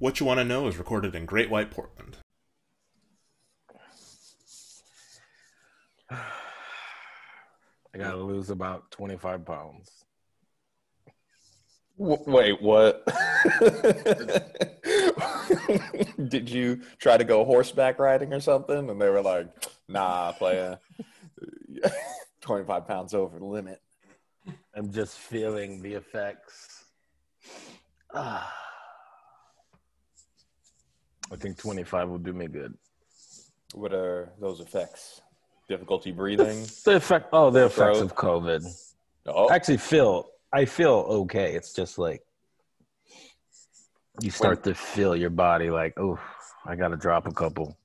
What You Want to Know is recorded in Great White Portland. I gotta lose about 25 pounds. W- wait, what? Did you try to go horseback riding or something? And they were like, nah, playa. 25 pounds over the limit. I'm just feeling the effects. Ah. I think 25 will do me good. What are those effects? Difficulty breathing? The effect, oh, the effects Throat. of COVID. Oh, actually feel, I feel okay. It's just like you start to feel your body like, oh, I got to drop a couple.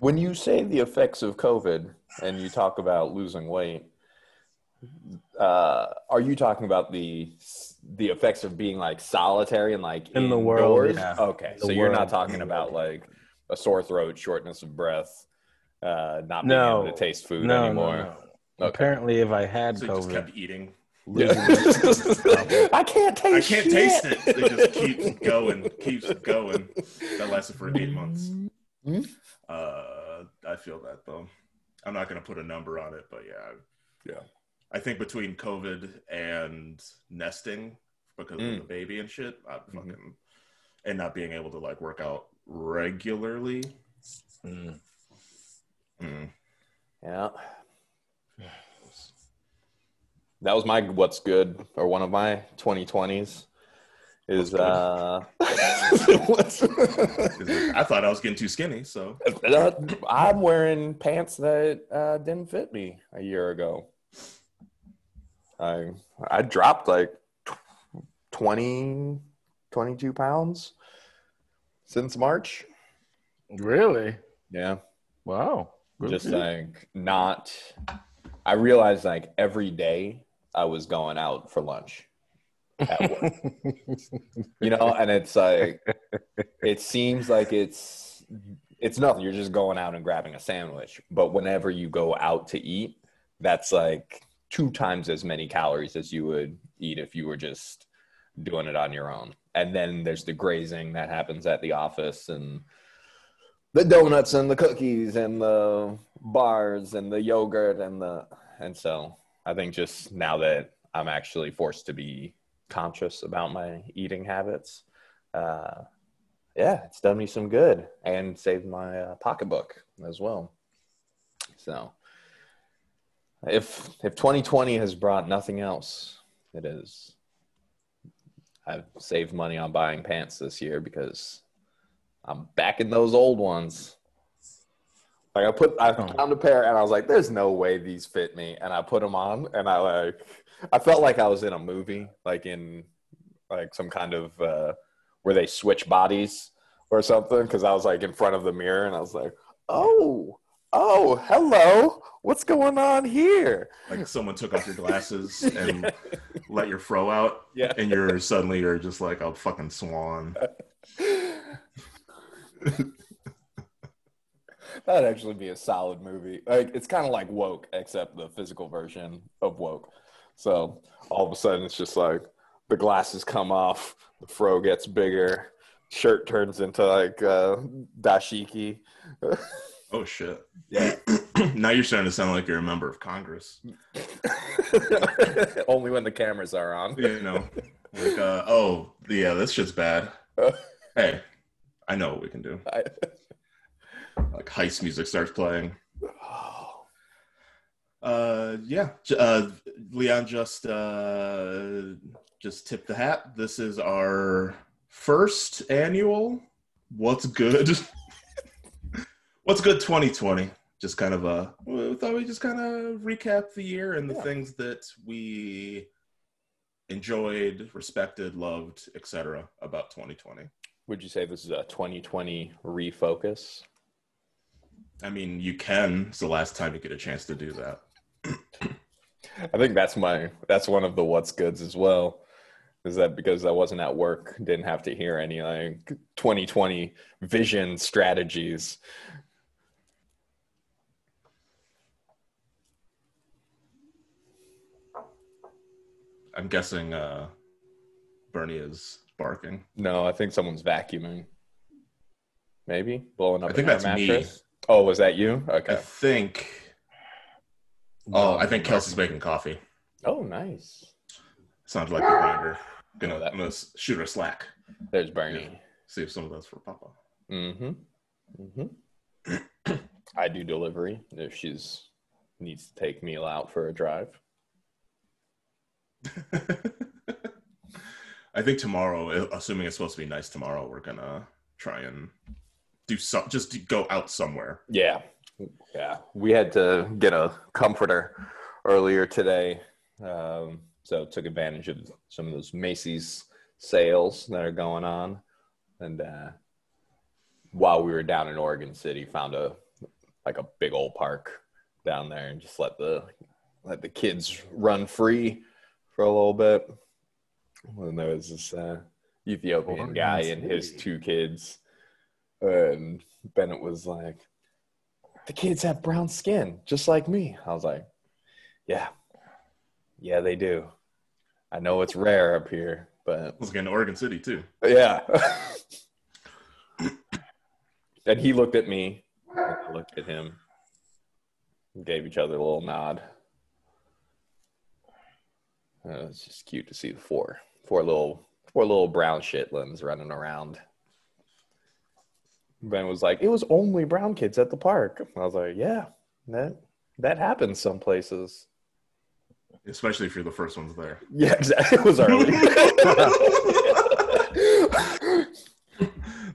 when you say the effects of COVID and you talk about losing weight, uh, are you talking about the the effects of being like solitary and like In the world, yeah. Okay, The so you're not talking about like a sore throat, shortness of breath, uh, not being No. able to taste food No, anymore. no, no. Okay. Apparently, if I had So you just COVID, kept eating. Yeah. I can't taste. I can't shit. taste it. It just keeps going, keeps going. That lasted for eight months. Hmm? Uh, I feel that though. I'm not gonna put a number on it, but yeah, Yeah. I think between COVID and nesting because Mm. of the baby and shit, I Mhm. fucking and not being able to like work out regularly. Mm. Mm. Yeah. That was my what's good or one of my 2020s is uh I thought I was getting too skinny, so I'm wearing pants that uh, didn't fit me a year ago. I I dropped like 20 22 pounds since March. Really? Yeah. Wow. Good just like not i realized like every day i was going out for lunch at work you know and it's like it seems like it's it's nothing you're just going out and grabbing a sandwich but whenever you go out to eat that's like two times as many calories as you would eat if you were just doing it on your own. And then there's the grazing that happens at the office and the donuts and the cookies and the bars and the yogurt and the and so i think just now that i'm actually forced to be conscious about my eating habits uh yeah it's done me some good and saved my uh, pocketbook as well. So if if 2020 has brought nothing else it is i've saved money on buying pants this year because I'm back in those old ones. Like I put, I Oh. found a pair and I was like, "There's no way these fit me," and I put them on and I like, I felt like I was in a movie, like in like some kind of uh, where they switch bodies or something, because I was like in front of the mirror and I was like, "Oh, oh, hello, what's going on here?" like someone took off your glasses and let your fro out, Yeah. and you're suddenly you're just like a fucking swan. That'd actually be a solid movie. Like it's kind of like woke, except the physical version of woke. So all of a sudden, it's just like the glasses come off, the fro gets bigger, shirt turns into like uh, dashiki. Oh shit! Yeah, now you're starting to sound like you're a member of Congress. only when the cameras are on. You know, like uh, oh yeah, this shit's bad. Hey, I know what we can do. I- Like heist music starts playing. Uh, yeah. Uh, Leon just uh, just tipped the hat. This is our first annual. What's good? What's good 2020? Just kind of a. We thought we just kind of recap the year and the Yeah. things that we enjoyed, respected, loved, etc. about 2020. Would you say this is a 2020 refocus? I mean, you can. It's the last time you get a chance to do that. I think that's my that's one of the what's goods as well. Is that because I wasn't at work, didn't have to hear any like 2020 vision strategies. I'm guessing uh, Bernie is barking. No, I think someone's vacuuming. Maybe blowing up. I think that's me. Oh, was that you? Okay. I think. Oh, I think Kelsey's making coffee. Oh, nice. Sounds like a grinder. Gonna, Oh, that- I'm gonna shoot her slack. There's Bernie. See if some of that's for Papa. Mm-hmm. Mm-hmm. I do delivery if she's needs to take Mila out for a drive. I think tomorrow, uh, assuming it's supposed to be nice tomorrow, we're gonna try and do some, just go out somewhere. Yeah. Yeah. We had to get a comforter earlier today. Um, so took advantage of some of those Macy's sales that are going on. And uh, while we were down in Oregon City, found a like a big old park down there and just let the let the kids run free for a little bit. And there was this uh, Ethiopian guy and his two kids. And Bennett was like, the kids have brown skin, just like me. I was like, yeah, yeah, they do. I know it's rare up here, but Let's get in Oregon City too. yeah. and he looked at me, I looked at him, gave each other a little nod. Uh, it's just cute to see the four, four little, four little brown shitlins running around. Ben was like, "It was only brown kids at the park." I was like, "Yeah, that that happens some places." Especially if you're the first ones there. Yeah, exactly. It was early.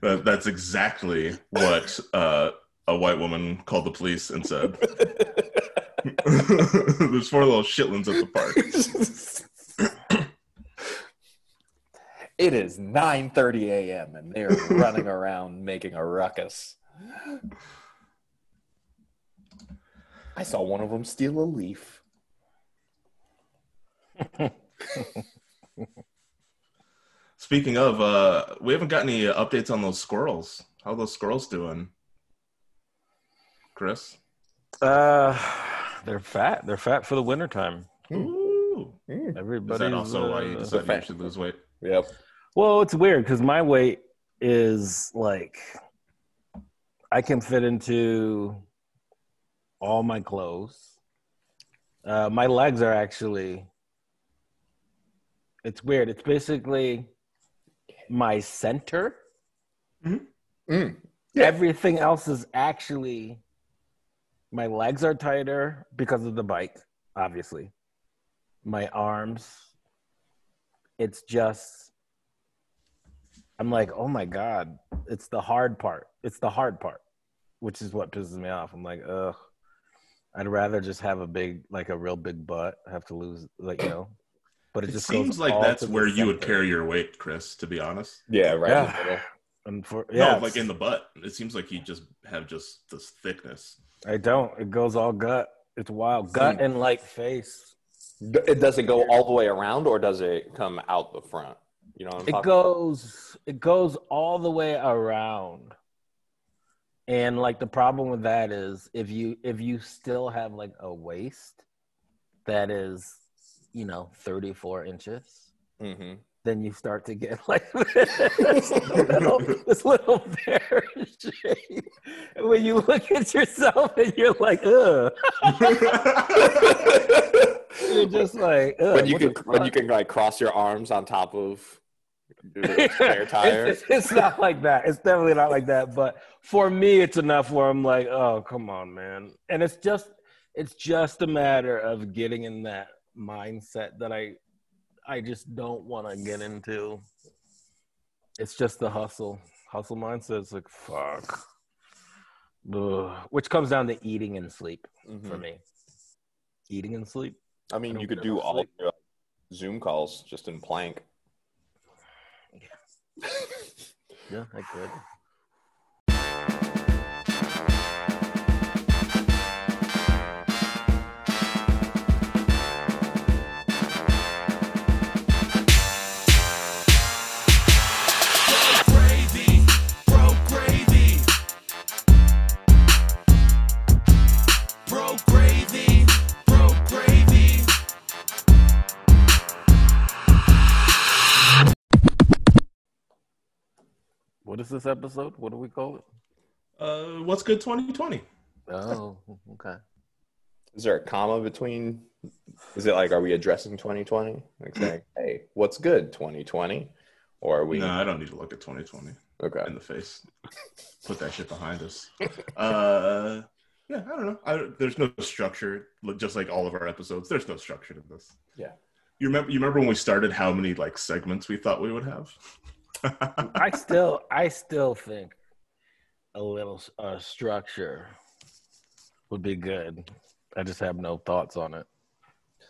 That, that's exactly what uh, a white woman called the police and said. There's four little shitlins at the park. it is 9:30 a.m. and they're running around making a ruckus. I saw one of them steal a leaf. Speaking of, uh, we haven't got any updates on those squirrels. How are those squirrels doing? Chris? Uh, they're fat. They're fat for the wintertime. Ooh. Is Everybody's that also why you uh, decided you should lose weight? Yep. Well, it's weird because my weight is like I can fit into all my clothes. Uh, my legs are actually. It's weird. It's basically my center. Mm. Everything else is actually. My legs are tighter because of the bike, obviously. My arms. It's just. I'm like, oh my god, it's the hard part. It's the hard part, which is what pisses me off. I'm like, ugh. I'd rather just have a big, like a real big butt. Have to lose, like you know. But it, It just seems like that's where you would carry your weight, Chris, to be honest. Yeah. Right. Yeah. And for No, like in the butt. It seems like you just have just this thickness. I don't. It goes all gut. It's wild. Gut See. and like face. It does it go all the way around, or does it come out the front? You know what I'm It talking goes it goes all the way around. And like the problem with that is if you if you still have like a waist that is, you know, 34 inches, hmm then you start to get like this little, this little bear shape. When you look at yourself and you're like, ugh. You're just like, ugh, when you can when you can like cross your arms on top of spare tire. It's, it's not like that. It's definitely not like that. But for me, it's enough where I'm like, oh, come on, man. And it's just, it's just a matter of getting in that mindset that I, I just don't want to get into. It's just the hustle, hustle mindset. It's like fuck, Ugh. which comes down to eating and sleep Mhm. for me. Eating and sleep. I mean, I you could do all your Zoom calls just in plank. Yeah, I could. What is this episode? What do we call it? Uh, what's good 2020? Oh, okay. Is there a comma between? Is it like, are we addressing 2020? Like saying, hey, what's good 2020? Or are we? No, I don't need to look at 2020 Okay. in the face. Put that shit behind us. Uh, yeah, I don't know. I, there's no structure, just like all of our episodes. There's no structure to this. Yeah. You remember? You remember when we started? How many like segments we thought we would have? I still, I still think a little uh, structure would be good. I just have no thoughts on it.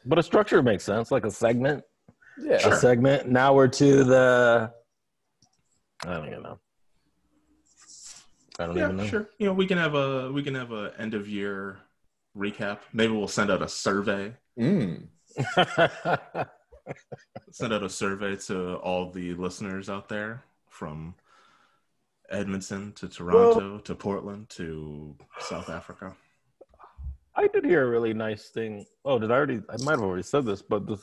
But a structure makes sense, like a segment. Yeah. A segment. Now we're to the. I don't even know. I don't yeah, even know. sure. You know, we can have a we can have a end of year recap. Maybe we'll send out a survey. Mm. Send out a survey to all the listeners out there from Edmonton to Toronto to Portland to South Africa. I did hear a really nice thing. Oh, did I already? I might have already said this, but this.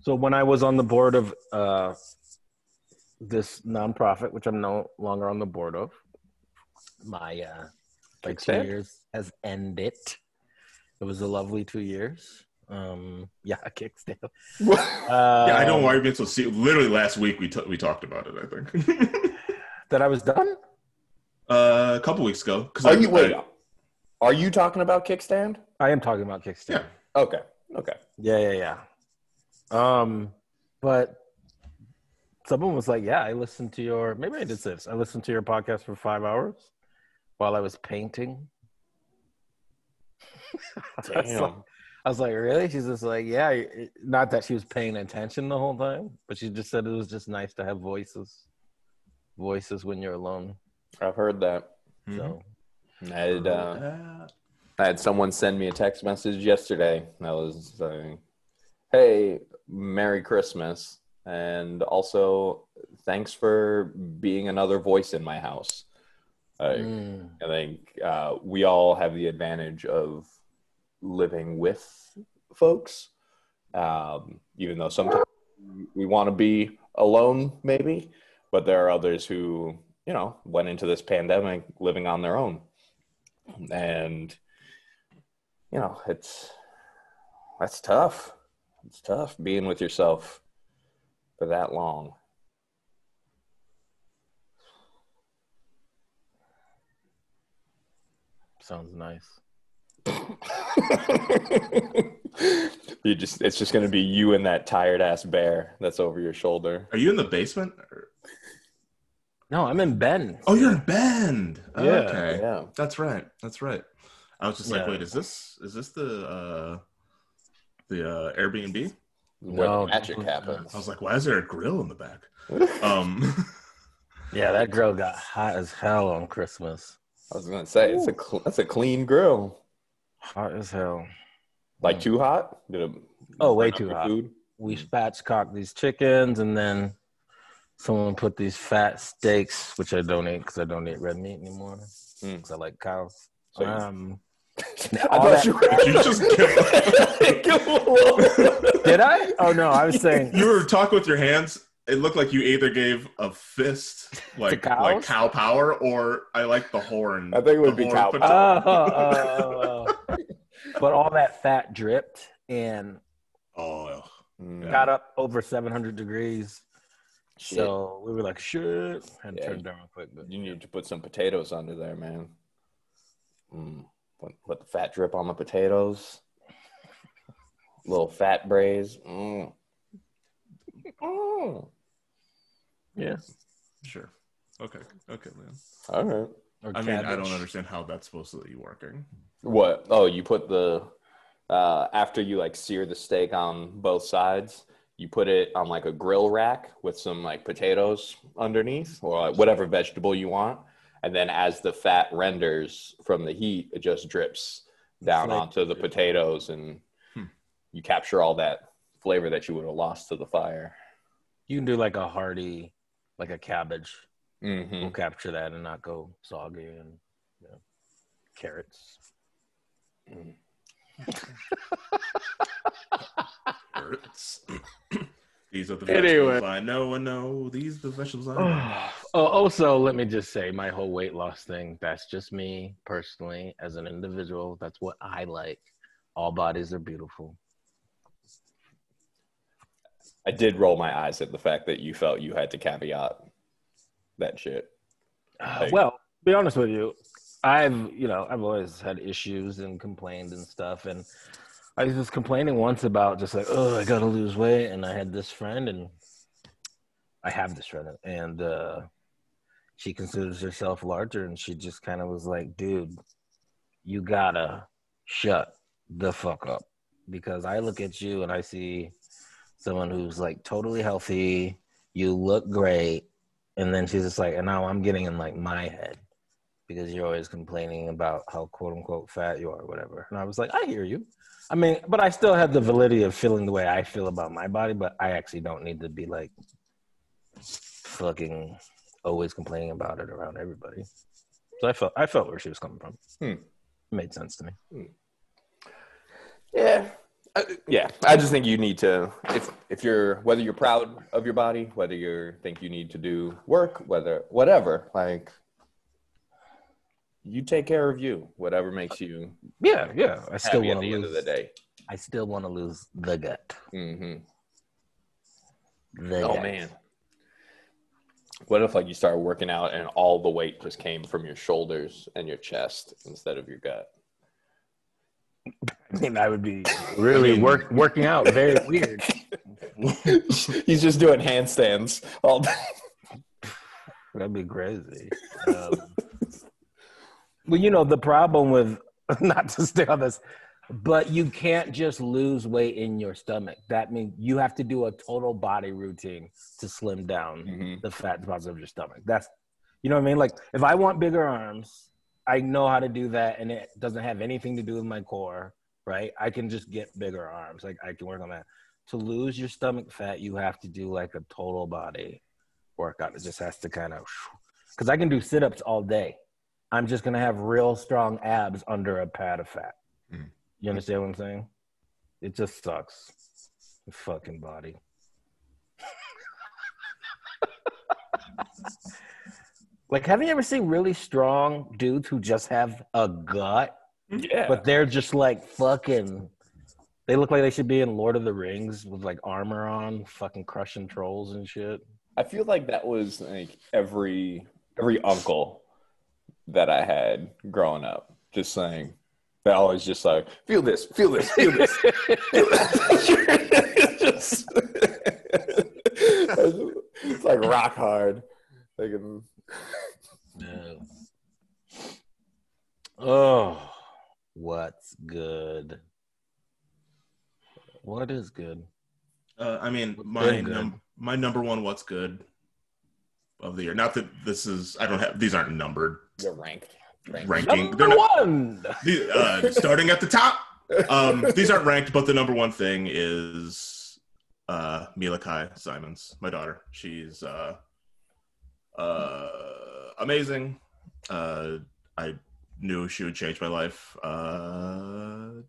So when I was on the board of uh, this nonprofit, which I'm no longer on the board of, my uh, my two years has ended. It was a lovely two years. Um, yeah, a kickstand. Uh, Yeah, I know why you're being so serious. Literally last week we t- we talked about it. I think that I was done. uh, a couple weeks ago. Because Are you wait? Are you talking about kickstand? I am talking about kickstand. Yeah. Okay. Okay. Yeah, yeah, yeah. Um, but someone was like, "Yeah, I listened to your. Maybe I did this. I listened to your podcast for five hours while I was painting." I, was like, Damn. I was like, "Really?" She's just like, "Yeah." Not that she was paying attention the whole time, but she just said it was just nice to have voices, voices when you're alone. I've heard that. Mhm. So I had, uh, I had someone send me a text message yesterday that was saying, "Hey, Merry Christmas, and also thanks for being another voice in my house." I, mm, I think uh, we all have the advantage of living with folks, um, even though sometimes we want to be alone, maybe. But there are others who, you know, went into this pandemic living on their own, and you know, it's that's tough. It's tough being with yourself for that long. sounds nice. you just it's just gonna be you and that tired ass bear that's over your shoulder. Are you in the basement? Or- No, I'm in Bend. Oh, you're in Bend. Yeah, okay, Yeah. that's right. That's right. I was just like, Yeah. wait, is this is this the uh, the uh, Airbnb? Where No. the magic happens. I was like, why is there a grill in the back? Um, Yeah, that grill got hot as hell on Christmas. I was gonna say it's a cl- that's a clean grill. Hot as hell. Like too hot? Did it Oh, way too hot. Food? We spatchcocked these chickens, and then someone put these fat steaks, which I don't eat because I don't eat red meat anymore Mm. because I like cows. So um, I thought that- you were. Did you just give Give him a little- did I? Oh no, I was saying you were talking with your hands. It looked like you either gave a fist, like like cow power, or I like the horn. I think it would the be horn cow put- Oh, oh, oh, oh. But all that fat dripped and Oh, Mm, got up over 700 degrees. shit. So we were like, shit, and Yeah. turned down real quick. But You need to put some potatoes under there, man. Mm. Let, let the fat drip on the potatoes. Little fat braise. Mm. Mm. yeah, sure. Okay, okay, man. All right. Or I mean, I don't understand how that's supposed to be working. What? Oh, you put the uh, after you like sear the steak on both sides, you put it on like a grill rack with some like potatoes underneath or like, whatever vegetable you want, and then as the fat renders from the heat, it just drips down like- onto the potatoes, and Hmm. you capture all that flavor that you would have lost to the fire. You can do like a hearty, like a cabbage. Hmm We'll capture that and not go soggy and you know, carrots. Hurts. These are the Anyway. vegetables I know and know. These the vegetables I know. oh, also, let me just say, my whole weight loss thing—that's just me personally, as an individual. That's what I like. All bodies are beautiful. I did roll my eyes at the fact that you felt you had to caveat that shit. Uh, Like- well, be honest with you, I've you know I've always had issues and complained and stuff, and I was just complaining once about just like oh I gotta lose weight, and I had this friend, and I have this friend, and uh, she considers herself larger, and she just kind of was like, dude, you gotta shut the fuck up, because I look at you and I see someone who's like totally healthy, you look great, and then she's just like, and now I'm getting in like my head because you're always complaining about how quote unquote fat you are or whatever. And I was like, I hear you. I mean, but I still have the validity of feeling the way I feel about my body, but I actually don't need to be like fucking always complaining about it around everybody. So I felt I felt where she was coming from. Hmm. It made sense to me. Yeah. I, yeah, I just think you need to if if you're whether you're proud of your body, whether you think you need to do work, whether whatever, like you take care of you, whatever makes you Yeah, yeah. I still want the to end of lose. the day. I still want to lose the gut. Mm-hmm. The Oh gut. man. What if like you started working out and all the weight just came from your shoulders and your chest instead of your gut? I mean, I would be really work working out. Very weird. He's just doing handstands all day. That'd be crazy. Um, well, you know, the problem with not to stay on this, but you can't just lose weight in your stomach. That means you have to do a total body routine to slim down Mhm. the fat deposit of your stomach. That's, you know what I mean? Like, if I want bigger arms, I know how to do that, and it doesn't have anything to do with my core, right? I can just get bigger arms. Like, I can work on that. To lose your stomach fat, you have to do like a total body workout. It just has to kind of, because I can do sit ups all day. I'm just gonna have real strong abs under a pad of fat. Mm. You understand what I'm saying? It just sucks. The fucking body. like, haven't you ever seen really strong dudes who just have a gut, Yeah. but they're just like fucking. They look like they should be in Lord of the Rings with like armor on, fucking crushing trolls and shit. I feel like that was like every every uncle that I had growing up. Just saying. They always just like, feel this, feel this, feel this. feel this." Just- it's like rock hard. Like, Yeah. Oh, what's good? What is good? Uh, I mean, my good? num- my number one what's good of the year. Not that this is I don't have these aren't numbered you're ranked. ranked. ranking. Number They're not, one. the- uh, starting at the top. Um, these aren't ranked, but the number one thing is uh, Mila Kai Simons, my daughter. She's uh, uh, amazing. Uh, I knew she would change my life. Uh,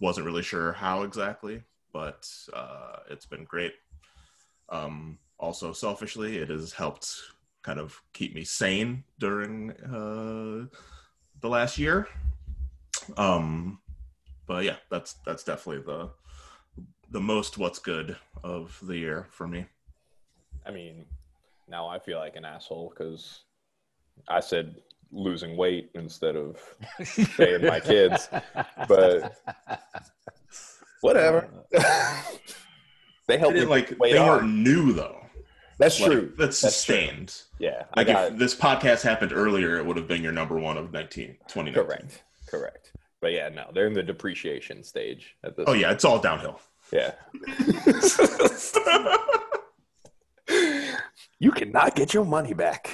wasn't really sure how exactly, but uh, it's been great. Um, also, selfishly, it has helped kind of keep me sane during uh, the last year. Um, but yeah, that's that's definitely the the most what's good of the year for me. I mean, now I feel like an asshole because I said losing weight instead of saying my kids, but whatever. Uh, they help They me like they off. weren't new though. That's Like, true. That's That's true. sustained. Yeah, Like got if this podcast happened earlier, it would have been your number one of 19, 2019. correct, correct. But yeah, no, they're in the depreciation stage at this. Oh yeah, it's all downhill. yeah. you cannot get your money back.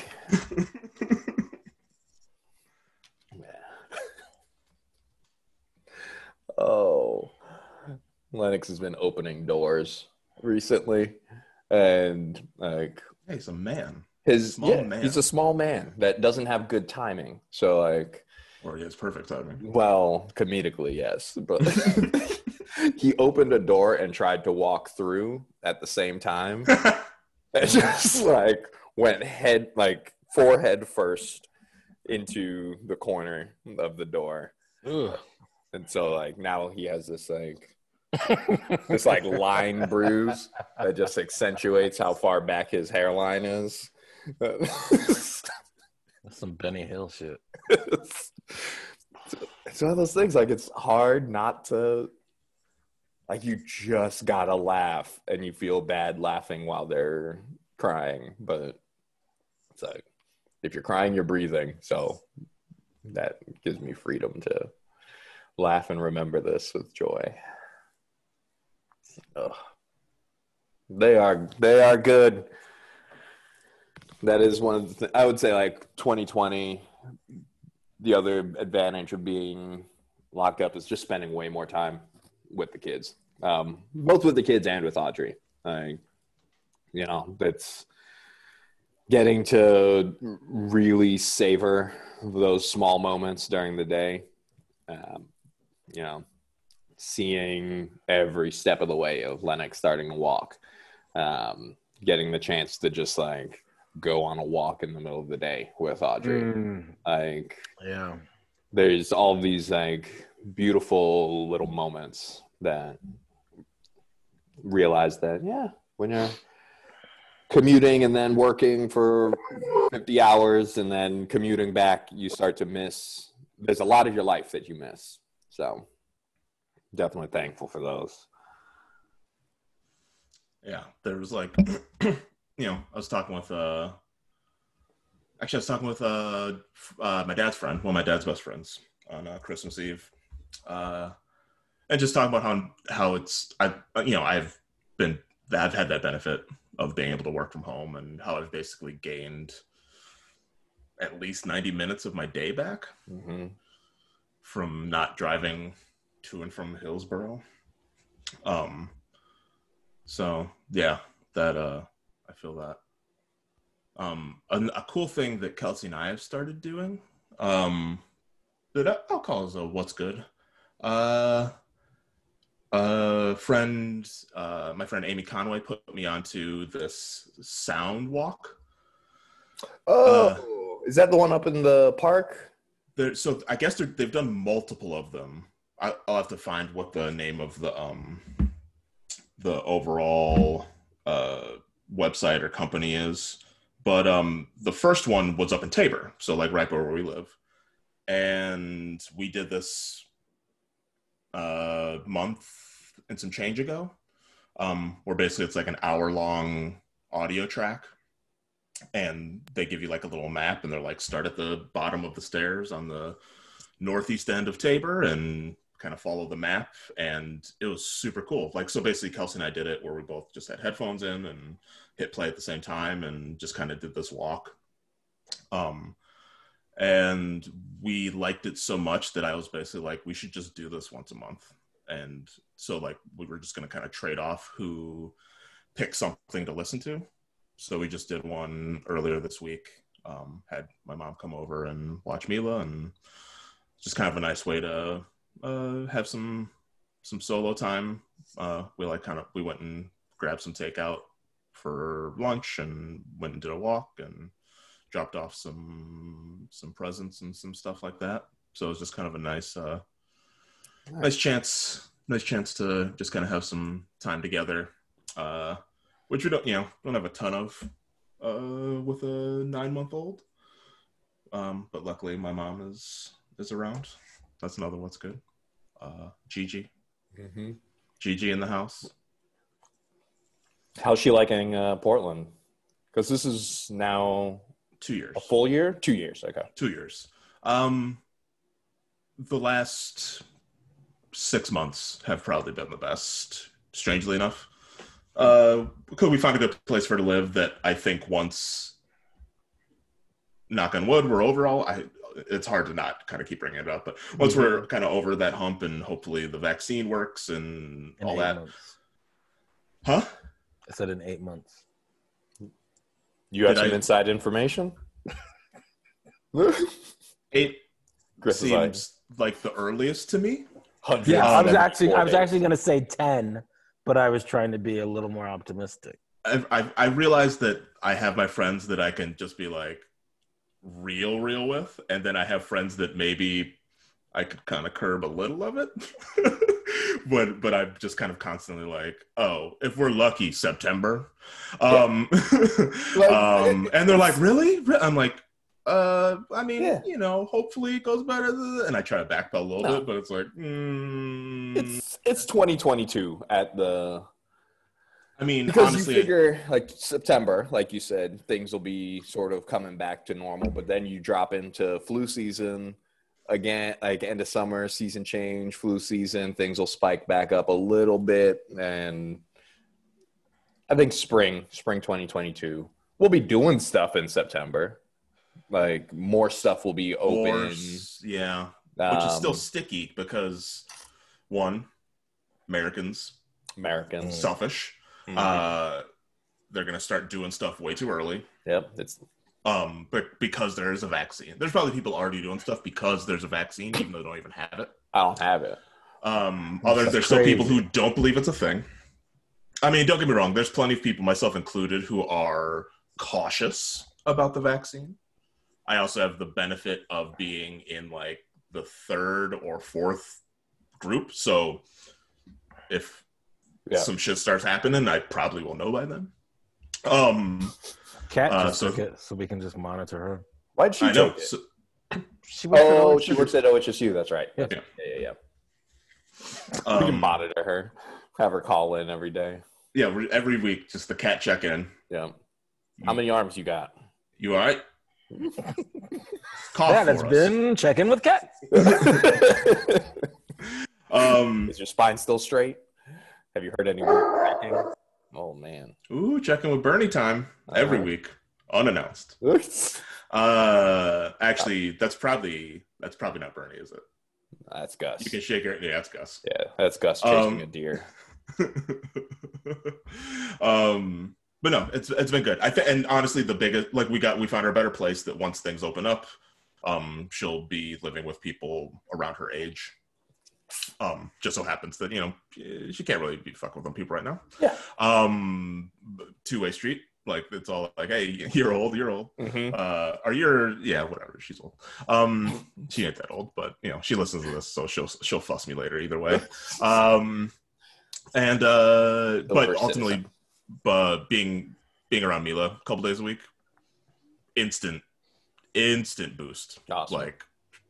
Oh, Lennox has been opening doors recently, and like Hey, he's a man. his Small yeah, man. he's a small man that doesn't have good timing. So like Or yeah, it's perfect timing. Well, comedically, yes, but he opened a door and tried to walk through at the same time. and just like went head like forehead first into the corner of the door. Ugh. And so like now he has this like this like line bruise that just accentuates how far back his hairline is. That's some Benny Hill shit. it's, it's one of those things like it's hard not to like you just gotta laugh and you feel bad laughing while they're crying but it's like if you're crying you're breathing so that gives me freedom to laugh and remember this with joy Ugh. they are they are good that is one of the th- i would say like 2020 the other advantage of being locked up is just spending way more time with the kids, um, both with the kids and with Audrey. I, you know, that's getting to really savor those small moments during the day. Um, you know, seeing every step of the way of Lennox starting to walk, um, getting the chance to just like go on a walk in the middle of the day with Audrey. Mm, Like yeah. there's all these like beautiful little moments that realize that yeah, when you're commuting and then working for 50 hours and then commuting back, you start to miss there's a lot of your life that you miss. So definitely thankful for those. Yeah, there was like, you know, I was talking with, uh, actually, I was talking with uh, uh, my dad's friend, one of my dad's best friends, on uh, Christmas Eve, uh, and just talking about how how it's, I, you know, I've been, I've had that benefit of being able to work from home, and how I've basically gained at least ninety minutes of my day back hmm from not driving to and from Hillsboro. Um, so yeah, that uh, I feel that. Um, a, a cool thing that Kelsey and I have started doing, um, that I'll call as a what's good. Uh, a friend, uh, my friend Amy Conway put me onto this sound walk. Oh, is that the one up in the park? There so i guess they've done multiple of them. I, i'll have to find what the name of the um the overall uh website or company is. But um the first one was up in tabor so like right where we live. And we did this uh month and some change ago. Um where basically it's like an hour long audio track and they give you like a little map and they're like start at the bottom of the stairs on the northeast end of tabor and kind of follow the map and it was super cool. Like so basically kelsey and i did it where we both just had headphones in and hit play at the same time and just kind of did this walk. Um and we liked it so much that i was basically like we should just do this once a month. And so like we were just going to kind of trade off who picks something to listen to so we just did one earlier this week. Um, had my mom come over and watch Mila, and just kind of a nice way to uh, have some some solo time. Uh, we like kind of we went and grabbed some takeout for lunch, and went and did a walk, and dropped off some some presents and some stuff like that. So it was just kind of a nice uh, nice chance nice chance to just kind of have some time together. Uh, which we don't you know don't have a ton of uh with a nine month old um but luckily my mom is is around that's another one's good uh gigi Mm-hmm. gigi in the house How's she liking uh, Portland? Because this is now two years a full year, two years. Okay. two years um the last six months have probably been the best strangely enough uh could we find a good place for her to live that i think once knock on wood we're over all i it's hard to not kind of keep bringing it up but once we're kind of over that hump and hopefully the vaccine works and In all that months. huh I said in eight months. You have Did some I- inside information? eight Chris seems like the earliest to me. Yeah, I was actually I was actually going to say ten, but I was trying to be a little more optimistic. I, I I realize that I have my friends that I can just be like real, real with, and then I have friends that maybe I could kind of curb a little of it. but but I'm just kind of constantly like, oh, if we're lucky, September. Um, um and they're like, really? I'm like, uh, I mean, Yeah. you know, hopefully it goes better. And I try to backpedal a little No. bit, but it's like, mm, It's it's 2022 at the I mean, because honestly, you figure like September, like you said, things will be sort of coming back to normal, but then you drop into flu season again, like end of summer, season change, flu season, things will spike back up a little bit, and I think spring, spring 2022, we'll be doing stuff in September. Like more stuff will be open. or- yeah, which is still Um, sticky because one, Americans Americans. selfish. Mhm. Uh, they're gonna start doing stuff way too early. yep, it's Um, but because there is a vaccine, there's probably people already doing stuff because there's a vaccine, even though they don't even have it. I don't have it. Um, other That's there's still people who don't believe it's a thing. I mean, don't get me wrong. There's plenty of people, myself included, who are cautious about the vaccine. I also have the benefit of being in like the third or fourth group, so if Yeah. some shit starts happening, I probably will know by then. Um, Cat Uh, so- took it, so we can just monitor her. Why'd she I know. it? So, She works at Oh, OHS. she works at OHSU. That's right. Yeah. yeah, yeah. yeah. we um, can monitor her, have her call in every day. yeah, every week, just the cat check in. Yeah. How many arms you got? You all right? Cough That for has us. been checking with Cat. Um, Is your spine still straight? Have you heard any more cracking? Oh man. ooh, checking with Bernie time every Uh-huh. week, unannounced. Uh, actually, that's probably that's probably not Bernie, is it? That's Gus. You can shake your yeah, that's Gus. Yeah, that's Gus chasing Um, a deer. um, but no, it's it's been good. I think, and honestly, the biggest like we got we found her a better place that once things open up, um, she'll be living with people around her age. Um, just so happens that you know she can't really be fucking with them people right now. Yeah. Um, two way street. Like it's all like, hey, you're old, you're old. Mm-hmm. Uh, are you? Yeah, whatever. She's old. Um, she ain't that old, but you know, she listens to this, so she'll she'll fuss me later either way. Um, and uh, but ultimately, uh, being being around Mila a couple days a week, instant, instant boost. Awesome. Like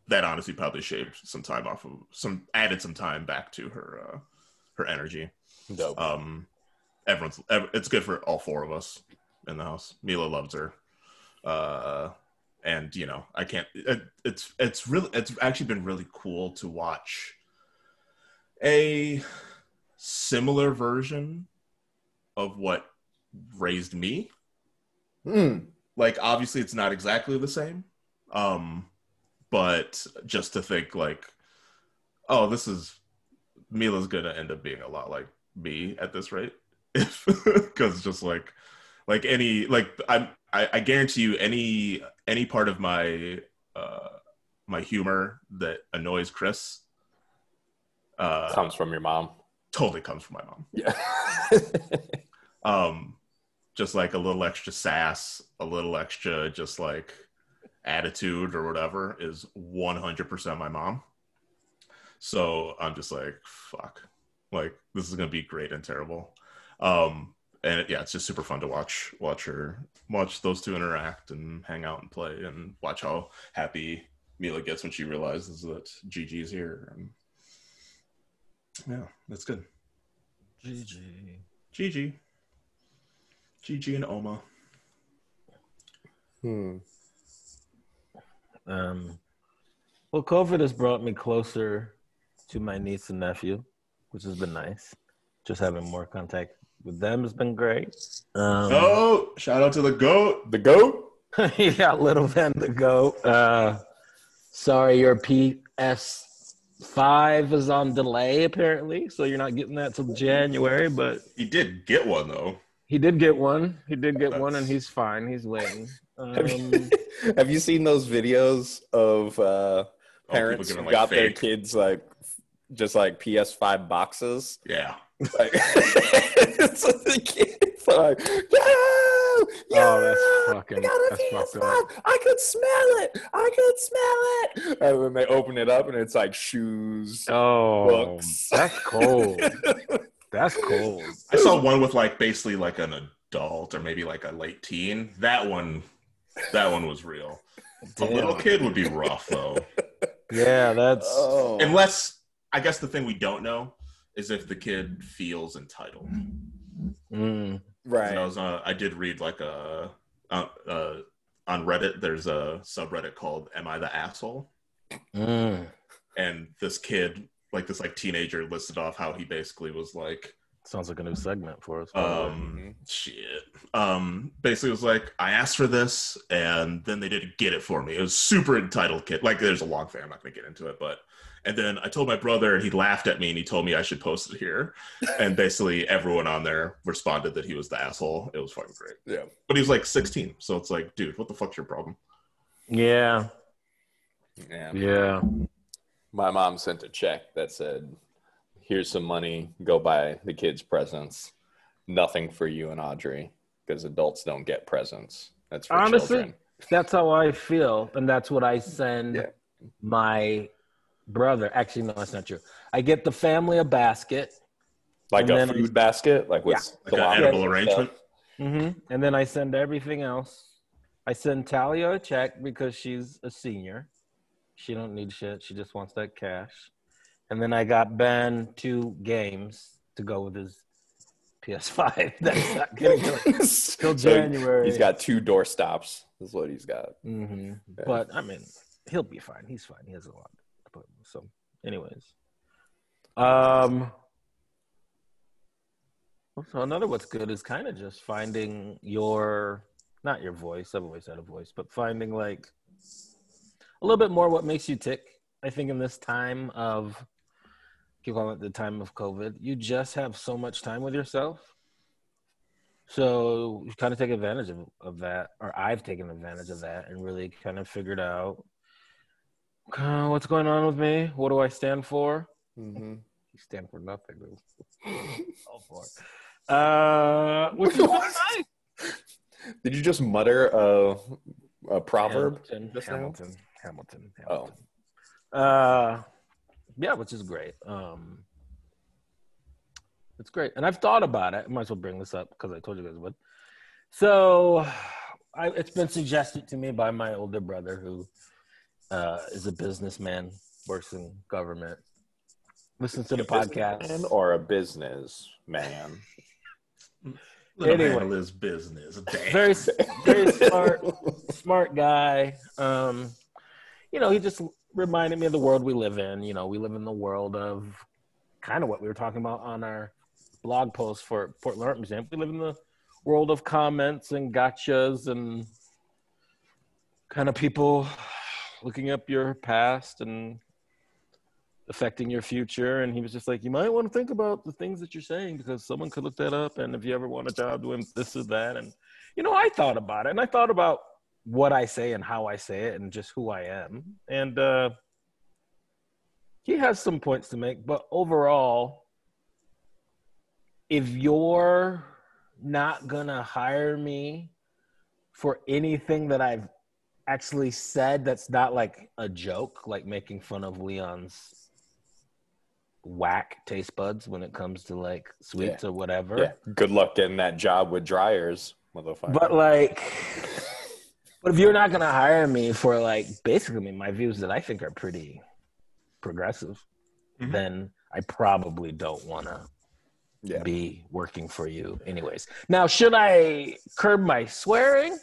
that, honestly, probably shaved some time off of some added some time back to her uh, her energy. Dope. Um, everyone's it's good for all four of us in the house. Mila loves her, uh, and you know I can't. It, it's it's really it's actually been really cool to watch a similar version of what raised me. Mm. Like obviously it's not exactly the same, um, but just to think like, oh, this is Mila's gonna end up being a lot like me at this rate, because just like like any like I'm I, I guarantee you any any part of my uh my humor that annoys Chris uh Comes from your mom. totally comes from my mom. Yeah. Um just like a little extra sass, a little extra just like attitude or whatever is 100% my mom. So I'm just like fuck. Like this is going to be great and terrible. Um and it, yeah, it's just super fun to watch watch her watch those two interact and hang out and play and watch how happy Mila gets when she realizes that Gigi's here and yeah, that's good. GG. Gigi. Gigi and Oma. Hmm. Um, well, COVID has brought me closer to my niece and nephew, which has been nice. Just having more contact with them has been great. Um, Oh, shout out to the goat. The goat. you got little Van the goat. Uh, sorry, your PS5 is on delay apparently, so you're not getting that till January. But He did get one though. He did get one. He did get one, and he's fine. He's waiting. Have Um, you, have you seen those videos of uh, Oh, people parents giving, who like, got their kids like just like PS5 boxes. Yeah. Like, so the kids are like, no, Oh, that's yeah, fucking- I got a that's fucked PS5. I could smell it. I could smell it. And then they open it up and it's like shoes. Oh, Books. that's cold. That's cool. I saw one with like basically like an adult or maybe like a late teen. That one, that one was real. A little kid would be rough though. Yeah, that's Oh. Unless I guess the thing we don't know is if the kid feels entitled. mm, right. I was uh, I did read like a uh, uh, on Reddit. There's a subreddit called "Am I the Asshole?" mm. and this kid, like this like teenager, listed off how he basically was like, sounds like a new segment for us. um, shit. Um, basically was like, I asked for this, and then they didn't get it for me. It was super entitled kid. Like, there's a long thing. I'm not gonna get into it, but. And then I told my brother, and he laughed at me, and he told me I should post it here. And basically, everyone on there responded that he was the asshole. It was fucking great. Yeah. But he was like 16, so it's like, dude, what the fuck's your problem? yeah, Yeah. yeah. My mom sent a check that said, "Here's some money. Go buy the kids presents. Nothing for you and Audrey because adults don't get presents. That's for Honestly, children." That's how I feel, and that's what I send Yeah. my brother. Actually, no, that's not true. I get the family a basket, Like a then- food basket, like with Like an edible arrangement. stuff. hmm and then I send everything else. I send Talia a check because she's a senior. She don't need shit. She just wants that cash. And then I got Ben two games to go with his PS5. That's not getting till, till January. He's got two door stops. Is what he's got. hmm Yeah. But I mean, he'll be fine. He's fine. He has a lot to put. So, anyways, um, so another what's good is kind of just finding your not your voice. I've always had a voice, but finding like a little bit more what makes you tick. I think in this time of keep calling it the time of COVID, you just have so much time with yourself. So you kind of take advantage of, of that, or I've taken advantage of that and really kind of figured out uh, what's going on with me. What do I stand for? Mm-hmm. You stand for nothing. All for it. Uh, which is nice. Did you just mutter a, a proverb? Hamilton, just now? Hamilton, Hamilton, Oh. Uh, yeah, which is great. Um, it's great, and I've thought about it. I might as well bring this up because I told you guys would. So, I, it's been suggested to me by my older brother, who uh, is a businessman, works in government, listens to the podcast. Or a business man? Anyway. handle his business. Damn. very very smart smart guy um you know he just reminded me of the world we live in. You know we live in the world of kind of what we were talking about on our blog post for portland art museum we live in the world of comments and gotchas and kind of people looking up your past and affecting your future. And he was just like you might want to think about the things that you're saying because someone could look that up. And if you ever want a job doing this or that. And you know i thought about it and i thought about what i say and how i say it and just who i am and uh he has some points to make but overall if you're not gonna hire me for anything that i've actually said that's not like a joke like making fun of leon's whack taste buds when it comes to like sweets or whatever Yeah. Good luck getting that job with dryers, motherfucker. but like, but if you're not gonna hire me for like basically my views that I think are pretty progressive, Mhm. then I probably don't want to yeah. be working for you, anyways. Now, should I curb my swearing?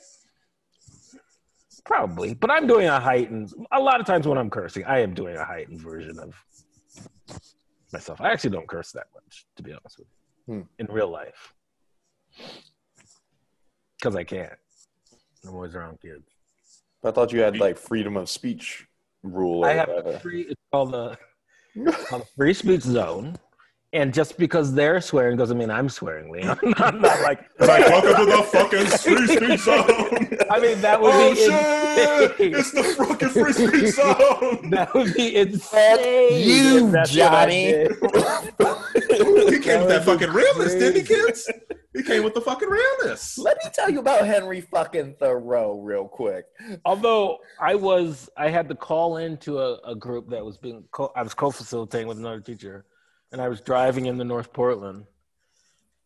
Probably, but I'm doing a heightened. A lot of times when I'm cursing, I am doing a heightened version of myself. I actually don't curse that much, to be honest with you, Hmm. in real life, because I can't. I'm always around kids. I thought you had like freedom of speech rule. I have a free. It's called the, called the free speech zone, And just because they're swearing doesn't mean I'm swearing, Leon. I'm not like, It's like, welcome to the fucking free speech zone. I mean, that would oh be shit! insane. It's the fucking free speech zone. That would be insane. you, if that's what I Johnny. Did. he came with that That would fucking realness, didn't he, kids? He came with the fucking realness. Let me tell you about Henry fucking Thoreau real quick. Although I was, I had to call into a, a group that was being, co- I was co-facilitating with another teacher, and I was driving into North Portland.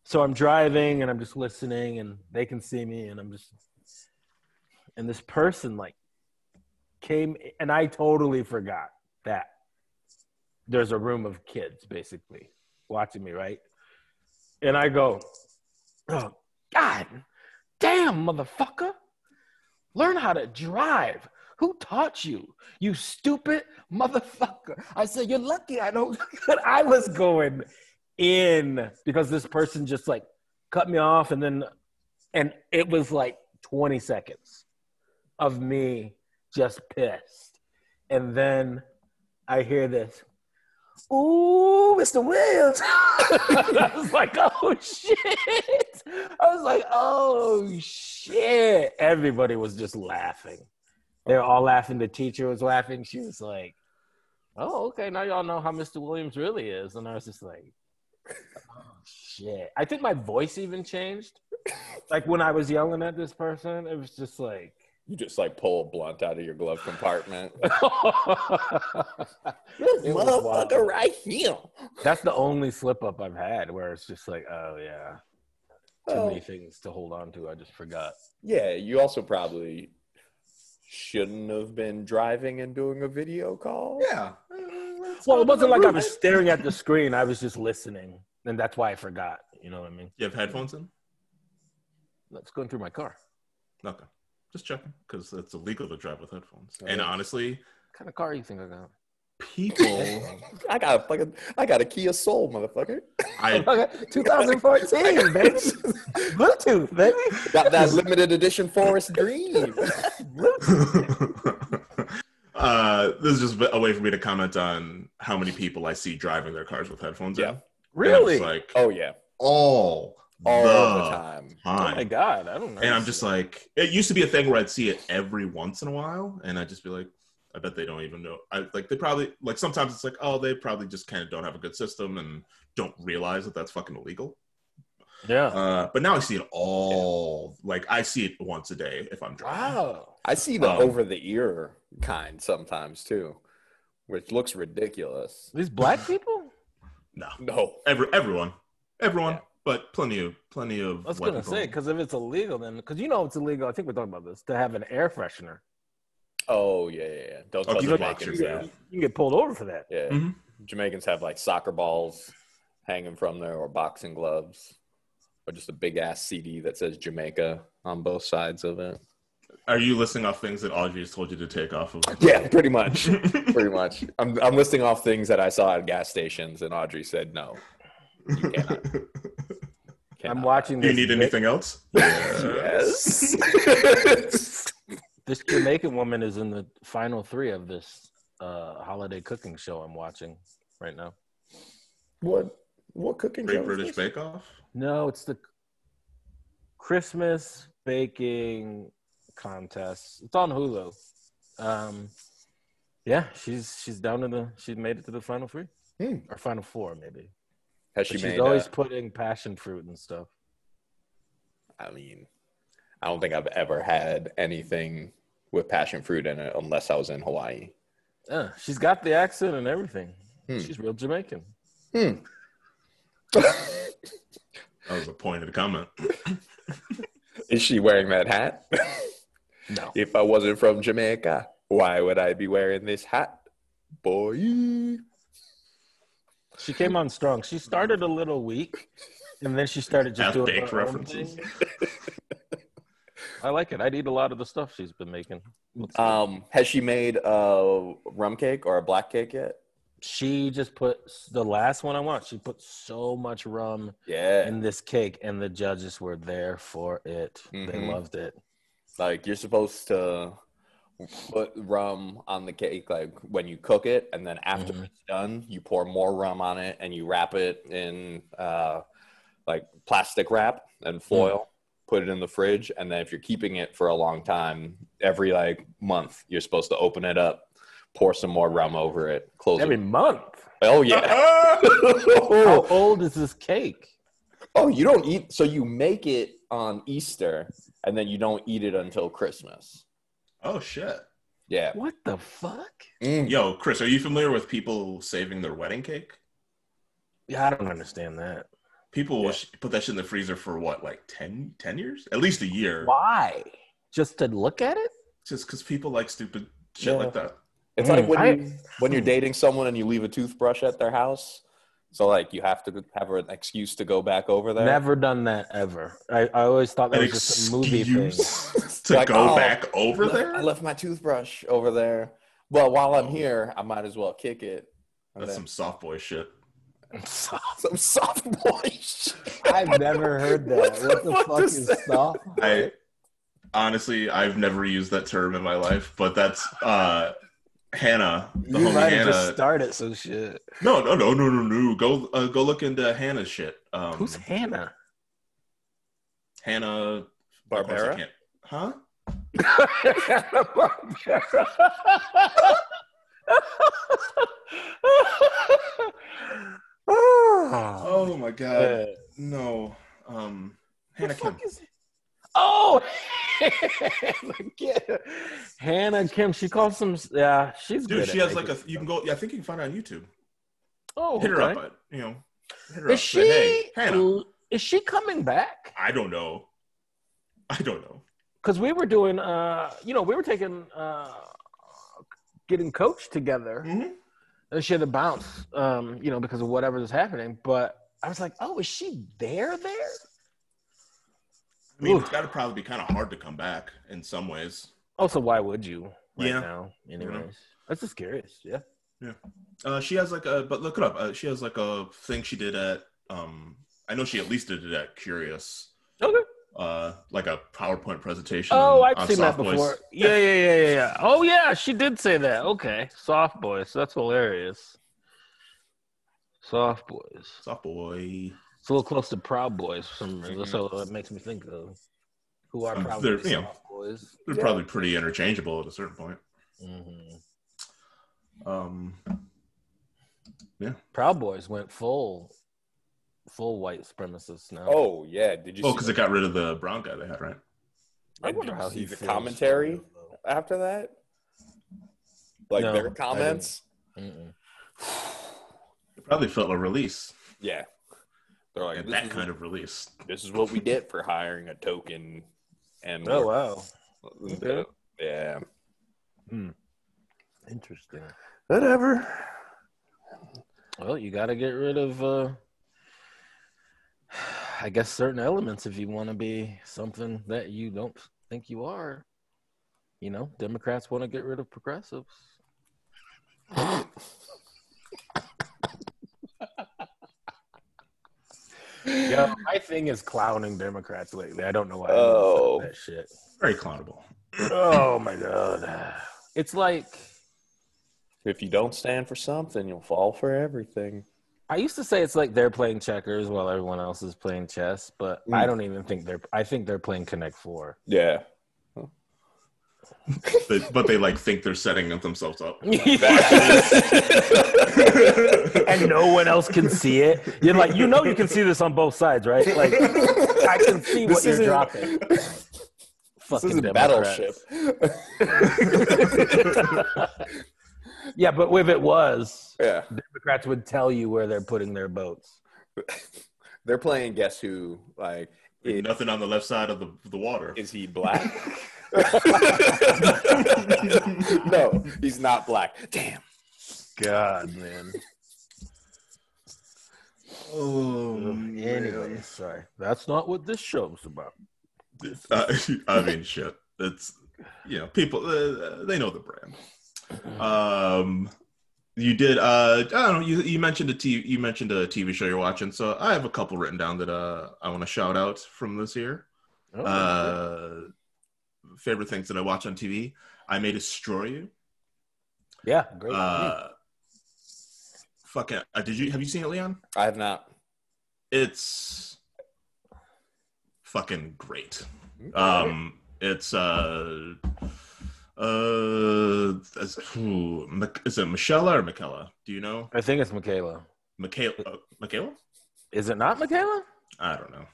So I'm driving and I'm just listening, and they can see me, and I'm just, and this person like came, and I totally forgot that there's a room of kids basically watching me, right? And I go, oh God, damn, motherfucker learn how to drive. Who taught you? You stupid motherfucker. I said, You're lucky I don't. I was going in because this person just like cut me off and then, and it was like 20 seconds of me just pissed. And then I hear this, Ooh, Mr. Williams. I was like, oh shit. I was like, oh shit. Everybody was just laughing. They were all laughing. The teacher was laughing. She was like, oh, okay. Now y'all know how Mr. Williams really is. And I was just like, oh shit. I think my voice even changed. Like when I was yelling at this person, it was just like, You just like pull a blunt out of your glove compartment. This It motherfucker right here. That's the only slip up I've had where it's just like, oh yeah, too Well, many things to hold on to. I just forgot. yeah, you also probably shouldn't have been driving and doing a video call. Yeah. Well, uh, it wasn't like I was staring at the screen. I was just listening, and that's why I forgot. You know what I mean? You have headphones in? That's going through my car. Okay. Just checking because it's illegal to drive with headphones. Oh, And yeah. honestly, What kind of car you think I got? people, I got a fucking, I got a Kia Soul, motherfucker. I 2014, baby. Bluetooth, baby. Got that limited edition Forest Green. uh, this is just a way for me to comment on how many people I see driving their cars with headphones Yeah. in. Really? like Oh yeah, all, all the the time. oh my god, I don't know. And I'm just like, it used to be a thing where I'd see it every once in a while, and I'd just be like, I bet they don't even know. I like they probably like sometimes it's like, oh, they probably just kind of don't have a good system and don't realize that that's fucking illegal. yeah. Uh, but now I see it all. Like I see it once a day if I'm driving. Wow. I see the Um, over the ear kind sometimes too, which looks ridiculous. These black people? No, No, every everyone, everyone, Yeah. But plenty of plenty of. I was gonna people. say because if it's illegal, then because you know it's illegal. I think we're talking about this to have an air freshener. oh yeah, yeah, yeah. Don't Oh, tell you Jamaicans that. yeah. You can get pulled over for that. Yeah, Mhm. Jamaicans have like soccer balls hanging from there, or boxing gloves, or just a big ass CD that says Jamaica on both sides of it. Are you listing off things that Audrey has told you to take off of? Yeah, pretty much, pretty much. I'm I'm listing off things that I saw at gas stations, and Audrey said no. You cannot. I'm cannot. watching Do you this. need anything else? Yes. This Jamaican woman is in the final three of this uh, holiday cooking show I'm watching right now. what what cooking Great show is British? Bake Off. No, it's the Christmas baking contest. It's on Hulu. Um, yeah, she's she's down in the. She made it to the final three Hmm. or final four, maybe. Has But she she's made? always uh, putting passion fruit and stuff. I mean, I don't think I've ever had anything with passion fruit in it unless I was in Hawaii. Yeah, she's got the accent and everything. Hmm. She's real Jamaican. Hmm. That was a pointed comment. Is she wearing that hat? No. if I wasn't from Jamaica, why would I be wearing this hat? Boy. She came on strong. She started a little weak, and then she started just doing Half-baked her own references. I like it. I'd eat a lot of the stuff she's been making. Um, has she made a rum cake or a black cake yet? She just put the last one I want. She put so much rum Yeah. in this cake, and the judges were there for it. They Mhm. loved it. like you're supposed to put rum on the cake like when you cook it and then after Mhm. it's done you pour more rum on it and you wrap it in uh, like plastic wrap and foil put it in the fridge and then if you're keeping it for a long time every like month you're supposed to open it up pour some more rum over it close Every it month. oh yeah How old is this cake? oh you don't eat so you make it on easter and then you don't eat it until christmas oh shit. yeah What the fuck? Mm. Yo, Chris, are you familiar with people saving their wedding cake? Yeah, I don't understand that. People will Yeah. sh- put that shit in the freezer for what, like 10, 10 years? At least a year. Why? Just to look at it? Just because people like stupid shit Yeah. like that. It's Mm, like when I- you when you're dating someone and you leave a toothbrush at their house. So like you have to have an excuse to go back over there. Never done that ever. I, I always thought that An was just a movie thing. to Like, go oh, back over I left- there? I left my toothbrush over there. Well, while I'm here, I might as well kick it. And That's then- some soft boy shit. some soft boy shit. I've never heard that. What the What fuck to is say? soft? I honestly, I've never used that term in my life, but that's uh Hannah, the You might Hannah. just started some shit. no, no, no, no, no, no. Go, uh, go look into Hannah's shit. Um, Who's Hannah? Hannah of course I Barbera? can't- Huh? oh, Oh my god, no. Um, Hannah Kim. Oh, Hannah Kim. She calls some. Yeah, she's Dude, good. she has like a. You can go. Yeah, I think you can find it on YouTube. Oh, Hit her up, you know. Hit her Is up. she? Hey, Hannah. Is she coming back? I don't know. I don't know. Because we were doing. Uh, you know, we were taking. Uh, getting coached together. Mhm. and she had to bounce, um, you know, because of whatever was happening. But I was like, oh, is she there? There? I mean, Oof. it's got to probably be kind of hard to come back in some ways. Also, why would you right Yeah. now? Anyways, I was just curious. Yeah. Uh, she has like a, but look it up. Uh, she has like a thing she did at. Um, I know she at least did it at Curious. Okay. Uh, like a PowerPoint presentation. Oh, on- I've on seen that Soft Boys. before. Yeah, yeah, yeah, yeah, yeah. Oh, yeah, she did say that. Okay, soft boys. That's hilarious. Soft boys. Soft boy. It's a little close to Proud Boys for some reason. So it makes me think of who are Um, probably they're, you know, boys. They're Yeah. probably pretty interchangeable at a certain point. Mhm. Um, yeah. Proud Boys went full, full white supremacist now. Oh yeah, did you? oh, because it got rid of the brown guy they had, right? I wonder how see he the commentary about it, after that? Like No, their comments? It probably felt a release. Yeah, they're like and this that is, kind of release. this is what we get for hiring a token. And Oh wow, wow, yeah, interesting. whatever. Well, you got to get rid of, uh, I guess, certain elements if you want to be something that you don't think you are. You know, Democrats want to get rid of progressives. Yo, my thing is clowning Democrats lately. I don't know why. Oh. that shit. Very clownable. Oh my god, it's like If you don't stand for something, you'll fall for everything. I used to say it's like they're playing checkers while everyone else is playing chess, but Mm. I don't even think they're. I think they're playing Connect Four. Yeah. They, but they like think they're setting themselves up. and no one else can see it. You're like, you know, you can see this on both sides, right? Like, I can see what you're isn't- dropping. This isn't Democrats. battleship. yeah, but if it was, yeah. Democrats would tell you where they're putting their boats. They're playing guess who? Like, is, Nothing on the left side of the, the water. is he black? no, he's not black. Damn. God, man. Oh, Anyway, sorry. That's not what this show's about. Uh, I mean, shit. It's you know, people uh, they know the brand. Um, you did. Uh, I don't know. You you mentioned a TV. You mentioned a TV show you're watching. So I have a couple written down that uh I want to shout out from this year. Oh, Uh, favorite things that I watch on TV. I May Destroy You. Yeah, great. Uh, fuck it. Uh, did you have you seen it, Leon? I have not. It's fucking great. Um, it's uh, uh, is, ooh, is it Michelle or Michaela? Do you know? I think it's Michaela. Michaela? Uh, Michaela? Is it not Michaela? I don't know.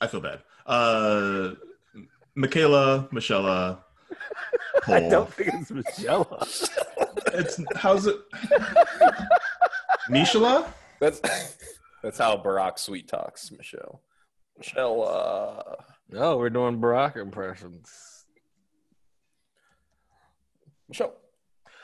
I feel bad. Uh, Michaela, Michelle, I don't think it's Michelle. It's how's it? Mishala? That's that's how Barack sweet talks, Michelle. Michelle. Uh, no, we're doing Barack impressions. Michelle.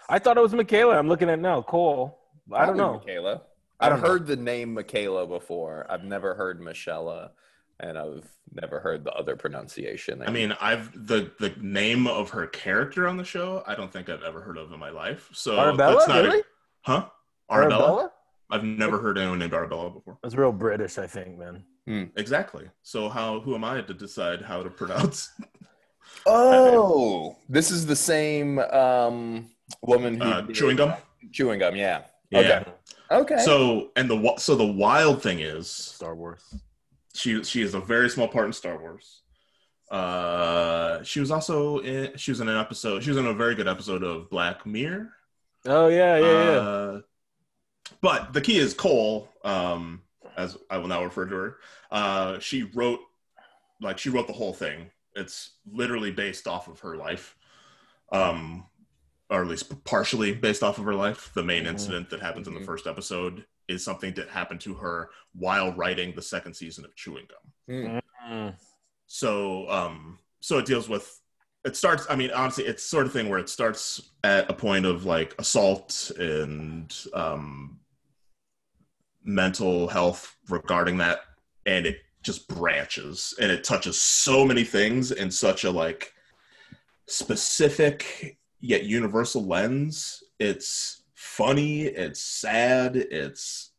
I thought it was Michaela. I'm looking at it now. Coel. I don't know. Michaela. I I've don't know. heard the name Michaela before. I've never heard Michelle, and I've never heard the other pronunciation. I mean, I've the the name of her character on the show. I don't think I've ever heard of in my life. So Arabella? that's not a- really? huh? Arabella? Arabella? I've never heard anyone named Arabella before. That's real British, I think, man. Exactly. So how who am I to decide how to pronounce? oh, this is the same um, woman who Uh, chewing gum. Chewing gum, yeah. Yeah. Okay. Okay. So and the so the wild thing is Star Wars. she she is a very small part in Star Wars. Uh, she was also in she was in an episode. She was in a very good episode of Black Mirror. Oh yeah, yeah, yeah. But the key is Coel, um, as I will now refer to her. Uh, she wrote, like, she wrote the whole thing. It's literally based off of her life, um, or at least partially based off of her life. The main Mhm. incident that happens in the Mhm. first episode is something that happened to her while writing the second season of Chewing Gum Mm. Mm. so um so it deals with it starts i mean honestly it's sort of thing where it starts at a point of like assault and um mental health regarding that and it just branches and it touches so many things in such a like specific yet universal lens it's funny it's sad it's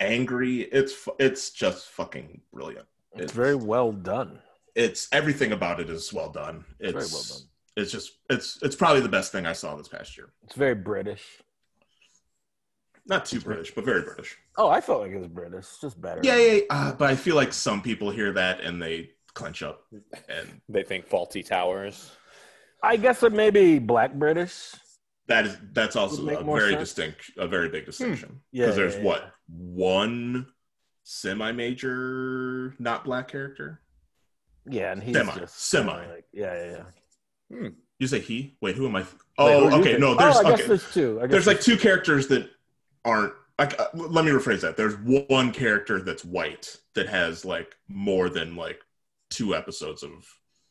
angry it's it's just fucking brilliant It's very well done. It's everything about it is well done. It's Very well done. It's just it's it's probably the best thing I saw this past year. It's very British. Not too British, but very British. Oh, I felt like it was British. It's just better. Yeah, yeah. yeah. Uh, but I feel like some people hear that and they clench up. And They think Fawlty Towers. I guess it may be black British. that is that's also a very sense. distinct, a very big distinction. Hmm. Yeah, because there's yeah, what one semi-major not black character. Yeah, and he's Semi. just Semi. Like, yeah, yeah, yeah. You say he? Wait, who am I? Wait, oh, who do you okay. think? No, there's Oh, I guess okay. there's two. I guess there's like two characters that aren't like uh, let me rephrase that there's one character that's white that has like more than like two episodes of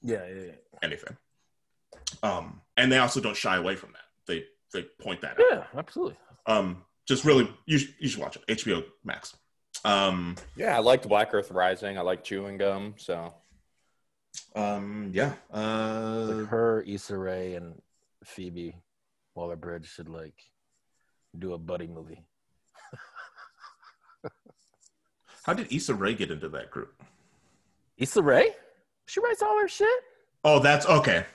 yeah, yeah, yeah. anything um and they also don't shy away from that they they point that out Yeah, absolutely. um just really you, sh- you should watch it hbo max um Yeah, I liked Black Earth Rising. I like chewing gum. So um yeah uh Like her, Issa Rae, and Phoebe Waller Bridge should like do a buddy movie. how did Issa Rae get into that group Issa Rae? She writes all her shit. oh that's okay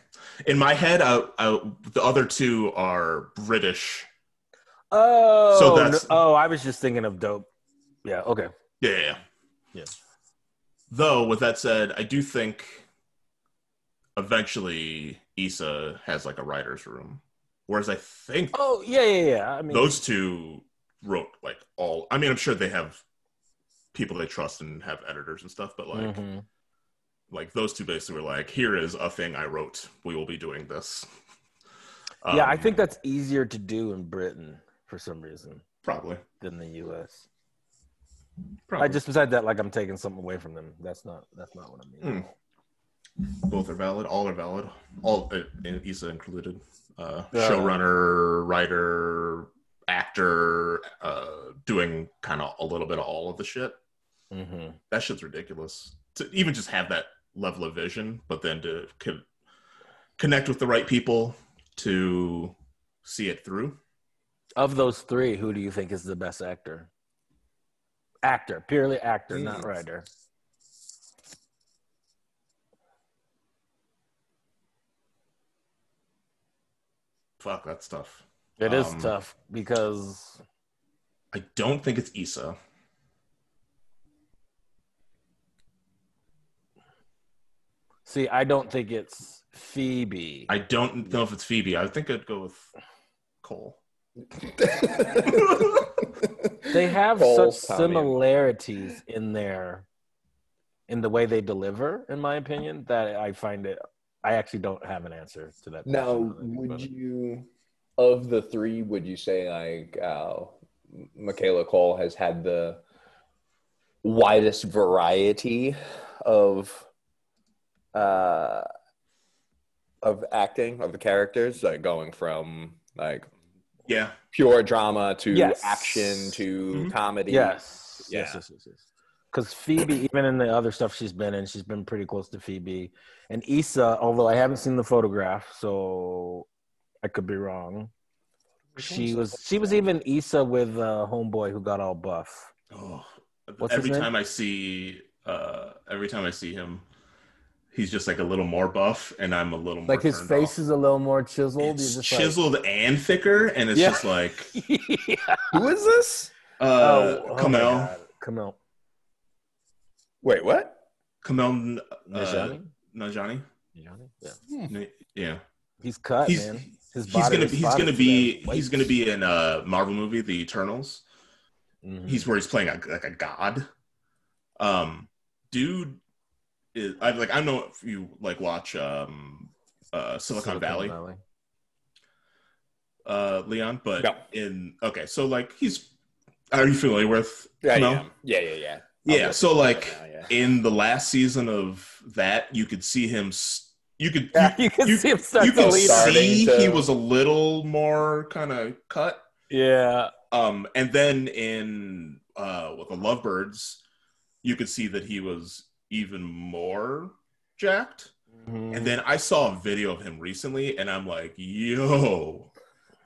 in my head I, I, the other two are british Oh, So that's- no- oh, I was just thinking of dope. Yeah. Okay. yeah, yeah, yeah. Yeah. Though, with that said, I do think eventually Issa has like a writer's room. Whereas I think Oh yeah, yeah, yeah. I mean, those two wrote like all, I mean, I'm sure they have people they trust and have editors and stuff, but like, mhm. like those two basically were like, here is a thing I wrote. We will be doing this. yeah, I Um, think that's easier to do in Britain for some reason probably. than the U.S. Probably. I just besides that, like I'm taking something away from them. That's not. That's not what I mean. Both are valid. All are valid. All uh, Issa included. Uh, Yeah. showrunner, writer, actor, uh, doing kind of a little bit of all of the shit. Mm-hmm. That shit's ridiculous. To even just have that level of vision, but then to co- connect with the right people to see it through. Of those three, who do you think is the best actor? Actor, purely actor, not Mm. writer. Fuck, that's tough. It is Um, tough because I don't think it's Issa. see, I don't think it's Phoebe. I don't know if it's Phoebe. I think I'd go with Coel. they have Coel's such Tommy. similarities in their in the way they deliver, in my opinion, that I find it. I actually don't have an answer to that. Now, really, would but- you, of the three, would you say like uh, Michaela Coel has had the widest variety of uh, of acting of the characters, like going from like Yeah. pure drama to Yes. action to Mhm. comedy? Yes. Yeah. Yes, yes, yes, yes. Because Phoebe, even in the other stuff she's been in, she's been pretty close to Phoebe. And Issa, although I haven't seen the photograph, so I could be wrong. She was she was even Issa with uh, homeboy who got all buff. Oh, What's every time I see, uh, every time I see him, he's just like a little more buff, and I'm a little more Like his face off. is a little more chiseled. It's He's just like- chiseled and thicker, and it's Yeah. just like yeah. Who is this? uh, oh, oh my Kumail, God. Kumail. Wait, what? Kumail uh, Nanjiani? Nanjiani. Nanjiani? Yeah. N- Yeah, He's cut, he's man. His he's gonna is he's gonna be he's gonna be in a Marvel movie, The Eternals. Mhm. He's where he's playing a, like a god. Um, dude, is I like I don't know if you like watch um uh Silicon, Valley. uh Leon, but No. in okay, so like he's are you familiar with Yeah, Kumail? yeah, yeah, yeah, yeah. Yeah, so like now, yeah. in the last season of that, you could see him you could Yeah, you, you can you- see him start you to can see to- he was a little more kind of cut. Yeah. Um and then in uh with the Lovebirds, you could see that he was even more jacked. Mm-hmm. And then I saw a video of him recently, and I'm like, yo,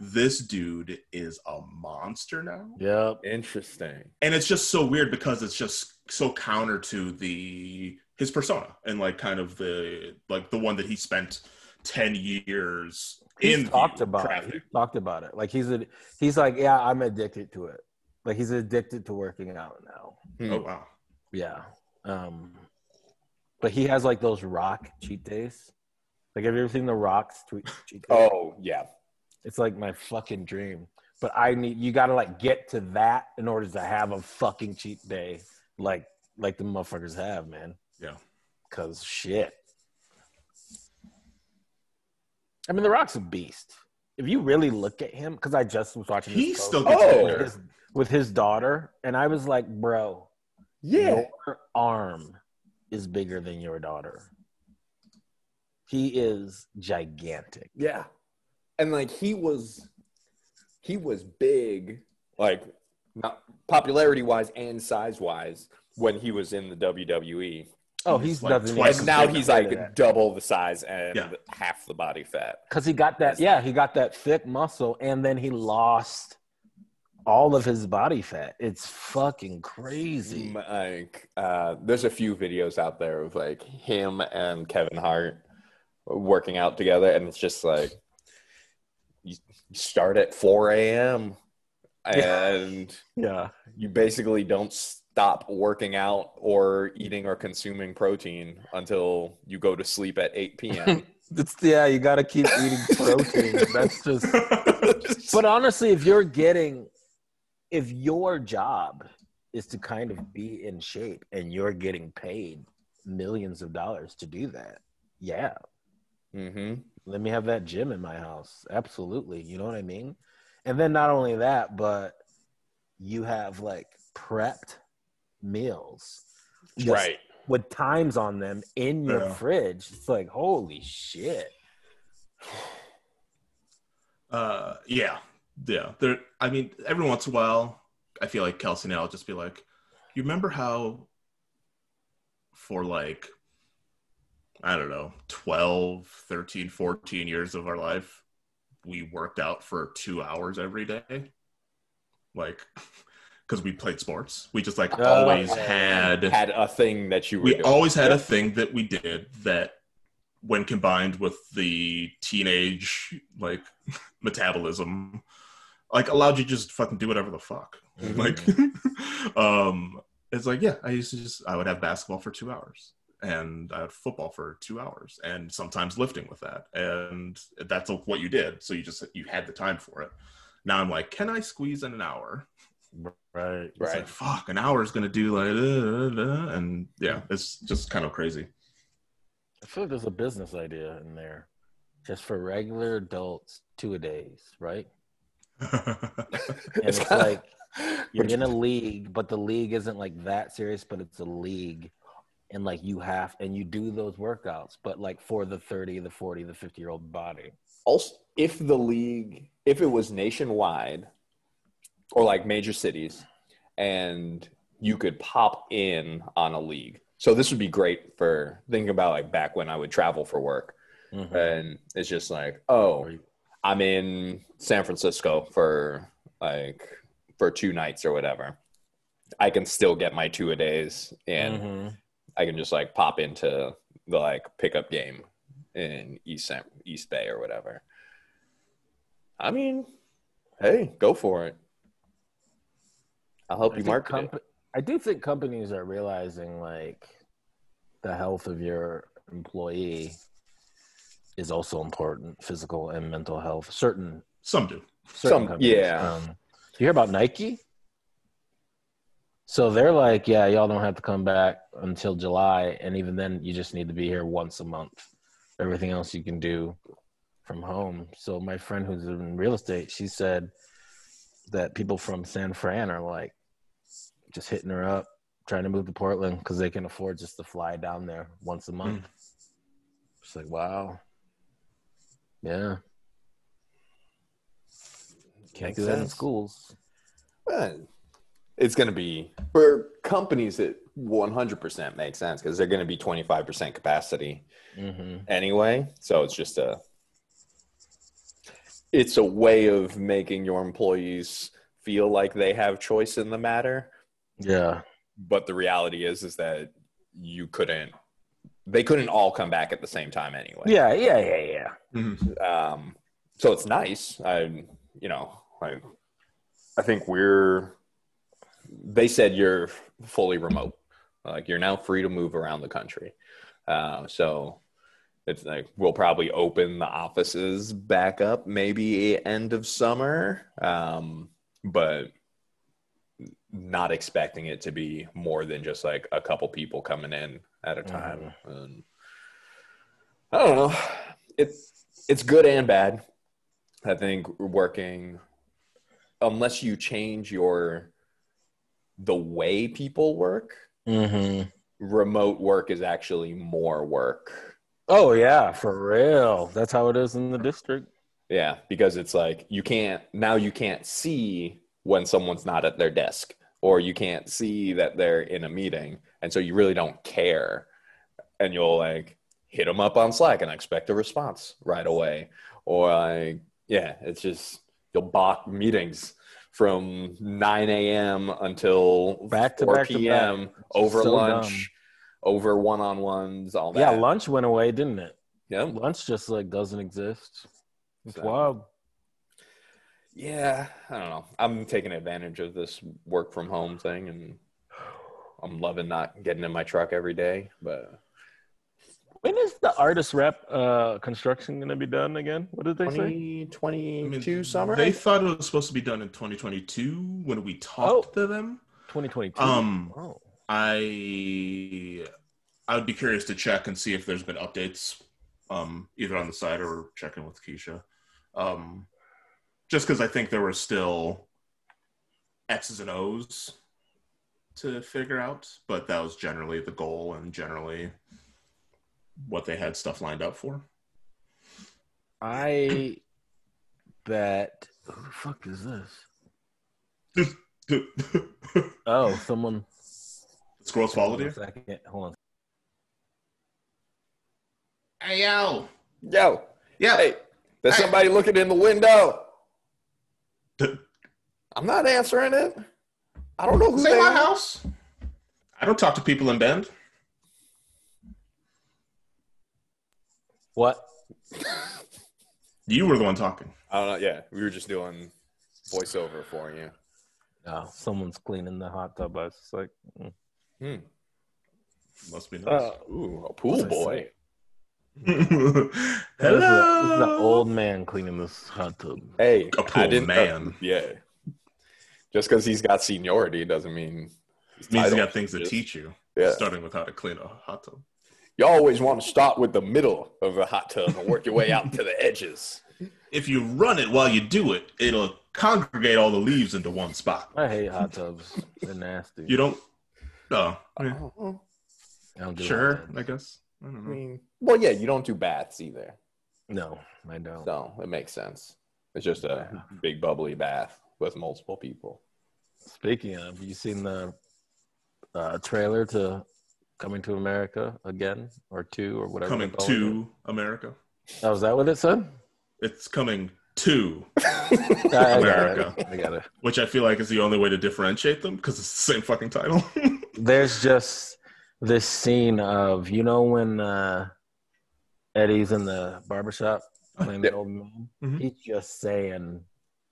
this dude is a monster now. Yep. Interesting. And it's just so weird because it's just so counter to the his persona and like kind of the like the one that he spent 10 years He's in talked about it. He talked about it. Like he's a, he's like, yeah, I'm addicted to it. Like he's addicted to working out now. Oh wow. Yeah. Um, but he has like those rock cheat days. Like, have you ever seen the Rock's tweet cheat days? Oh yeah. It's like my fucking dream. But I need you got to like get to that in order to have a fucking cheat day, like like the motherfuckers have, man. Yeah. Cause shit. I mean, the Rock's a beast. If you really look at him, because I just was watching. He still gets Oh. with his, with his daughter, and I was like, bro, Yeah. your arm is bigger than your daughter. He is gigantic. Yeah. And like he was he was big, like not popularity wise and size wise when he was in the WWE. Oh, He's he's like doesn't twice And now he's like double the size and Yeah. half the body fat. because he got that. Yeah, he got that thick muscle, and then he lost all of his body fat. It's fucking crazy. Like uh there's a few videos out there of like him and Kevin Hart working out together and it's just like you start at 4 a.m. and Yeah, you basically don't stop working out or eating or consuming protein until you go to sleep at 8 p.m. it's yeah. You got to keep eating protein. That's just. But honestly, if you're getting, if your job is to kind of be in shape and you're getting paid millions of dollars to do that, yeah, hmm let me have that gym in my house. Absolutely. You know what I mean? And then not only that, but you have like prepped meals Right. with times on them in your Yeah. fridge. It's like, holy shit. Uh, yeah, yeah. There. I mean, every once in a while, I feel like Kelsey and I'll just be like, "You remember how, for like, I don't know, 12, 13, 14 years of our life, we worked out for two hours every day, like, because we played sports. We just like Oh, always had." Had a thing that you we doing. always had a thing that we did that when combined with the teenage like metabolism, like allowed you to just fucking do whatever the fuck. Mhm. Like, um, it's like yeah, I used to just I would have basketball for two hours and I had football for two hours and sometimes lifting with that, and that's what you did. So you just you had the time for it. Now I'm like, can I squeeze in an hour? Right. It's Right. like fuck, an hour is gonna do like, uh, uh, uh, and yeah, it's just kind of crazy. I feel like there's a business idea in there, just for regular adults, two a days, right? And it's, kinda- like you're in a league, but the league isn't like that serious, but it's a league, and like you have and you do those workouts, but like for the thirty, the forty, the fifty year old body. also if the league if it was nationwide or like major cities and you could pop in on a league so this would be great for thinking about like back when i would travel for work Mhm. and it's just like oh i'm in san francisco for like for two nights or whatever i can still get my two a days and Mhm. I can just like pop into the like pickup game in East San- East Bay or whatever. I mean, hey, go for it. I'll help I you think market comp- it. I do think companies are realizing like the health of your employee is also important, physical and mental health. Certain Some do. certain Some- companies. yeah. Um, you hear about Nike? So they're like, yeah, y'all don't have to come back until July, and even then, you just need to be here once a month. Everything else you can do from home. So my friend who's in real estate, she said that people from San Fran are like just hitting her up, trying to move to Portland because they can afford just to fly down there once a hmm. month. It's like, wow, yeah, can't Makes do that in schools. Well, It's going to be for companies that 100% make sense because they're going to be 25% capacity hmm anyway. So it's just a it's a way of making your employees feel like they have choice in the matter. Yeah, But the reality is is that you couldn't they couldn't all come back at the same time anyway. yeah, yeah, yeah, yeah. Mhm. Um so it's nice. I you know, I I think we're they said you're fully remote. Like you're now free to move around the country. Uh, so it's like we'll probably open the offices back up maybe end of summer, um, but not expecting it to be more than just like a couple people coming in at a time. And I don't know. It's it's good and bad. I think working unless you change your the way people work, hmm remote work is actually more work. Oh yeah, for real. That's how it is in the district. Yeah, because it's like you can't now you can't see when someone's not at their desk or you can't see that they're in a meeting and so you really don't care and you'll like hit them up on Slack and expect a response right away or like yeah, it's just you'll block meetings from 9 a.m. until Back to 4 back to p.m. back. over So lunch, over one-on-ones, all that. Yeah, lunch went away, didn't it? Yeah. Lunch just like doesn't exist. It's So- wild. Yeah, I don't know. I'm taking advantage of this work from home thing and I'm loving not getting in my truck every day, but When is the artist rep uh, construction going to be done again? What did they say? 2022 I mean, summer. They thought it was supposed to be done in 2022 when we talked to them. 2022. Um, oh. I I would be curious to check and see if there's been updates, um, either on the site or checking with Keisha. Um, just because I think there were still X's and O's to figure out, but that was generally the goal and generally what they had stuff lined up for. I bet. Who the fuck is this? Oh, someone. Squirrels Hold followed on a you. second. Hold on. Hey yo, Yo, yeah. hey, there's Hey. somebody looking in the window. I'm not answering it. I don't know who Say they my are. house. I don't talk to people in Bend. What? You were the one talking. I don't know. Yeah, we were just doing voiceover for you. No, someone's cleaning the hot tub. I was just like, mm. Hmm. Must be nice. uh, Ooh, a pool boy. this is, a, this is an old man cleaning this hot tub. Hey, A pool I didn't man. yeah. Just because he's got seniority doesn't mean he's Means you titled got things to teach you. Yeah. Starting with how to clean a hot tub. You always want to start with the middle of the hot tub and work your way out to the edges. If you run it while you do it, it'll congregate all the leaves into one spot. I hate hot tubs. They're nasty. You don't. Yeah. I don't do sure. I guess. I don't I mean, well, yeah, you don't do baths either, No, I don't. so it makes sense. It's just a big bubbly bath with multiple people. Speaking of, you seen the uh, trailer to Coming to America again or two or whatever? Coming to America. it? Oh, is that what it said? It's coming to, I, I got America. I got it. which I feel like is the only way to differentiate them because it's the same fucking title. There's just this scene of you know when uh, Eddie's in the barbershop playing the old man. Mhm. He's just saying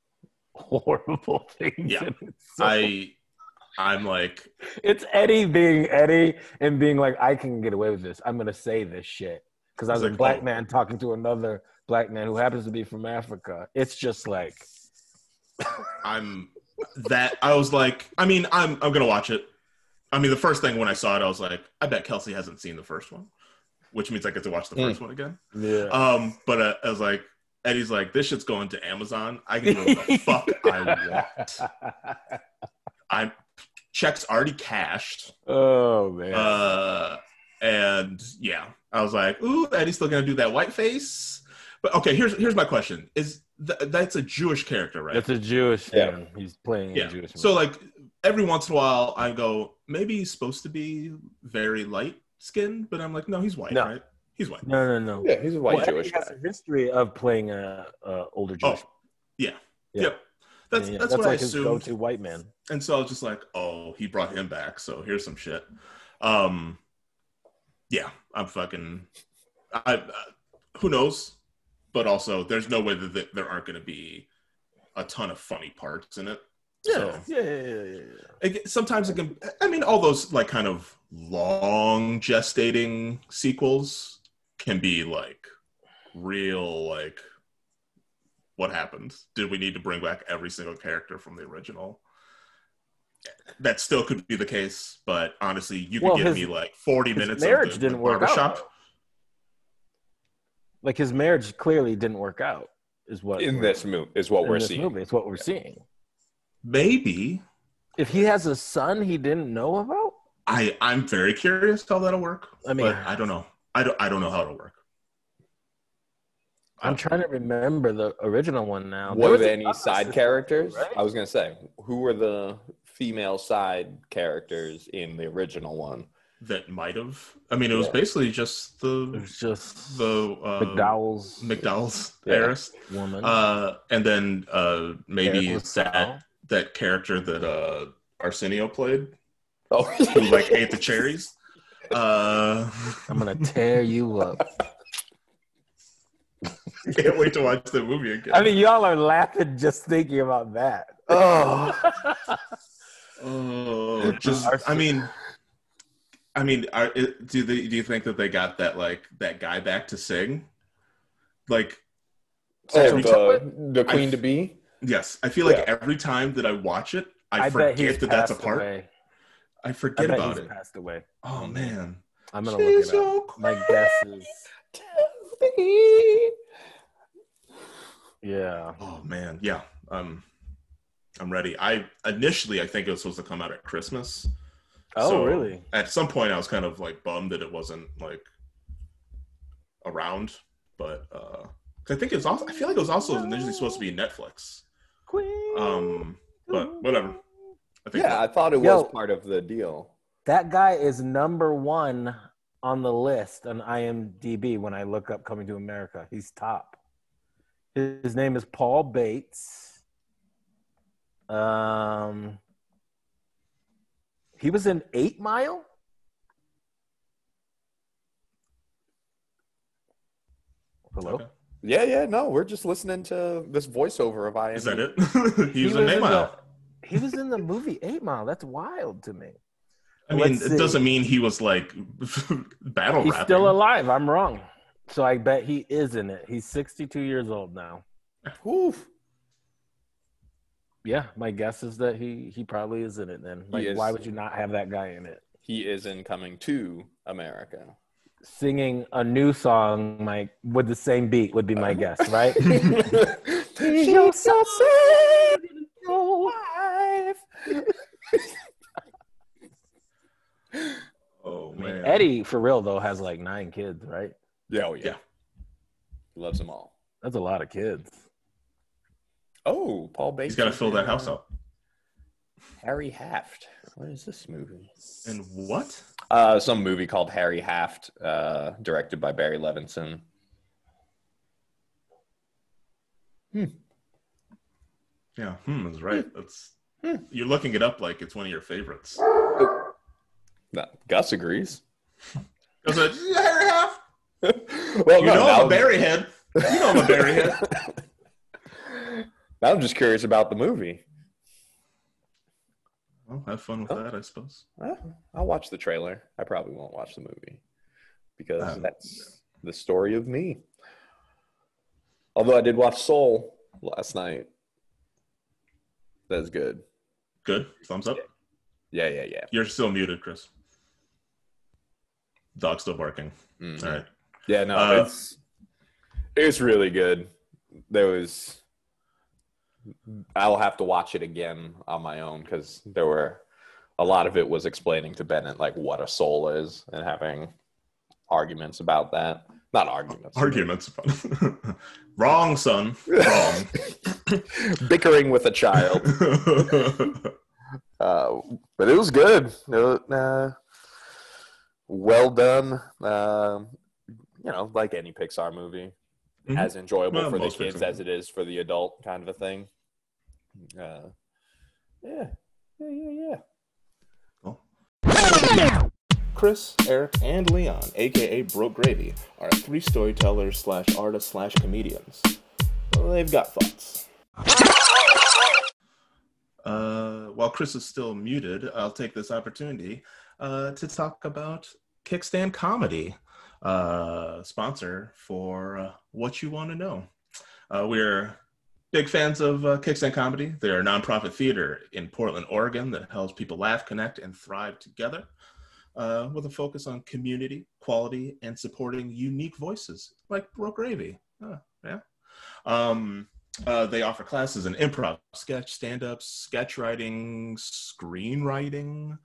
horrible things. Yeah. so- I, I'm like, It's Eddie being Eddie and being like, I can get away with this. I'm gonna say this shit because I was He's a black oh. man talking to another black man who happens to be from Africa. It's just like, I'm that. I was like, I mean, I'm I'm gonna watch it. I mean, the first thing when I saw it, I was like, I bet Kelsey hasn't seen the first one, which means I get to watch the Mm. first one again. yeah, Um, but uh, I was like, Eddie's like, this shit's going to Amazon. I can do whatever the fuck I want. I'm checks already cashed. oh man, Uh, and yeah, I was like, ooh, Eddie's still gonna do that white face. But okay, here's here's my question: Is th- that's a Jewish character, right? it's a Jewish Yeah. man. He's playing yeah. a Jewish. So man. like every once in a while, I go, maybe he's supposed to be very light skinned, but I'm like, no, he's white, No. right? He's white. no, no, no. Yeah, he's a white Well, Jewish Eddie has guy. a history of playing a, a older Jewish. Oh, yeah. Yeah. Yep. That's Yeah, yeah. that's, what like I assumed. go-to white man. and so I was just like, oh, he brought him back, so here's some shit. Um, yeah, I'm fucking. I, uh, who knows? But also, there's no way that there aren't going to be a ton of funny parts in it. So, yeah, yeah, yeah, yeah, yeah. it, sometimes it can. I mean, all those like kind of long gestating sequels can be like real like. What happened? Did we need to bring back every single character from the original? That still could be the case, but honestly, you could Well, give his- me like forty His minutes. marriage of the, didn't the work barbershop. out. Like his marriage clearly didn't work out. Is what In this movie is what in we're this seeing. movie. It's what we're seeing. Maybe If he has a son he didn't know about, I. I'm very curious how that'll work. I mean, but I don't know. I don't. I don't know how it'll work. I'm trying to remember the original one now. Were was there any side sister, characters? right? I was gonna say, who were the female side characters in the original one? that might have. I mean, it was Yeah. basically just It the was just the uh, McDowell's McDowell's Yeah. heiress, woman. uh, and then uh, maybe that that character that uh, Arsenio played, Oh, who like ate the cherries. Uh, I'm gonna tear you up. can't wait to watch the movie again. I mean, y'all are laughing just thinking about that. oh, oh, just I mean, I mean, are, do they, do you think that they got that like that guy back to sing? Like, oh every the, the queen to be. yes, I feel like Yeah. every time that I watch it, I, I, forget that that's a part. away. I I forget bet about he's it. passed away. Oh man, I'm gonna look She's it up. your My guess is, yeah. Oh man, yeah. Um, I'm ready. I initially I think it was supposed to come out at Christmas. Oh, So, really? At some point, I was kind of like bummed that it wasn't like around, but uh, 'cause I think it was also. I feel like it was also initially supposed to be Netflix. Queen. Um, but whatever. I think Yeah, I thought it was Yo. part of the deal. That guy is number one on the list on IMDb when I look up Coming to America. He's top. His, his name is Paul Bates. Um, he was in Eight Mile. Hello. Okay. Yeah, yeah. No, we're just listening to this voiceover of I. Is that it? He He's was in Eight Mile. the- He was in the movie Eight Mile. That's wild to me. I mean, Let's it see. doesn't mean he was like battle He's rapping. still alive. I'm wrong. So I bet he is in it. He's 62 years old now. Oof. Yeah, my guess is that he he probably is in it. Then, like, is. why would you not have that guy in it? He is in coming to America. Singing a new song, Mike, with the same beat, would be my uh, guess, right? She's so sad your life. Oh I mean, man, Eddie, for real though, has like nine kids, right? Yeah, oh yeah. Yeah. Loves them all. That's a lot of kids. Oh, Paul Bates. he's got to fill that house up. Harry Haft. What is this movie? And what? Uh, some movie called Harry Haft, uh, directed by Barry Levinson. Hmm. Yeah, hmm is right. That's Hmm. you're looking it up like it's one of your favorites. No, Gus agrees. Is it Harry Half? well, You no, know I'm a Berryhead. You know I'm a Berryhead. now I'm just curious about the movie. Well, have fun with Oh. that, I suppose. I'll watch the trailer. I probably won't watch the movie because Um, that's the story of me. Although I did watch Soul last night. That's good. Good. Thumbs up. Yeah, yeah, yeah. You're still muted, Chris. Dog's still barking. Mhm. All right. Yeah, no, Uh, it's it's really good. There was I'll have to watch it again on my own because there were a lot of it was explaining to Bennett like what a soul is and having arguments about that. Not arguments. Arguments about Wrong, son. Wrong. bickering with a child. Uh, but it was good. It uh, well done. Um you know, like any Pixar movie, Mhm. as enjoyable Well, for the kids as it is for the adult, kind of a thing. Uh, yeah, yeah, yeah, yeah. Chris, Eric, and Leon, aka Broke Gravy, are three storytellers slash artists slash comedians. Well, they've got thoughts. Uh, while Chris is still muted, I'll take this opportunity uh, to talk about Kickstand Comedy, uh, sponsor for uh, What You Want to Know. Uh, we're big fans of uh, Kickstand Comedy. They're a nonprofit theater in Portland, Oregon that helps people laugh, connect, and thrive together uh, with a focus on community, quality, and supporting unique voices like Broke Gravy. Yeah. Um, uh, they offer classes in improv, sketch, stand up, sketch writing, screenwriting.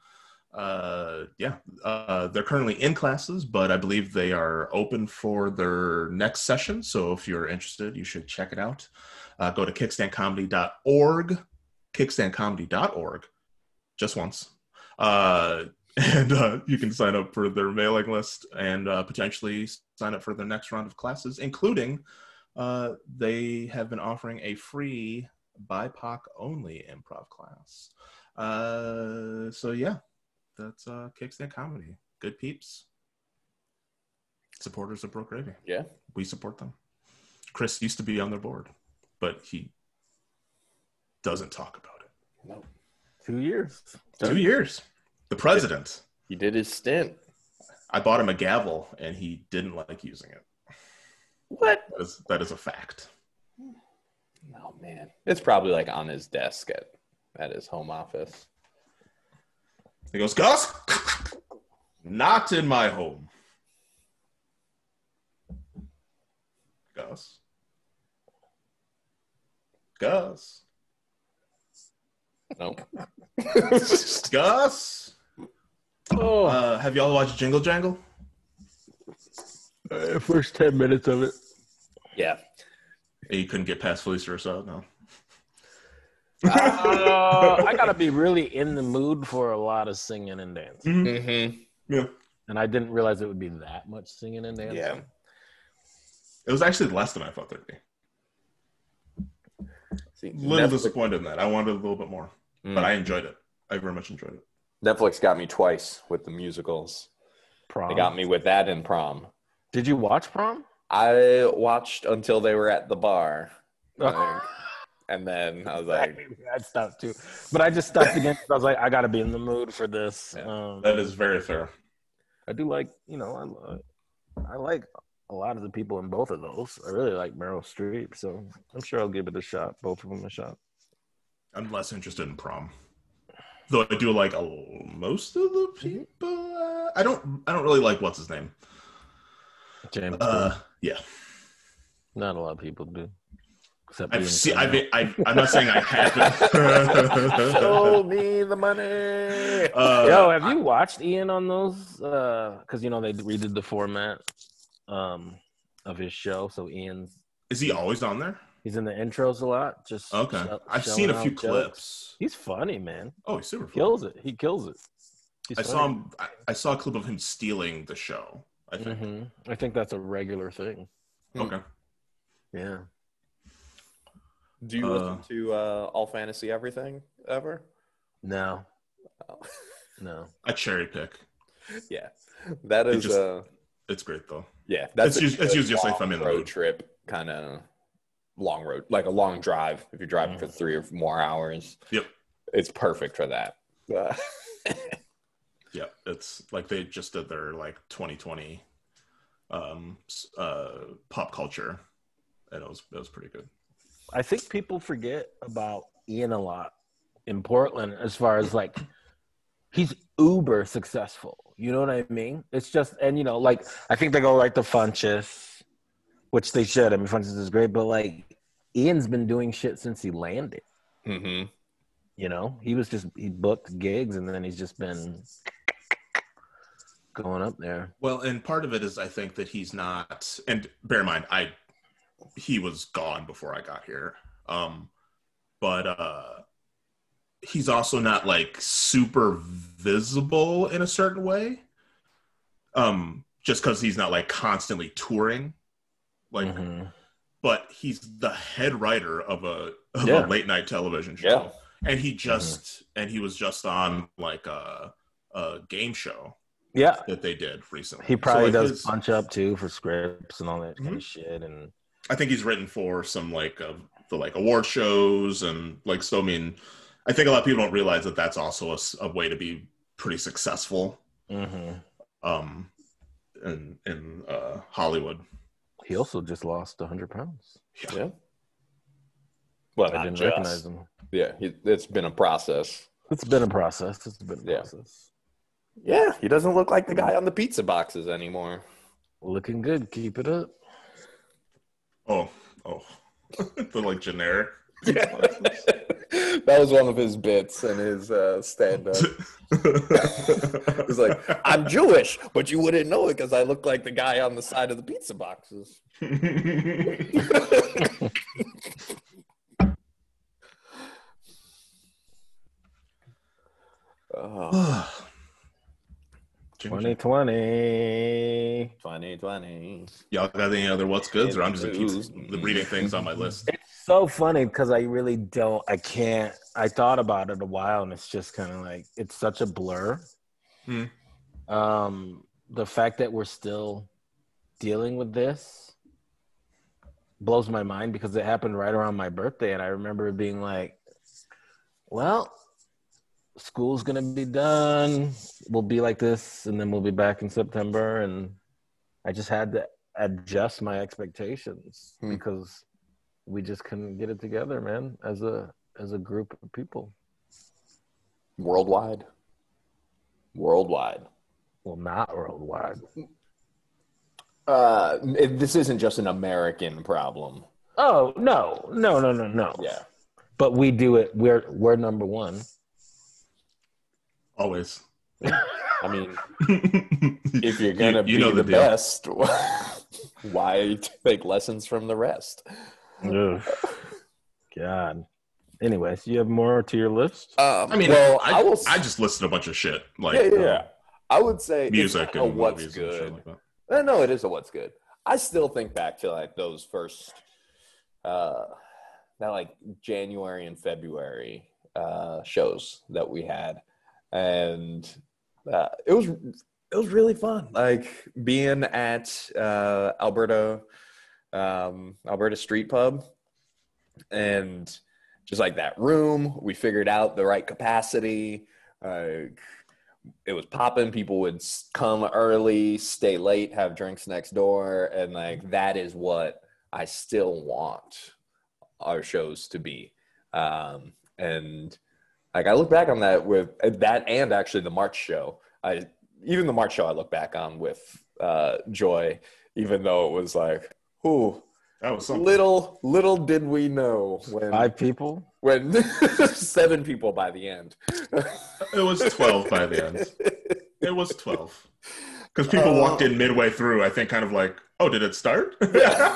Uh, yeah, uh, they're currently in classes, but I believe they are open for their next session. So if you're interested, you should check it out. Uh, go to kickstandcomedy.org, kickstandcomedy.org, just once. Uh, and uh, you can sign up for their mailing list and uh, potentially sign up for their next round of classes, including uh, they have been offering a free BIPOC only improv class. Uh, so yeah, that's uh, Kickstand Comedy. Good peeps. Supporters of Broke Gravy. Yeah. We support them. Chris used to be on their board, but he doesn't talk about it. No, Two years. Two years. The president. he did his stint. I bought him a gavel and he didn't like using it. What? That is, that is a fact. Oh man, it's probably like on his desk at at his home office. He goes, Gus, not in my home. Gus. Gus. No, Gus. Oh, Uh, have y'all watched Jingle Jangle? uh, first 10 minutes of it. yeah, You couldn't get past Phylicia Rashad, no. Uh, I gotta be really in the mood for a lot of singing and dancing, mm-hmm. Yeah. and I didn't realize it would be that much singing and dancing. yeah. It was actually less than I thought there'd be. See, A little Netflix, disappointed in that. I wanted a little bit more, Mm. but I enjoyed it. I very much enjoyed it. Netflix got me twice with the musicals. Prom. They got me with that and prom. Did you watch prom? I watched until they were at the bar, I think. And then I was like, I stopped too, but I just stopped again. I was like, I gotta be in the mood for this. Um, That is very fair. I do like, you know, I, I like a lot of the people in both of those. I really like Meryl Streep, so I'm sure I'll give it a shot. Both of them a shot. I'm less interested in prom, though I do like a, most of the people. Uh, I don't. I don't really like what's his name. James, Uh, yeah, not a lot of people do. Except I've seen. I've, been- I've. I'm not saying I haven't. me the money." uh, Yo, have you watched Ian on those? Because you know they redid the format um, of his show, so Ian's is he always on there? he's in the intros a lot. Just Okay, show- I've seen a few jokes. clips. He's funny, man. Oh, he's super. Fun. Kills it. He kills it. He's I saw him. I, I saw a clip of him stealing the show. I think. Mhm. I think that's a regular thing. Okay. Yeah. Do you Uh, listen to uh, All Fantasy Everything ever? No. Oh. No. I cherry pick. yeah, that is. It is. just- uh, It's great though. yeah, that's It's a us- it's usually just like if I'm in the road mood. trip kind of long road, like a long drive. If you're driving for three or more hours, Yep. it's perfect for that. Uh, Yeah, it's like they just did their like 2020 um uh pop culture and it was it was pretty good. I think people forget about Ian a lot in Portland as far as like he's uber successful. You know what I mean? It's just and you know, like I think they go right to Funches, which they should. I mean Funches is great, but like Ian's been doing shit since he landed. hmm You know? He was just he booked gigs and then he's just been going up there. Well, and part of it is I think that he's not and bear in mind I he was gone before I got here. Um but uh he's also not like super visible in a certain way. Um just cuz he's not like constantly touring. Like Mhm. but he's the head writer of a of Yeah. a late night television show. Yeah. And he just and he was just on like a a game show Yeah. that they did recently. He probably So, does his- punch up too for scripts and all that kind Mhm. of shit and I think he's written for some like of the like award shows and like so. I mean, I think a lot of people don't realize that that's also a way to be pretty successful Mhm. um in in uh Hollywood. he also just lost 100 pounds. Yeah. Well, I didn't just. recognize him. Yeah, he, it's been a process. It's been a process. It's been a Yeah. process. Yeah, he doesn't look like the guy on the pizza boxes anymore. Looking good. Keep it up. Oh, oh, the like generic. that was one of his bits in his uh, stand up. He's like, I'm Jewish, but you wouldn't know it because I look like the guy on the side of the pizza boxes. oh, 2020. 2020. Y'all got any other what's goods, or I'm just gonna keep reading things on my list. It's so funny because I really don't, I can't, I thought about it a while and it's just kind of like, it's such a blur. Hmm. Um, the fact that we're still dealing with this blows my mind because it happened right around my birthday. And I remember being like, well, school's going to be done. We'll be like this and then we'll be back in September. And I just had to adjust my expectations Hmm. because we just couldn't get it together, man, as a as a group of people. Worldwide. Worldwide. Well, not worldwide. Uh, this isn't just an American problem. Oh no, no, no, no, no. Yeah. But we do it. We're we're number one. Always. I mean, if you're gonna You- you be know the, the best, why take lessons from the rest? Ugh. God. Anyways, you have more to your list? Um, I mean, well, I, I, will. I just listed a bunch of shit like yeah, yeah, yeah. I would say music it's not a and what's movies and good. like that. No, it is a what's good. I still think back to like those first, uh, that like January and February uh, shows that we had, and uh, it was it was really fun. Like being at uh, Alberta, um, Alberta Street Pub, and just like that room, we figured out the right capacity. Uh, it was popping. People would come early, stay late, have drinks next door, and like that is what I still want our shows to be. Um, and like I look back on that with that, and actually the March show. I even the March show I look back on with uh, joy, even though it was like, ooh, That was something. little little did we know when Five people. when seven people by the end. It was 12 by the end. It was 12. Because people Oh. walked in midway through, I think, kind of like, oh, did it start? Yeah.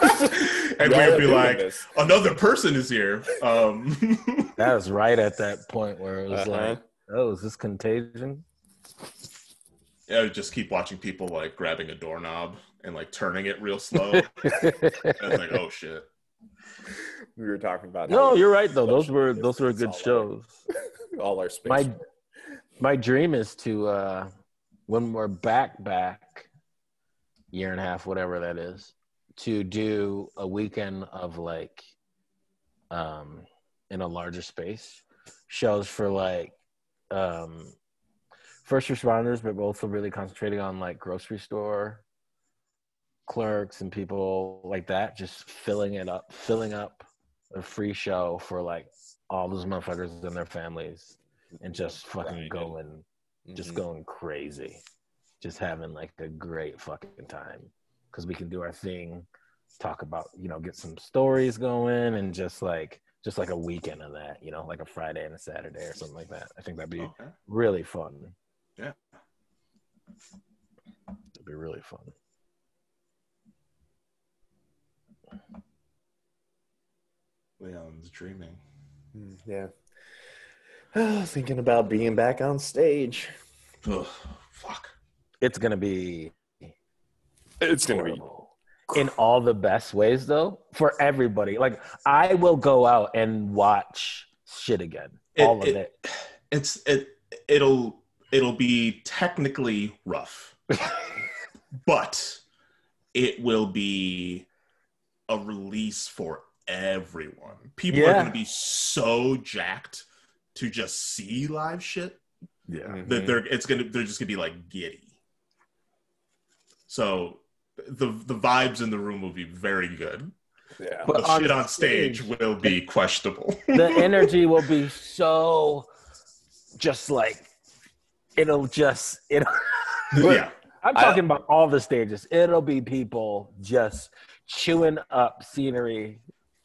and Y'all we would be like, this. another person is here. Um, That was right at that point where it was Uh-huh. like, oh, is this contagion? yeah, I would just keep watching people like grabbing a doorknob and like turning it real slow. and it's like, oh shit. we were talking about no, you're right though. Those were those were good all over. shows. all our space. My my dream is to uh when we're back back year and a half, whatever that is, to do a weekend of like um in a larger space shows for like um first responders but also really concentrating on like grocery store clerks and people like that just filling it up filling up a free show for like all those motherfuckers and their families and just fucking Grinding. Going just going crazy just having like a great fucking time because we can do our thing talk about you know get some stories going and just like just like a weekend of that you know like a friday and a saturday or something like that i think that'd be Okay. really fun Yeah. it'd be really fun Leon's dreaming. Mm, yeah. Thinking about being back on stage. Ugh, fuck. it's gonna be It's gonna horrible. Be. In all the best ways though for everybody like i will go out and watch shit again It- all of it- it It's it it'll it'll be technically rough. but it will be a release for everyone. People are going to be so jacked to just see live shit yeah Mm-hmm. that they're it's going to they're just going to be like giddy. So the the vibes in the room will be very good. yeah. But The on shit on stage, stage- will be questionable. the energy will be so just like it'll just it'll yeah. i'm I- talking about all the stages it'll be people just chewing up scenery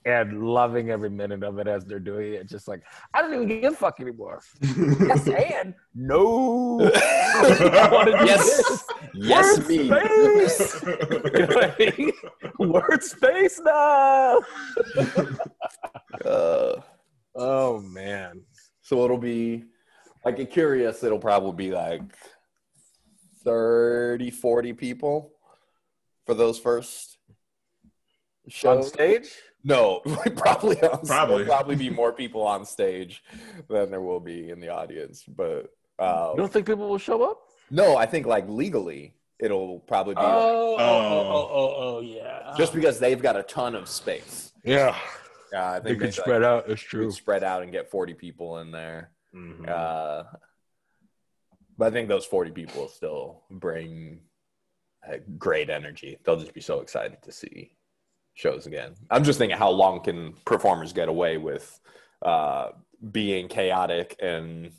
and loving every minute of it as they're doing it just like i don't even give a fuck anymore yes and no I wanna Yes. this. Yes, Word me. space. You know what I mean? Word space now. Uh, Oh man. so it'll be like a curious, it'll probably be like 30, 40 people for those first shows. On stage? No, probably on, Probably. there'll probably be more people on stage than there will be in the audience. But uh, You don't think people will show up? no, I think like legally, it'll probably be Oh, oh, Oh. oh, oh, oh, yeah. just because they've got a ton of space. yeah, Uh, I they could spread like, out. It's true. could spread out and get 40 people in there. Mhm. Uh, but I think those 40 people still bring uh, great energy. They'll just be so excited to see shows again. I'm just thinking, how long can performers get away with uh, being chaotic and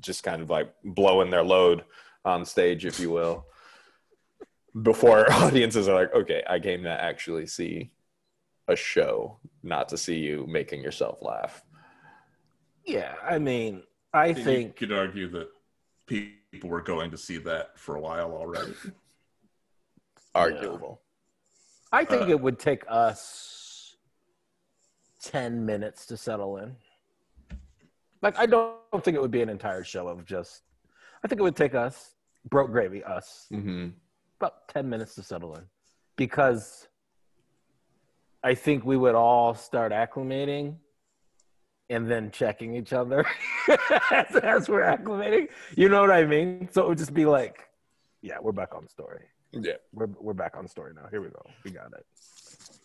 just kind of like blowing their load on stage, if you will, before audiences are like, okay, I came to actually see a show, not to see you making yourself laugh. yeah, I mean, I you think you could argue that people were going to see that for a while already. Arguable. I think Uh, it would take us ten minutes to settle in. Like, I don't think it would be an entire show of just. I think it would take us, broke gravy, us, Mm-hmm. about 10 minutes to settle in because I think we would all start acclimating and then checking each other as, as we're acclimating. You know what I mean? So it would just be like, Yeah, we're back on the story. Yeah. We're we're back on story now. Here we go. We got it.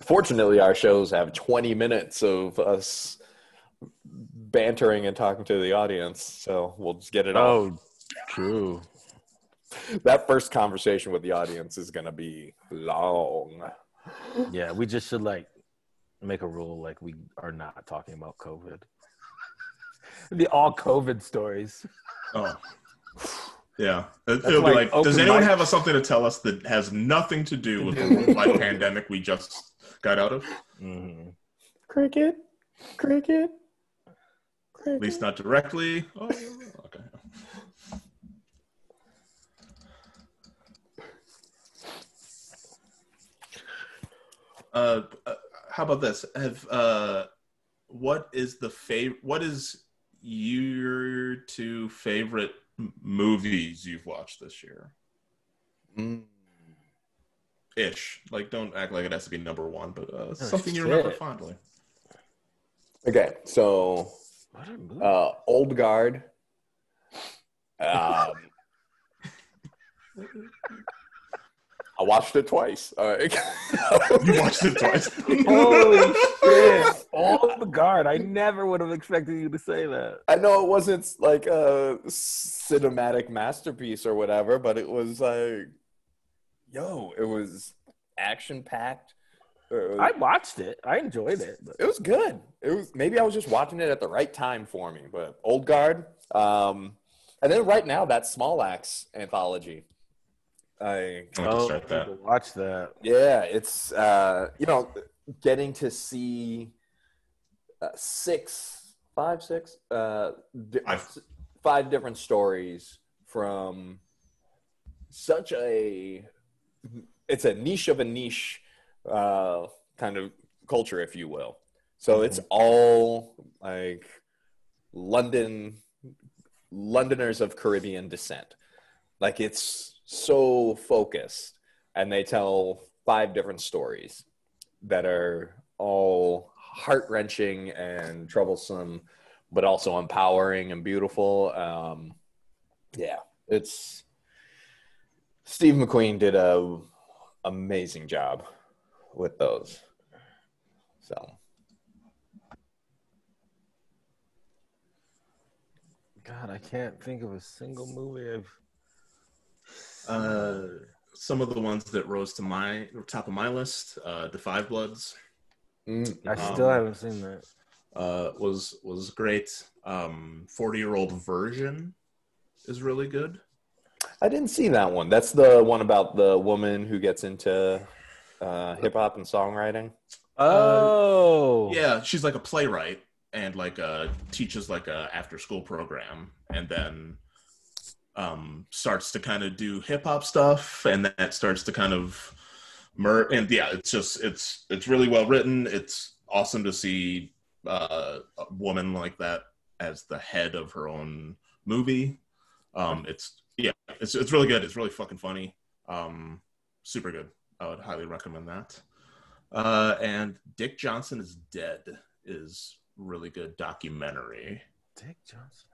Fortunately, our shows have 20 minutes of us bantering and talking to the audience, so we'll just get it off. Oh, true. That first conversation with the audience is going to be long. Yeah, we just should like make a rule like we are not talking about COVID. the all COVID stories. Oh. Yeah. It, That's will be like like, does anyone mic. have something to tell us that has nothing to do with the worldwide pandemic we just got out of? Mm-hmm. Cricket, cricket, cricket. At least not directly. Oh, okay. Uh, uh, how about this? Have uh, what is the fav- What is your two favorite m- movies you've watched this year? Mm. Ish. Like, don't act like it has to be number one, but uh, Oh, something you remember fondly. Okay, so What a movie. uh, Old Guard. Um, I watched it twice. All right. You watched it twice. Holy shit! All the guard. I never would have expected you to say that. I know it wasn't like a cinematic masterpiece or whatever, but it was like, yo, it was action packed. I watched it. I enjoyed it. But it was good. It was maybe I was just watching it at the right time for me. But Old Guard, um, and then right now that Small Axe anthology. I I'm start that. watch that. yeah, it's uh, you know getting to see uh, six, five, six, uh, di- Five. five different stories from such a it's a niche of a niche uh, kind of culture, if you will. So it's all like London, Londoners of Caribbean descent. Like it's so focused, and they tell five different stories that are all heart wrenching and troublesome, but also empowering and beautiful. Um, yeah, it's Steve McQueen did a amazing job with those. So God, I can't think of a single movie I've. Uh, some of the ones that rose to my top of my list, uh, The Five Bloods, mm, I still Um, haven't seen that. uh, was was great. Um, Forty year old version is really good. I didn't see that one. That's the one about the woman who gets into uh, hip hop and songwriting. Oh, Yeah, she's like a playwright and like uh, teaches like a after school program, and then um, starts to kind of do hip hop stuff, and that starts to kind of mer. And yeah, it's just it's it's really well written. It's awesome to see uh, a woman like that as the head of her own movie. Um, it's yeah, it's it's really good. It's really fucking funny. Um, super good. I would highly recommend that. Uh, and Dick Johnson is dead is really good documentary. Dick Johnson.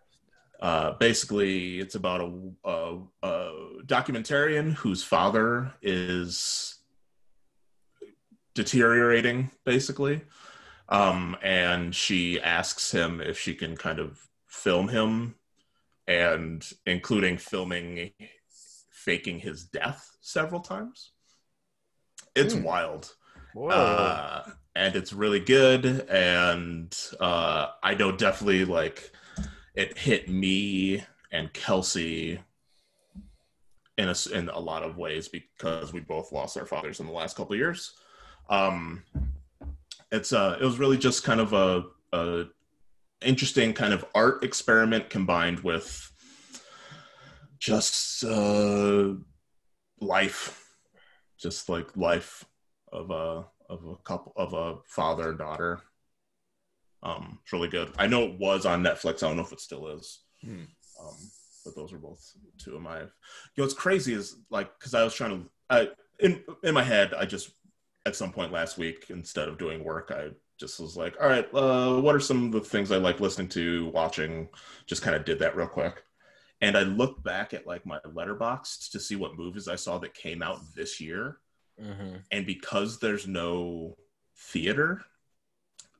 Uh, basically, it's about a, a, a documentarian whose father is deteriorating, basically. Um, and she asks him if she can kind of film him, and including filming faking his death several times. It's Hmm. wild uh, and it's really good and uh, i know definitely like it hit me and kelsey in a, in a lot of ways because we both lost our fathers in the last couple of years um, it's uh, it was really just kind of a, a interesting kind of art experiment combined with just uh, life just like life of a of a couple of a father and daughter. Um, it's really good. I know it was on Netflix. I don't know if it still is. Hmm. Um, but those are both two of my. You know, what's crazy is like because I was trying to. I in in my head, I just at some point last week instead of doing work, I just was like, all right, uh, what are some of the things I like listening to, watching? Just kind of did that real quick, and I looked back at like my Letterboxd to see what movies I saw that came out this year. Mm-hmm. And because there's no theater,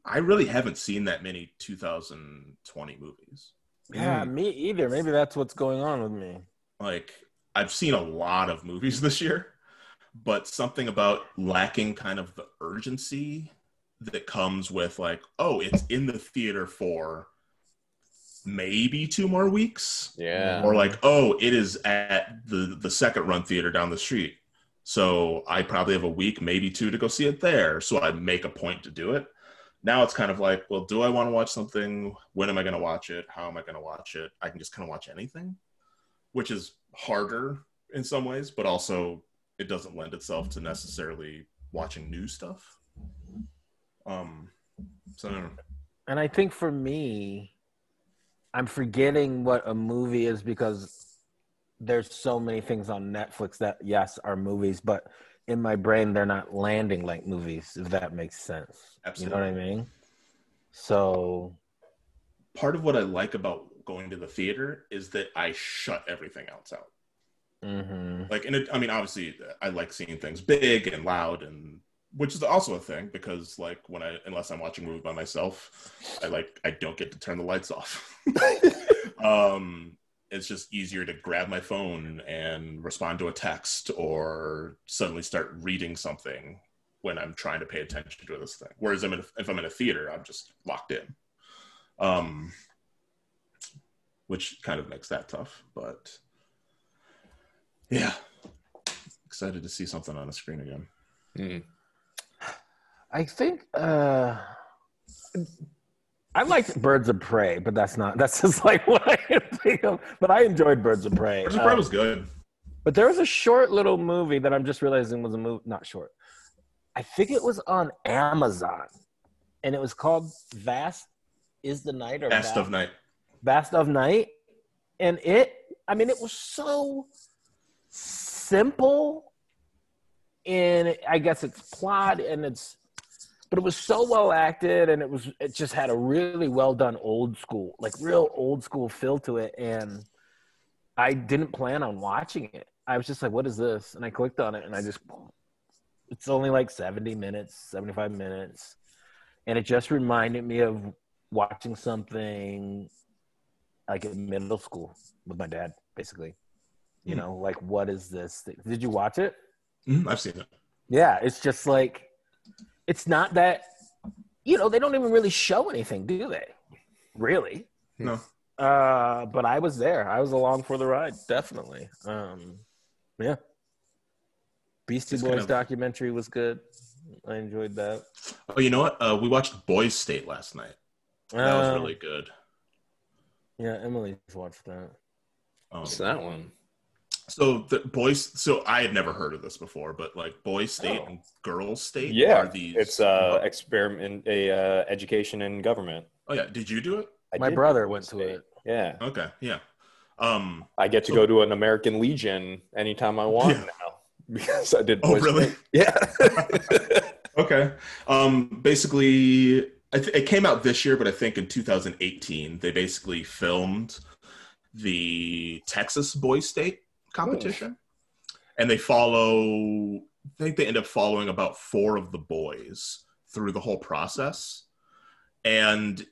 I really haven't seen that many 2020 movies. Yeah, me either. Maybe that's what's going on with me. Like, I've seen a lot of movies this year, but something about lacking kind of the urgency that comes with, like, oh, it's in the theater for maybe two more weeks. Yeah. Or like, oh, it is at the the second run theater down the street. So I probably have a week, maybe two to go see it there. So I make a point to do it. Now it's kind of like, well, do I want to watch something? When am I going to watch it? How am I going to watch it? I can just kind of watch anything, which is harder in some ways, but also it doesn't lend itself to necessarily watching new stuff. Um, so. And I think for me, I'm forgetting what a movie is because there's so many things on Netflix that yes are movies, but in my brain they're not landing like movies. If that makes sense, Absolutely. you know what I mean. So part of what I like about going to the theater is that I shut everything else out. mhm. Like, and it, I mean, obviously, I like seeing things big and loud, and which is also a thing because, like, when I unless I'm watching a movie by myself, I like I don't get to turn the lights off. um, it's just easier to grab my phone and respond to a text or suddenly start reading something when I'm trying to pay attention to this thing. Whereas I'm in a, if I'm in a theater, I'm just locked in. Um, which kind of makes that tough, but yeah, excited to see something on the screen again. Mm. I think uh I liked Birds of Prey, but that's not that's just like what I can think of. But I enjoyed Birds of Prey. Birds of Prey um, was good. But there was a short little movie that I'm just realizing was a movie, not short. I think it was on Amazon, and it was called Vast is the Night or Best Vast, of Night. Vast of Night, and it. I mean, it was so simple in I guess its plot and its, but it was so well acted, and it was it just had a really well done old school, like real old school feel to it, and I didn't plan on watching it. I was just like, "What is this?" And I clicked on it, and I just, it's only like seventy minutes, seventy-five minutes, and it just reminded me of watching something like in middle school with my dad, basically. You Hmm. know, like what is this? Did you watch it? Mhm, I've seen it. Yeah, it's just like, it's not that, you know, they don't even really show anything, do they? Really? No. Uh, but I was there. I was along for the ride, definitely. Um, yeah. Beastie It's Boys kind of- documentary was good. I enjoyed that. Oh, you know what? Uh, we watched Boys State last night. That was Uh, really good. Yeah, Emily's watched that. Um, What's that one? So the boys. So I had never heard of this before, but like Boys State Oh. and Girls State. Yeah, are these? it's uh experiment a uh, education in government. oh yeah. Did you do it? I My brother go went to state. it. Yeah, Okay. Yeah. Um. I get to So- go to an American Legion anytime I want Yeah. now because I did. Oh, really? State. Yeah. Okay. Um, basically, I th- it came out this year, but I think in 2018 they basically filmed the Texas Boys State competition, and they follow. I think they end up following about four of the boys through the whole process, and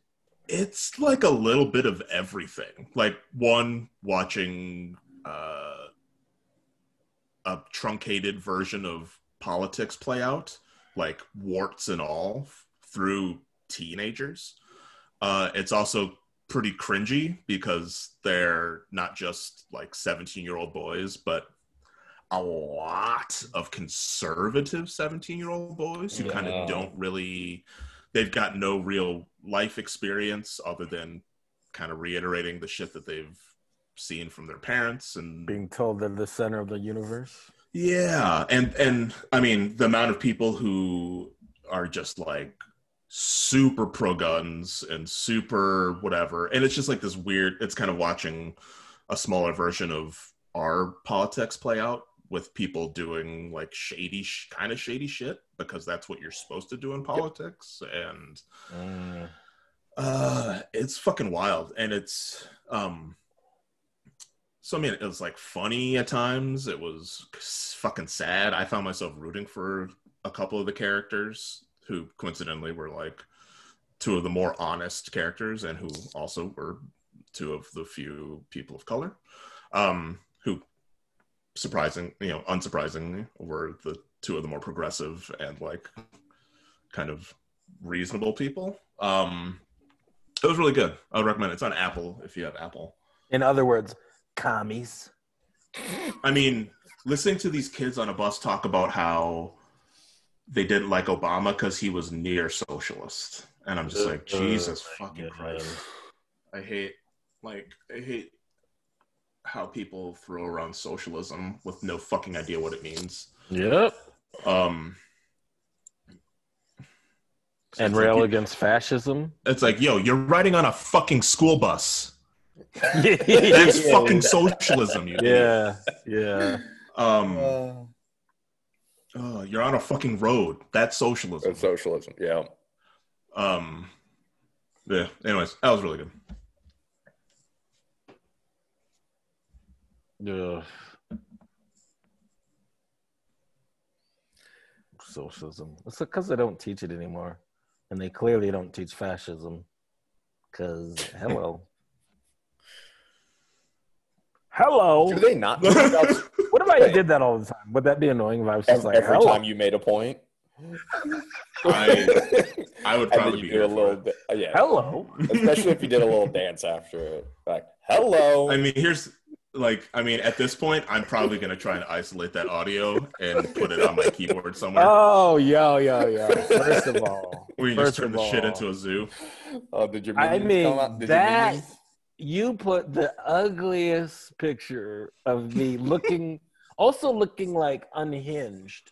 it's like a little bit of everything. Like one watching uh, a truncated version of politics play out like warts and all through teenagers. Uh, it's also pretty cringy because they're not just like 17 year old boys, but a lot of conservative 17 year old boys who kind of don't really, they've got no real life experience other than kind of reiterating the shit that they've seen from their parents and Being told they're the center of the universe. yeah, and and I mean the amount of people who are just like super pro guns and super whatever, and it's just like this weird. It's kind of watching a smaller version of our politics play out with people doing like shady, sh- kind of shady shit because that's what you're supposed to do in politics, and uh, it's fucking wild, and it's um so I mean, it was like funny at times. It was fucking sad. I found myself rooting for a couple of the characters who coincidentally were like two of the more honest characters and who also were two of the few people of color um, who surprising you know unsurprisingly were the two of the more progressive and like kind of reasonable people. Um it was really good. I would recommend it. It's on apple if you have apple. In other words, commies. I mean, listening to these kids on a bus talk about how they didn't like Obama because he was near socialist, and I'm just like, Uh, Jesus my fucking. Christ! I hate, like, I hate how people throw around socialism with no fucking idea what it means. Yep. Um, And rail like, against fascism. It's like, yo, you're riding on a fucking school bus. yeah, That's fucking socialism, you idiot. Yeah, yeah. Um, Uh, oh, you're on a fucking road. That's socialism. That's socialism. Yeah. Um, yeah. Anyways, that was really good. Ugh. Socialism. It's because they don't teach it anymore, and they clearly don't teach fascism. Because hello, hello. Do they not? teach What if I did that all the time? Would that be annoying if I was just every like, every hello? time you made a point? I I would probably be do a little bit. uh, yeah. hello? Especially if you did a little dance after it. Like, hello. I mean, here's like, I mean, at this point, I'm probably gonna try and isolate that audio and put it on my keyboard somewhere. Oh, yo, yo, yo. First of all, where you just first turn of the shit into a zoo. oh, did your I mean, come out? Did your that minions- you put the ugliest picture of me looking, also looking like unhinged.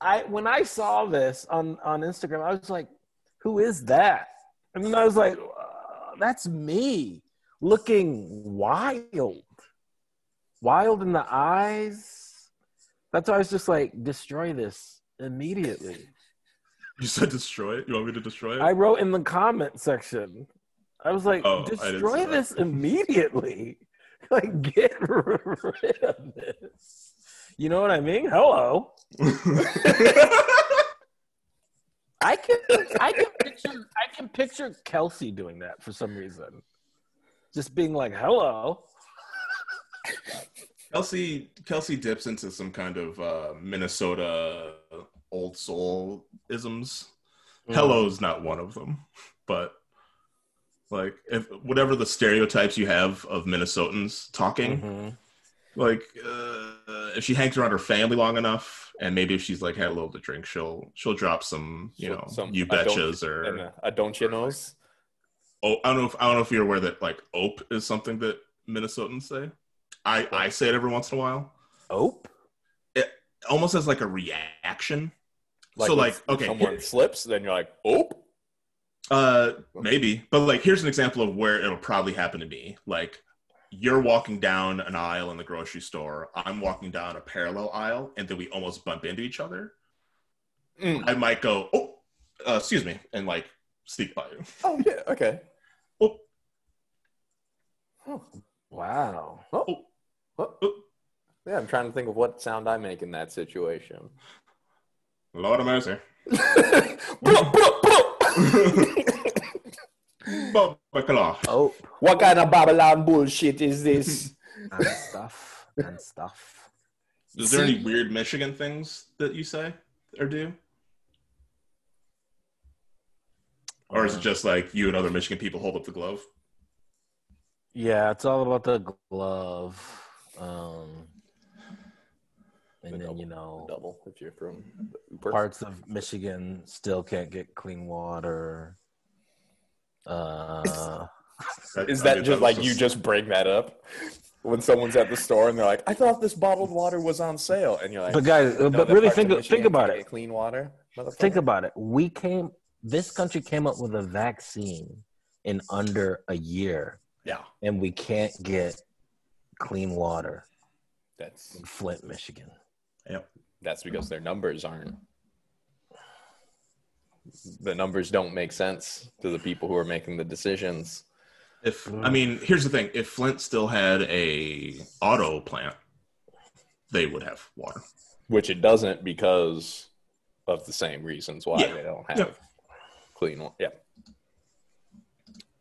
I when I saw this on on Instagram, I was like, "Who is that?" And then I was like, uh, "That's me, looking wild, wild in the eyes." That's why I was just like, "Destroy this immediately." You said destroy it. You want me to destroy it? I wrote in the comment section. I was like, Oh, I didn't see destroy this immediately. Like, get rid of this. You know what I mean? Hello. I can I can picture I can picture Kelsey doing that for some reason. Just being like, hello. Kelsey Kelsey dips into some kind of uh, Minnesota old soul isms. Mm. Hello's not one of them, but like if whatever the stereotypes you have of Minnesotans talking, Mhm. like uh, if she hangs around her family long enough, and maybe if she's like had a little to drink, she'll she'll drop some you know Some- you betchas or I don't you knows? oh I don't know if I don't know if you're aware that like ope is something that Minnesotans say. I I say it every once in a while, Ope? It almost as like a reaction. Like so like okay, someone slips, then you're like, oh. Uh, maybe, but like, here's an example of where it'll probably happen to me. Like, you're walking down an aisle in the grocery store. I'm walking down a parallel aisle, and then we almost bump into each other. Mm. I might go, "Oh, uh, excuse me," and like sneak by you. Oh yeah, okay. Oh, Wow. Oh, oh. Yeah, I'm trying to think of what sound I make in that situation. Lord of mercy. Bacala. What kind of Babylon bullshit is this? and stuff and stuff. Is there any weird Michigan things that you say or do? Or is it just like you and other Michigan people hold up the glove? Yeah, it's all about the glove. Um, and then you know, double if you're from the parts of Michigan still can't get clean water. Uh, Is I that mean, just was like you just bring that up when someone's at the store and they're like, "I thought this bottled water was on sale," and you're like, but guys, "No, but really think think about it. Clean water. Think about it. We came. This country came up with a vaccine in under a year, Yeah, and we can't get clean water that's in Flint, Michigan. That's because their numbers aren't. The numbers don't make sense to the people who are making the decisions. If I mean, here's the thing: if Flint still had a auto plant, they would have water. Which it doesn't because of the same reasons why Yeah. they don't have Yep. clean water. Yeah.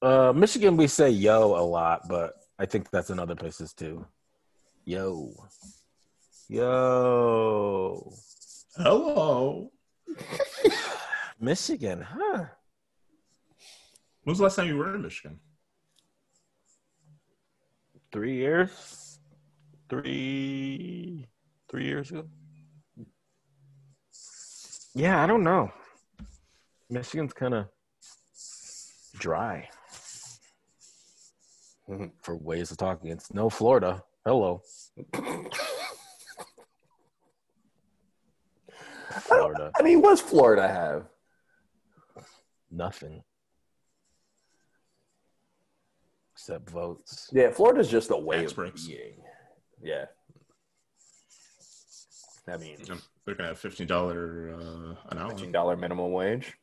Uh, Michigan, we say yo a lot, but I think that's in other places too. Yo. Yo. Hello. Michigan, huh? When was the last time you were in Michigan? Three years? Three three years ago? Yeah, I don't know. Michigan's kind of dry for ways of talking. It's no Florida. Hello, Florida. I mean, what's Florida have? Nothing except votes. Yeah, Florida's just a way Tax of breaks. being. Yeah. I mean, They're gonna have fifteen dollar uh, an hour. fifteen dollar minimum wage.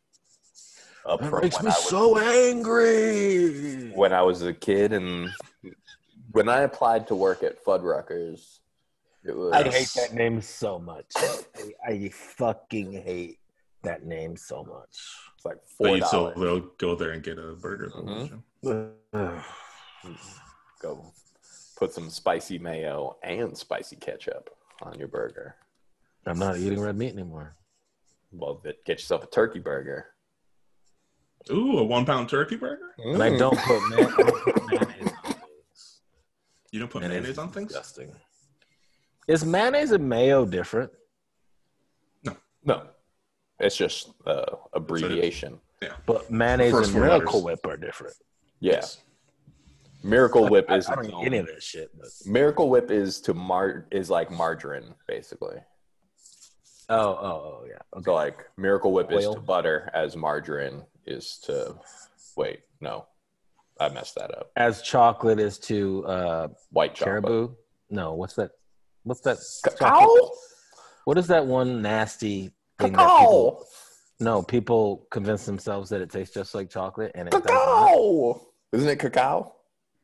Up That from makes me was- so angry. when I was a kid and when I applied to work at Fuddruckers, it was I hate that name so much. I, I fucking hate that name so much. It's like But four you still dollars. they'll go there and get a burger. though, Mhm. won't you? Ugh. Go put some spicy mayo and spicy ketchup on your burger. I'm not eating red meat anymore. Well, get yourself a turkey burger. Ooh, a one pound turkey burger? And I don't put, man- I don't put mayonnaise on things. You don't put Mayonnaise mayonnaise on things? Disgusting. Is mayonnaise and mayo different? No, No. it's just uh, abbreviation. But mayonnaise first and Miracle letters. Whip are different. Yeah, Miracle Whip I, is I don't eat any of that shit. But... Miracle Whip is to mar is like margarine basically. Oh, oh, oh, yeah. Okay. So like Miracle Whip is to butter as margarine is to wait no, I messed that up. As chocolate is to uh, White chocolate. caribou. No, what's that? What's that? Cacao. What is that one nasty thing that people? Cacao. No, people convince themselves that it tastes just like chocolate, and it does not. Cacao. Isn't it cacao?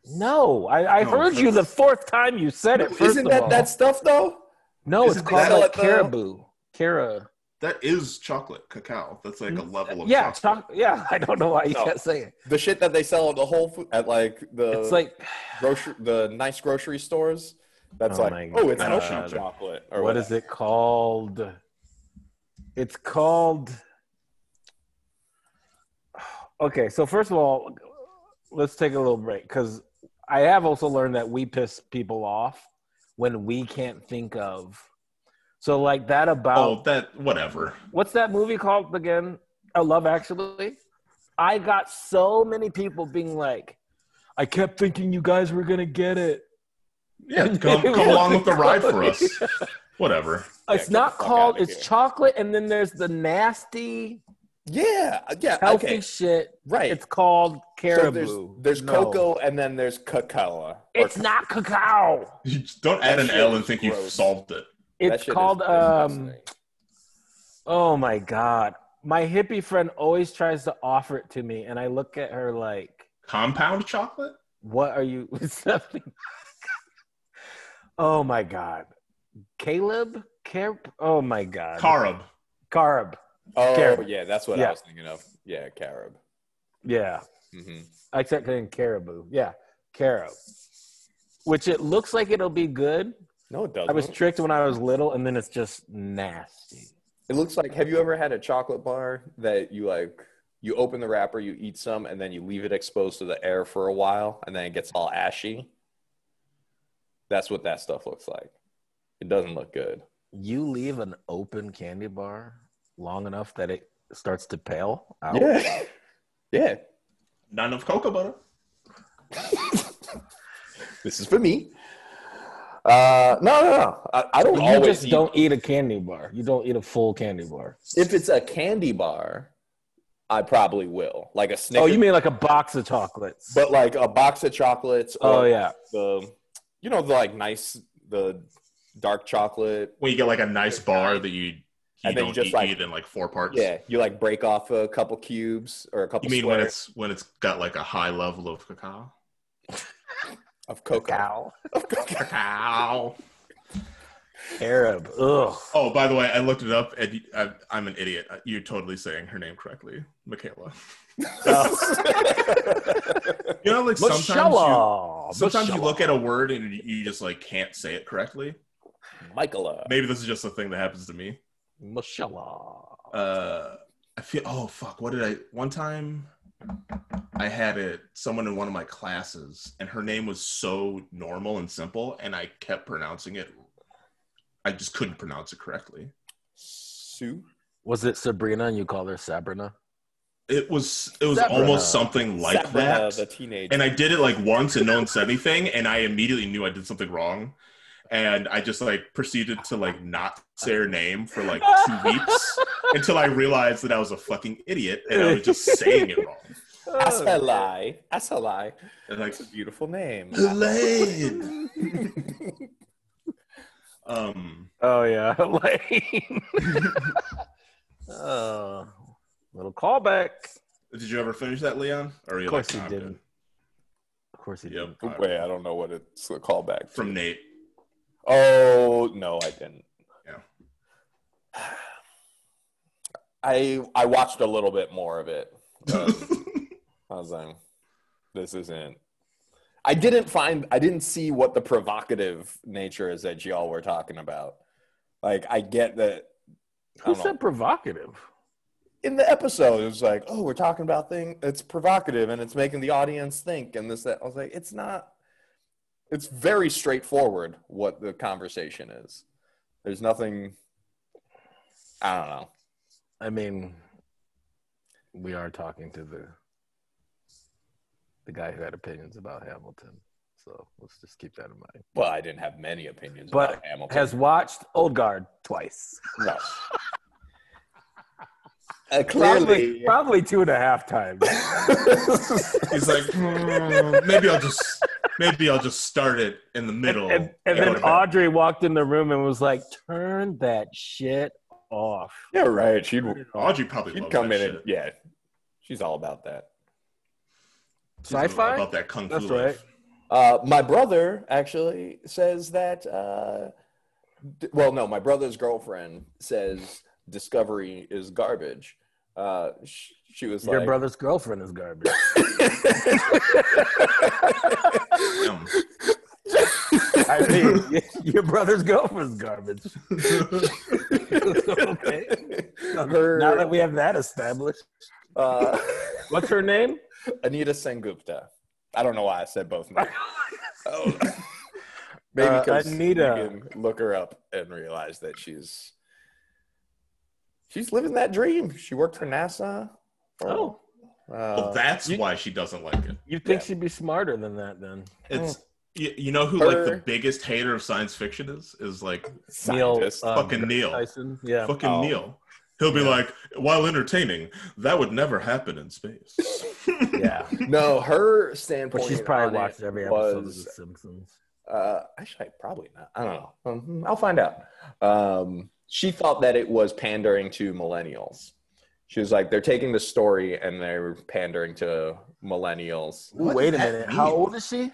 No, I, I No, heard you the fourth time you said it. 1st Isn't of that all. that stuff though? no? It's Isn't called like caribou. Cara. That is chocolate cacao. That's like a level of Yeah, chocolate. choc- yeah. I don't know why you No. can't say it. The shit that they sell at the Whole Food at like the It's like grocery the nice grocery stores. That's Oh like oh, it's milk chocolate. Or what is it called? It's called. Okay, so first of all, let's take a little break because I have also learned that we piss people off when we can't think of. So like that about Oh, that whatever. what's that movie called again? A Love Actually. I got so many people being like, I kept thinking you guys were gonna get it. Yeah, come, come along with the ride for us. Whatever. It's get not called. It's here. chocolate, and then there's the nasty, Yeah, yeah, healthy okay, shit. right. It's called so caribou. there's there's No. cocoa and then there's cacao. or It's not cacao. You don't add That an L and is think you've solved it. It's called um. Oh my god, my hippie friend always tries to offer it to me, and I look at her like, Compound chocolate? "What are you?" Something? oh my god, Caleb, Car- Oh my god, Carob. Carb. Oh Carib. yeah, that's what I was thinking of. Yeah, carob. Yeah, hmm I kept saying caribou. Yeah, carob. Which it looks like it'll be good. No, it doesn't. I was tricked when I was little, and then it's just nasty. It looks like. Have you ever had a chocolate bar that you like? You open the wrapper, you eat some, and then you leave it exposed to the air for a while, and then it gets all ashy. That's what that stuff looks like. It doesn't look good. You leave an open candy bar long enough that it starts to pale out. Yeah, yeah. None of cocoa butter. This is for me. Uh, no, no, no. I, I don't You always just eat- don't eat a candy bar. You don't eat a full candy bar. If it's a candy bar, I probably will, like a Snickers. Oh, you mean like a box of chocolates? but like a box of chocolates. oh yeah, the, you know, the like nice the dark chocolate. When you get like a nice bar that you you And then you don't just, eat, like- eat in like four parts. Yeah, you like break off a couple cubes or a couple. You mean when it's when it's got like a high level of cacao? Of cocoa. Cow. Of cocoa. Cacao. Arab. Ugh. Oh, by the way, I looked it up, and I, I'm an idiot. You're totally saying her name correctly, Michaela. You know, like sometimes you, Mashallah. sometimes you look at a word and you- you just like can't say it correctly. Michaela. Maybe this is just a thing that happens to me. Mashallah. Uh, I feel. Oh fuck! What did I? One time, I had it. Someone in one of my classes, and her name was so normal and simple, and I kept pronouncing it. I just couldn't pronounce it correctly. Sue. Was it Sabrina and you call her Sabrina? It was. It was Sabrina. almost something like Sabrina, that. the teenage. and I did it like once and no one said anything, and I immediately knew I did something wrong. And I just like proceeded to like not say her name for like two weeks until I realized that I was a fucking idiot and I was just saying it wrong. That's a lie. That's a lie. And like It's a beautiful name. Elaine. um Oh yeah, Lane. oh, little callback. did you ever finish that, Leon? Or are Of course like, he didn't. good"? Of course he Yep. did. Wait, I don't know what it's a callback to. From Nate. Oh no, I didn't. Yeah. I I watched a little bit more of it. but I was like, this isn't. I didn't find. I didn't see what the provocative nature is that y'all were talking about. Like, I get that. I Who don't know. said provocative? in the episode, it was like, oh, we're talking about thing. It's provocative and it's making the audience think and this that. I was like, it's not. It's very straightforward what the conversation is. There's nothing. I don't know. I mean, we are talking to the the guy who had opinions about Hamilton. So let's just keep that in mind. Well, I didn't have many opinions But about Hamilton. Has watched Old Guard twice. no. Uh, Probably, clearly, probably two and a half times. He's like, "Hmm, maybe I'll just maybe I'll just start it in the middle. and, and go then to bed." Audrey walked in the room and was like, "Turn that shit off." yeah, right. She'd Audrey probably she'd come in shit. and yeah, she's all about that. She's Sci-fi? about that kung fu That's life. Uh, my brother actually says that. Uh, d- well, no, my brother's girlfriend says Discovery is garbage. Uh, sh- she was like. Your like, brother's girlfriend is garbage. I mean, your brother's girlfriend's garbage. okay. Her- Now that we have that established, uh, what's her name? Anita Sengupta. I don't know why I said both names. Oh. Maybe Uh, because Anita. you can look her up and realize that she's she's living that dream. She worked for NASA. for- Oh. well, uh, that's you- why she doesn't like it. You think Yeah. she'd be smarter than that then? It's you, you know who like the biggest hater of science fiction is is like. Neil, um, Fucking Neil. Tyson. Yeah. fucking Oh. Neil. He'll be like, while entertaining, that would never happen in space. Yeah. no, her standpoint. But standpoint. she's probably watched every episode of The Simpsons. Uh, actually, probably not. I don't know. Um, I'll find out. Um, she thought that it was pandering to millennials. She was like, they're taking the story and they're pandering to millennials. What wait a does that minute. How old is she?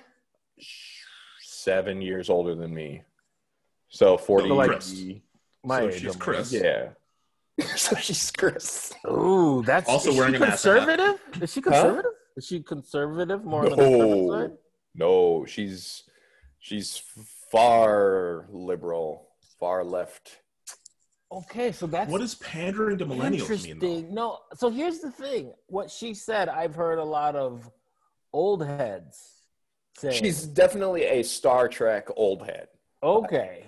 Seven years older than me. So 40. So like- My So age. she's. Chris. yeah. so she's Chris. Ooh, that's Also is wearing she an ass hat. conservative. Is she conservative? Is she conservative more on the No. conservative side? No, she's she's far liberal, far left. Okay, so that's what is pandering to millennials mean? Though? interesting. No, so here's the thing. What she said, I've heard a lot of old heads say. She's definitely a Star Trek old head. okay.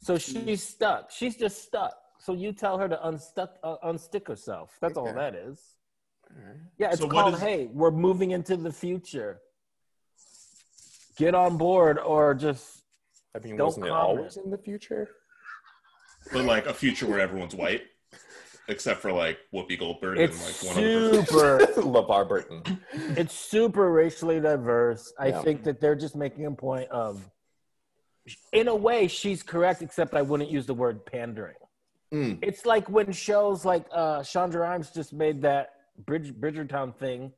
So she's stuck. She's just stuck. So you tell her to unstuck, uh, unstick herself. That's all Okay. that is. Yeah, it's So called. is- Hey, we're moving into the future. Get on board, or just I mean, Don't wasn't it always in the future? But like a future where everyone's white, except for like Whoopi Goldberg it's and like one of the super. LeVar Burton. it's super racially diverse. I Yeah. think that they're just making a point of, in a way, she's correct, except I wouldn't use the word pandering. Mm. It's like when shows like uh, Shonda Rhimes just made that Bridge, Bridgertown thing,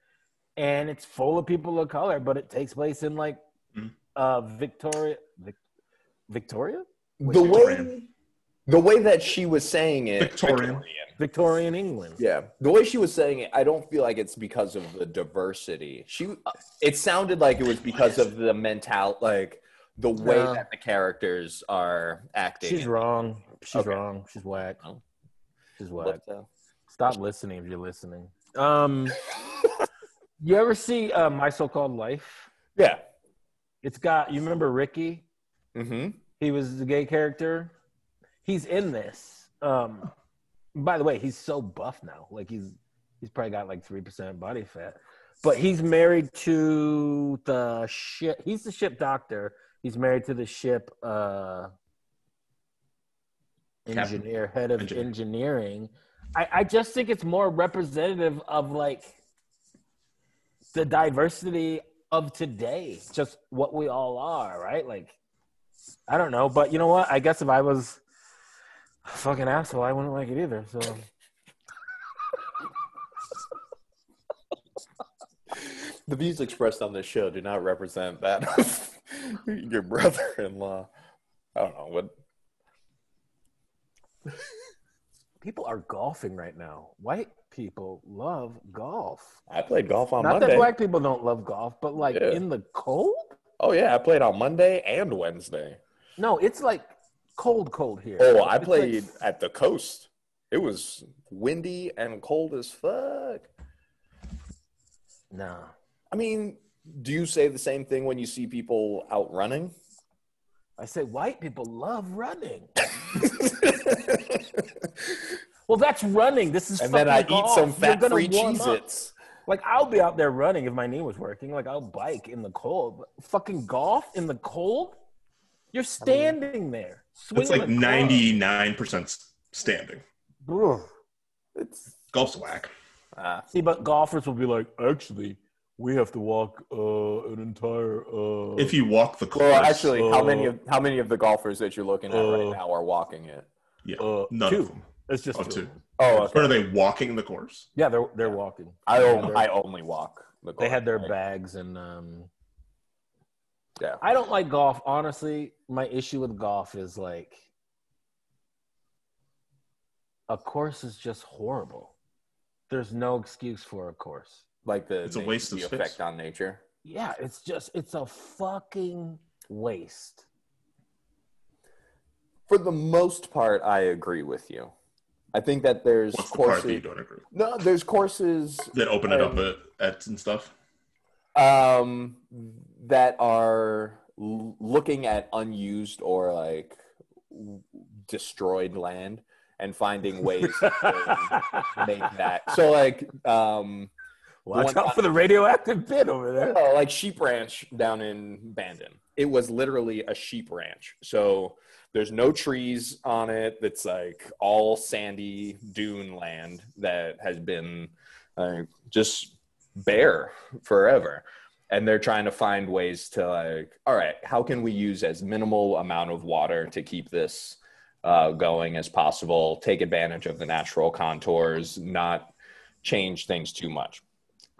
and it's full of people of color, but it takes place in like Mm. uh, Victoria, Vic, Victoria, the way the way that she was saying it Victorian. Victorian England. Yeah, the way she was saying it, I don't feel like it's because of the diversity. She, it sounded like it was because of the mental, like the way No. that the characters are acting. She's wrong. She's Okay. wrong. She's whack. She's whack. Stop listening if you're listening. Um, you ever see uh, My So-Called Life? Yeah. It's got. You remember Ricky? Mm-hmm. He was the gay character. He's in this. Um, by the way, he's so buff now. Like he's he's probably got like three percent body fat. But he's married to the ship. He's the ship doctor. He's married to the ship uh, Captain. Engineer, head of Engineer. engineering. I, I just think it's more representative of like the diversity of today, just what we all are, right? Like, I don't know, but you know what? I guess if I was a fucking asshole, I wouldn't like it either. So The views expressed on this show do not represent that of your brother-in-law. I don't know what. people are golfing right now. White people love golf. I played golf on Not Monday. that black people don't love golf, but like Yeah. in the cold? oh yeah, I played on Monday and Wednesday. No, it's like cold, cold here. Oh, I It's played like- at the coast. It was windy and cold as fuck. no. I mean, do you say the same thing when you see people out running? I say white people love running. Well, that's running. This is and then I fucking eat golf. some fat-free warm Cheez-Its. Like I'll be out there running if my knee was working. Like I'll bike in the cold. But fucking golf in the cold? You're standing there. It's like ninety nine percent standing. Ugh. It's Golf's whack. uh, See, but golfers will be like, actually, we have to walk uh, an entire. Uh, If you walk the course, well, actually, how uh, many of how many of the golfers that you're looking at right uh, now are walking it? yeah, uh, none two. of them. It's just Oh, two. two. Oh, Or are they walking the course? Yeah, they're they're walking. I only, had I only walk. The They had their bags and um. Yeah. I don't like golf. Honestly, my issue with golf is like a course is just horrible. There's no excuse for a course. Like the It's a the- waste of the space. effect on nature. Yeah, it's just it's a fucking waste. For the most part, I agree with you. I think that there's What's the part courses. that you don't agree? with? no, there's courses That open it up Um, at, at and stuff. um, that are looking at unused or like destroyed land and finding ways to make that. So like um, Watch out for the radioactive pit over there. Oh, like Sheep Ranch down in Bandon. It was literally a sheep ranch. So there's no trees on it. It's like all sandy dune land that has been uh, just bare forever. And they're trying to find ways to like, all right, how can we use as minimal amount of water to keep this uh, going as possible? Take advantage of the natural contours, not change things too much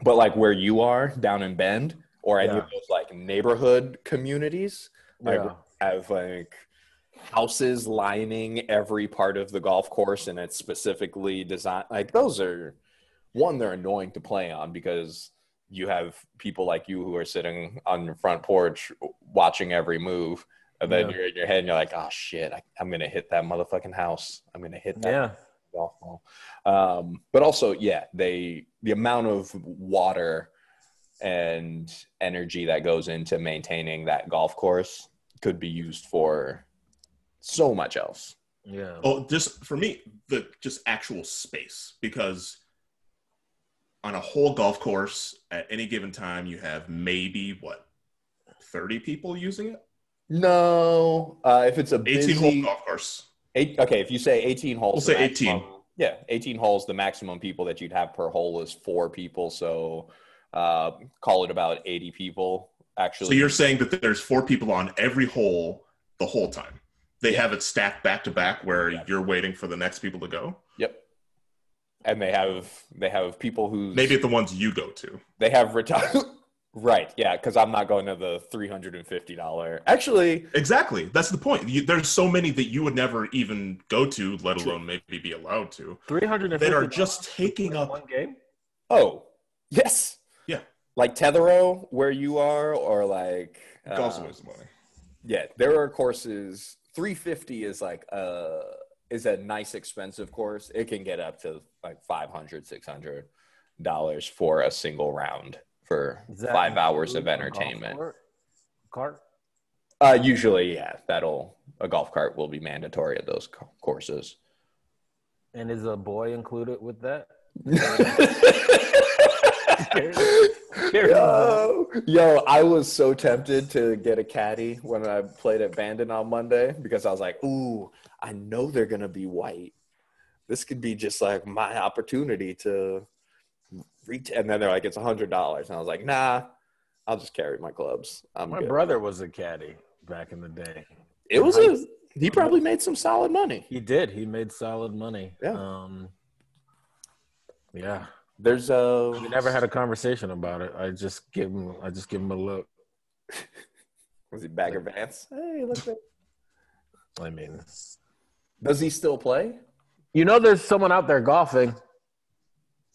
but like where you are down in Bend or any Yeah. of those like neighborhood communities, like Yeah. have like houses lining every part of the golf course and it's specifically designed like those are one they're annoying to play on because you have people like you who are sitting on your front porch watching every move and then Yeah. you're in your head and you're like oh shit I, i'm gonna hit that motherfucking house i'm gonna hit that Yeah. golf ball. Um, but also, yeah, they the amount of water and energy that goes into maintaining that golf course could be used for so much else. Yeah. Oh, just for me, the just actual space because on a whole golf course at any given time you have maybe what 30 people using it No, uh, if it's a 18 hole golf course eight, okay, if you say eighteen holes, We'll the say maximum- 18. Yeah, eighteen holes. The maximum people that you'd have per hole is four people. So uh, call it about eighty people. Actually, so you're saying that there's four people on every hole the whole time they have it stacked back to back where Yeah. you're waiting for the next people to go Yep. And they have they have people who maybe the ones you go to they have retired Right. Yeah, because I'm not going to the three hundred and fifty dollar. Actually, Exactly. That's the point. You, there's so many that you would never even go to, let alone maybe be allowed to, Three hundred that are just taking up. one game. oh yes, Yeah. like Tetherow, where you are, or like uh, Golf's a waste of money. Yeah, there are courses. Three fifty is like a is a nice expensive course. It can get up to like $500, 600 dollars for a single round for five hours of include a golf entertainment. cart? Cart. Uh, usually, yeah, that'll a golf cart will be mandatory at those co- courses. And is a boy included with that? yo, yo, I was so tempted to get a caddy when I played at Bandon on Monday because I was like, ooh, I know they're gonna be white. This could be just like my opportunity to And then they're like, it's a hundred dollars, and I was like, nah, I'll just carry my clubs. I'm My good. brother was a caddy back in the day. It was a. He probably made some solid money. He did. He made solid money. Yeah. Um, yeah. There's a. We never had a conversation about it. I just give him. I just give him a look. Was he Bagger Vance? Hey, look. At, I mean, does he still play? you know, there's someone out there golfing.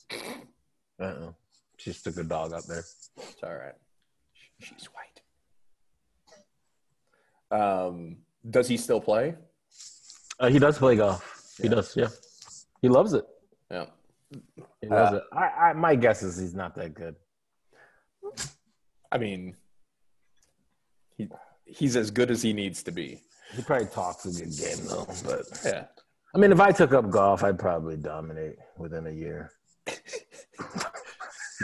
Uh oh. She just took a dog out there. It's all right. She's white. Um, does he still play? Uh, he does play golf. He does. Yeah. He loves it. Yeah. He loves Uh, it. I, I, my guess is he's not that good. I mean, he he's as good as he needs to be. He probably talks a good game though. But Yeah. I mean, if I took up golf, I'd probably dominate within a year.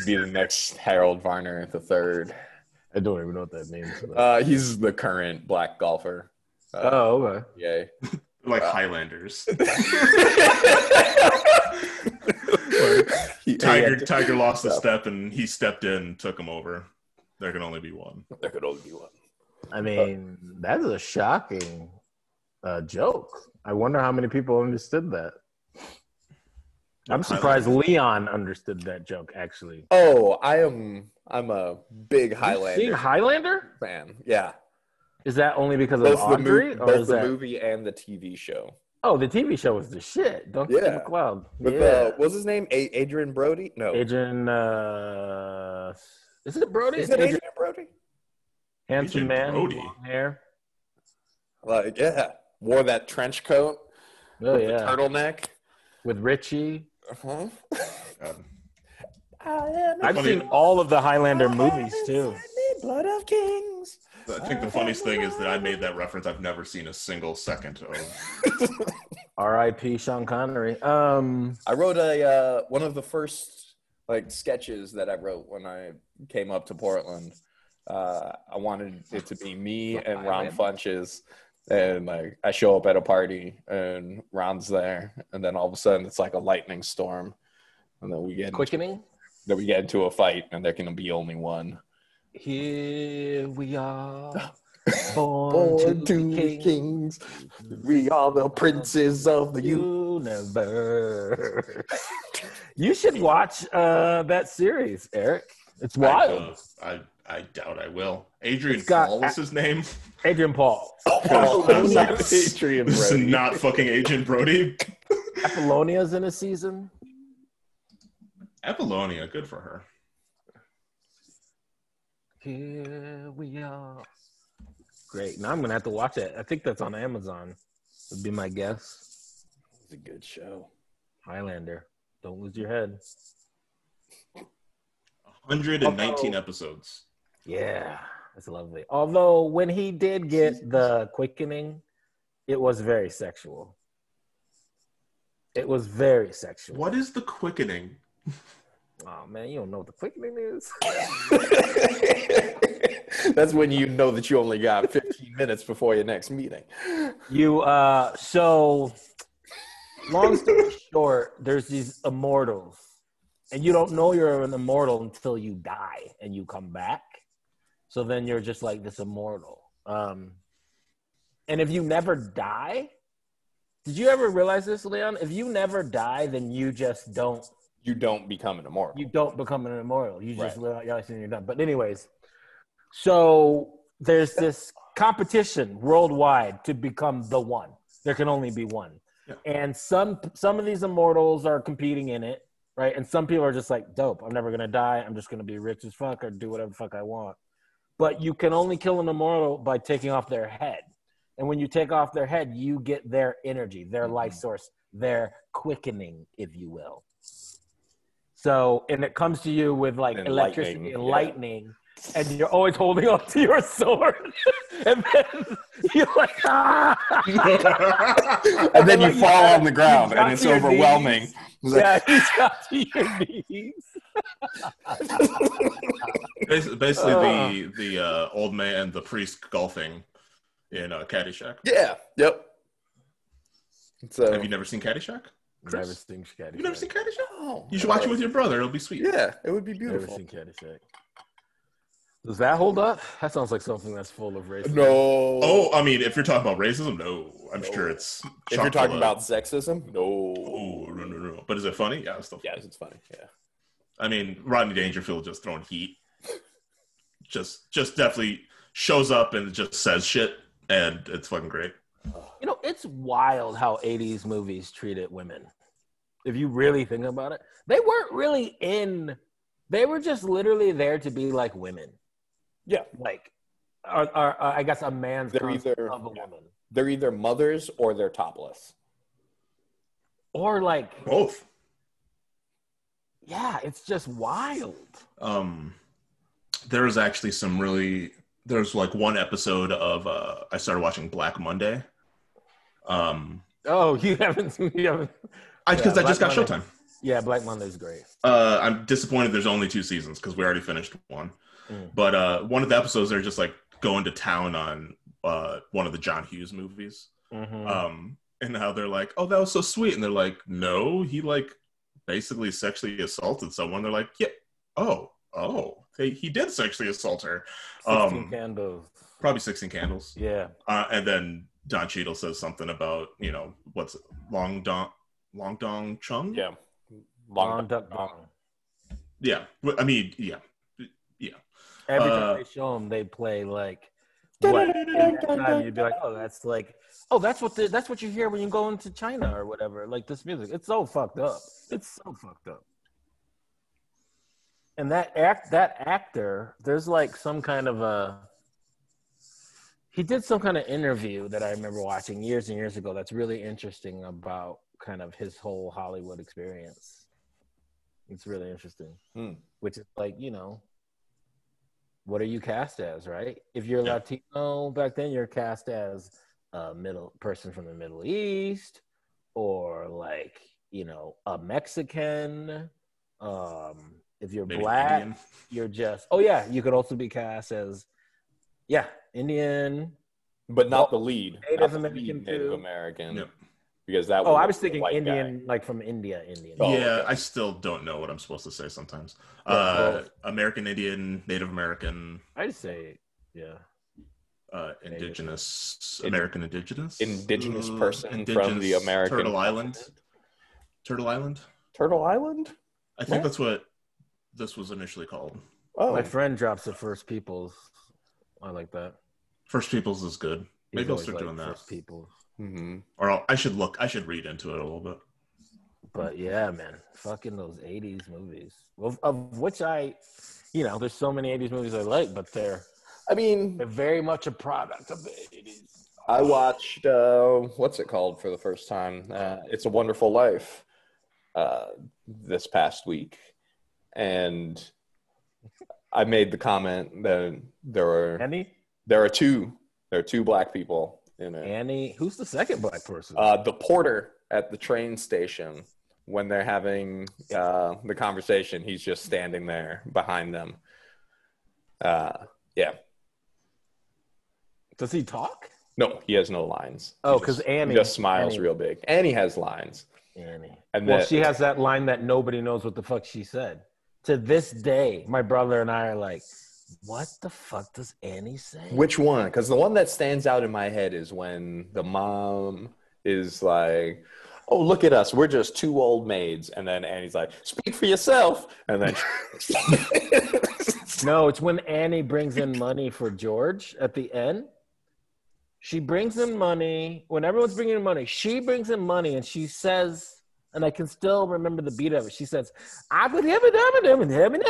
Be the next Harold Varner the third. I don't even know what that means. but- Uh, he's the current black golfer. Uh, oh, okay. Yay. Like Highlanders. He- Tiger he had- Tiger lost a step and he stepped in and took him over. There can only be one. There could only be one. I mean, that is a shocking uh, joke. I wonder how many people understood that. I'm surprised Leon understood that joke. Actually, Oh, I am. I'm a big Seeing Highlander Highlander fan. Yeah, is that only because of both the, Audrey, mo- or both is the that? movie and the TV show. Oh, the TV show was the shit. Don't you Yeah. MacLeod? With yeah. uh, what's his name? A- Adrian Brody? No, Adrian. Uh, is it Brody? is It's it Adrian Brody? handsome Adrian man, Brody. long hair. Like, yeah, wore that trench coat Oh with yeah, the turtleneck. with Richie. Uh-huh. I am I've Funny- seen all of the Highlander movies too. Blood of kings. I think the funniest thing is that I made that reference. I've never seen a single second of. R.I.P. Sean Connery. Um, I wrote a uh, one of the first like sketches that I wrote when I came up to Portland. Uh, I wanted it to be me and Ron Funches, and like I show up at a party and Ron's there, and then all of a sudden it's like a lightning storm, and then we get into, quickening. then we get into a fight, and there can be only one. Here we are, born, to, be kings. we are the princes of the universe. you should watch uh, that series, Eric. It's I, wild. uh, I I doubt I will. Adrian It's got- Paul was his name. Adrian Paul. Adrian This is not fucking Agent Brody. Apollonia's in a season. Apollonia, good for her. Here we are. Great. Now I'm gonna have to watch it. I think that's on Amazon. Would be my guess. It's a good show. Highlander. Don't lose your head. 119 episodes. Yeah, that's lovely. Although when he did get the quickening, it was very sexual. It was very sexual. What is the quickening? Oh man, you don't know what the quickening is. That's when you know that you only got 15 minutes before your next meeting. You uh so long story short, there's these immortals. And you don't know you're an immortal until you die and you come back. So then you're just like this immortal. Um and if you never die, did you ever realize this, Leon? If you never die, then you just don't You don't become an immortal. you don't become an immortal. You just Right. live out your life and you're done. But anyways, so there's this competition worldwide to become the one. There can only be one. Yeah. And some some of these immortals are competing in it, right? And some people are just like, dope, I'm never gonna die. I'm just gonna be rich as fuck or do whatever the fuck I want. But you can only kill an immortal by taking off their head. And when you take off their head, you get their energy, their life source, their quickening, if you will. So, and it comes to you with like And electricity lightning, and yeah. lightning, and you're always holding on to your sword. and then you're like, ah! and then you Like, fall yeah, on the ground, and it's overwhelming. knees. It's like, yeah, you drop to your knees. Bas- Basically, Uh. the the uh, old man the priest golfing in uh, Caddyshack. yeah, yep. So, Have you never seen Caddyshack? Never Chris? seen Caddyshack. You've never seen Caddyshack? Oh, You should watch it with your brother. It'll be sweet. Yeah, it would be beautiful. Never beautiful. seen Caddyshack. Does that hold up? That sounds like something that's full of racism. No. Oh, I mean, if you're talking about racism, no. I'm No. sure it's. if you're talking about sexism, no. Oh, no, no, no. But is it funny? Yeah, it's still. Yes, it's funny. Yeah. I mean, Rodney Dangerfield just throwing heat. Just, just definitely shows up and just says shit, and it's fucking great. You know, it's wild how 80s movies treated women. If you really think about it, they weren't really in, they were just literally there to be like women. Yeah. Like, are, are, are I guess a man's They're either- of a woman. They're either mothers or they're topless. Or like, Both. Yeah, it's just wild. Um, there's actually some really. There's like one episode of. Uh, I started watching Black Monday. Um, Oh, you haven't, you haven't. I because Yeah, I just got Monday. Showtime. Yeah, Black Monday's great. Uh, I'm disappointed. There's only two seasons because we already finished one. Mm. But uh, one of the episodes, they're just like going to town on uh, one of the John Hughes movies. Mhm. Um, and how they're like, "Oh, that was so sweet," and they're like, "No, he like basically sexually assaulted someone." They're like, "Yeah, oh, oh, he, he did sexually assault her." 16 um, candles. Probably Sixteen Candles. Yeah. Uh, and then Don Cheadle says something about you know what's it, Long Dong Long Dong Chung. Yeah. Long Long duck bong. yeah. I mean, yeah. Yeah. Every Uh, time they show them, they play like what? In that time, you'd be like, oh, that's like, oh, that's what the, that's what you hear when you go into China or whatever. Like this music, it's so fucked up. It's so fucked up. And that act, that actor, there's like some kind of a. He did some kind of interview that I remember watching years and years ago. That's really interesting about kind of his whole Hollywood experience. It's really interesting Hmm. which is like you know what are you cast as right if you're Yeah. latino back then you're cast as a middle person from the middle east or like you know a mexican um if you're Maybe black Indian. you're just oh yeah you could also be cast as yeah indian But not the lead. Native not the American lead Native too. American. Yep. Because that oh was i a was thinking white guy. indian like from india indian Oh, yeah, okay. I still don't know what I'm supposed to say sometimes. Yeah, Uh, well- American Indian, Native American, i just say yeah uh, indigenous, In- American indigenous, Indigenous Uh, person from the American Turtle Island, continent. Turtle Island. Turtle Island? I think What? that's what this was initially called. Oh, my friend drops the first peoples i like that First Peoples is good. He's Maybe I'll start like doing that. First Peoples. hmm Or I'll, I should look. I should read into it a little bit. But yeah, man, fucking those '80s movies, of, of which I, you know, there's so many '80s movies I like, but they're I mean, they're very much a product of the '80s. I watched uh, what's it called for the first time? Uh, it's a Wonderful Life uh, this past week, and I made the comment that there were Annie, there are two there are two black people in it. Annie, who's the second black person? Uh, the porter at the train station when they're having uh, the conversation, he's just standing there behind them. Uh, yeah, Does he talk? no, he has no lines. Oh, because Annie- he just smiles Annie- real big, Annie has lines. Annie. And Well, then- she has that line that nobody knows what the fuck she said. To this day, my brother and I are like, "What the fuck does Annie say?" Which one? Because the one that stands out in my head is when the mom is like, oh look at us, we're just two old maids. And then Annie's like, speak for yourself. And then No, it's when Annie brings in money for George at the end. She brings in money when everyone's bringing in money. She brings in money and she says, and I can still remember the beat of it. She says, "I would have it, have it, have it,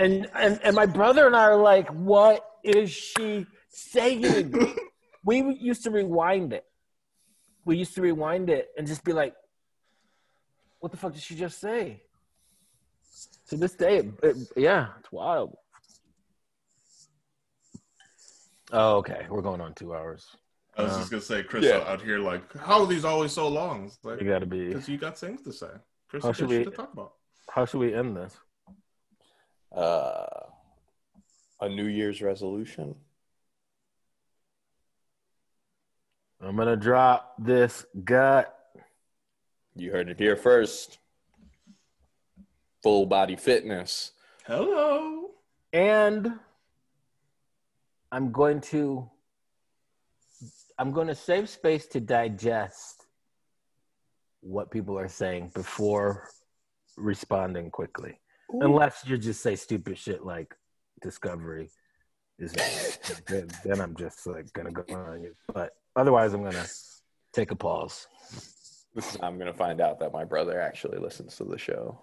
and and and my brother and I are like, "What is she saying?" we used to rewind it. We used to rewind it and just be like, "What the fuck did she just say?" To this day, it, it, yeah, it's wild. Oh, okay. We're going on two hours. I was Uh, just gonna say, Chris yeah. out here like, how are these always so long? It's like You got to be. because you got things to say. Chris, How should we- to talk about. How should we end this? uh, a New Year's resolution. I'm gonna drop this gut. You heard it here first. Full body fitness. Hello. and i'm going to i'm going to save space to digest what people are saying before responding quickly. Unless you just say stupid shit like discovery is then, then i'm just like gonna go on you. But otherwise i'm gonna take a pause. This is how I'm gonna find out that my brother actually listens to the show.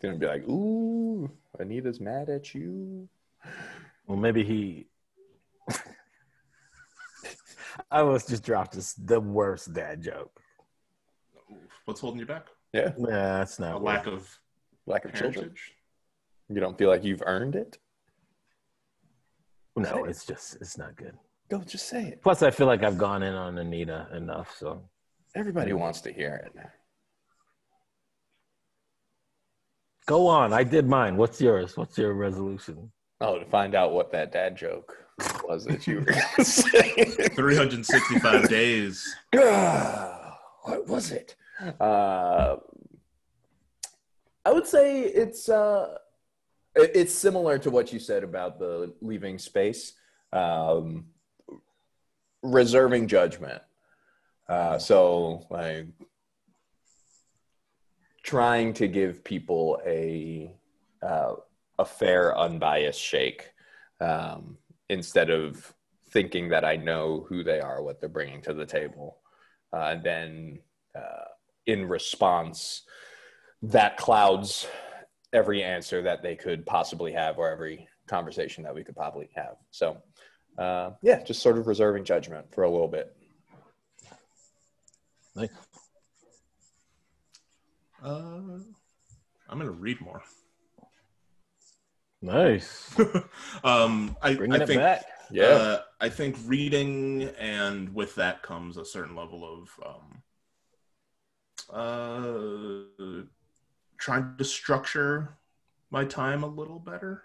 It's gonna be like, ooh, Anita's mad at you. well maybe he i was just dropped this the worst dad joke What's holding you back? Yeah, nah that's A not lack of lack of children. heritage. You don't feel like you've earned it? no it's just it's not good Go, just say it. Plus, I feel like I've gone in on Anita enough. So Everybody wants to hear it. Go on. I did mine. What's yours? What's your resolution? Oh, to find out what that dad joke was that you were gonna 365 days. what was it? Uh, I would say it's uh, it's similar to what you said about the leaving space, um, reserving judgment. Uh, so like trying to give people a uh, a fair, unbiased shake um, instead of thinking that I know who they are, what they're bringing to the table, uh, and then uh, in response, that clouds every answer that they could possibly have or every conversation that we could probably have. So, uh, yeah, just sort of reserving judgment for a little bit. Like, Uh, I'm gonna read more. nice. um, I, Bringing I it think back. Yeah. Uh, I think reading, and with that comes a certain level of um, uh, trying to structure my time a little better.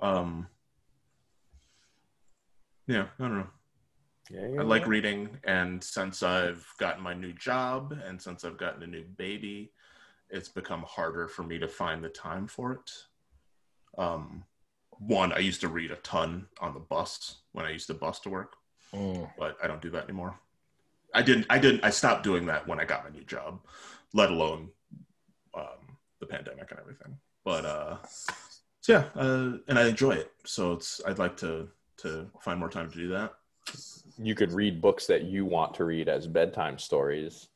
Um, yeah, I don't know. Yeah, yeah I like reading, and since I've gotten my new job and since I've gotten a new baby, it's become harder for me to find the time for it. Um, one, I used to read a ton on the bus when I used to bus to work, Mm. but I don't do that anymore. I didn't. I didn't. I stopped doing that when I got my new job, let alone um, the pandemic and everything. But uh, so yeah, uh, and I enjoy it. So it's. I'd like to to find more time to do that. You could read books that you want to read as bedtime stories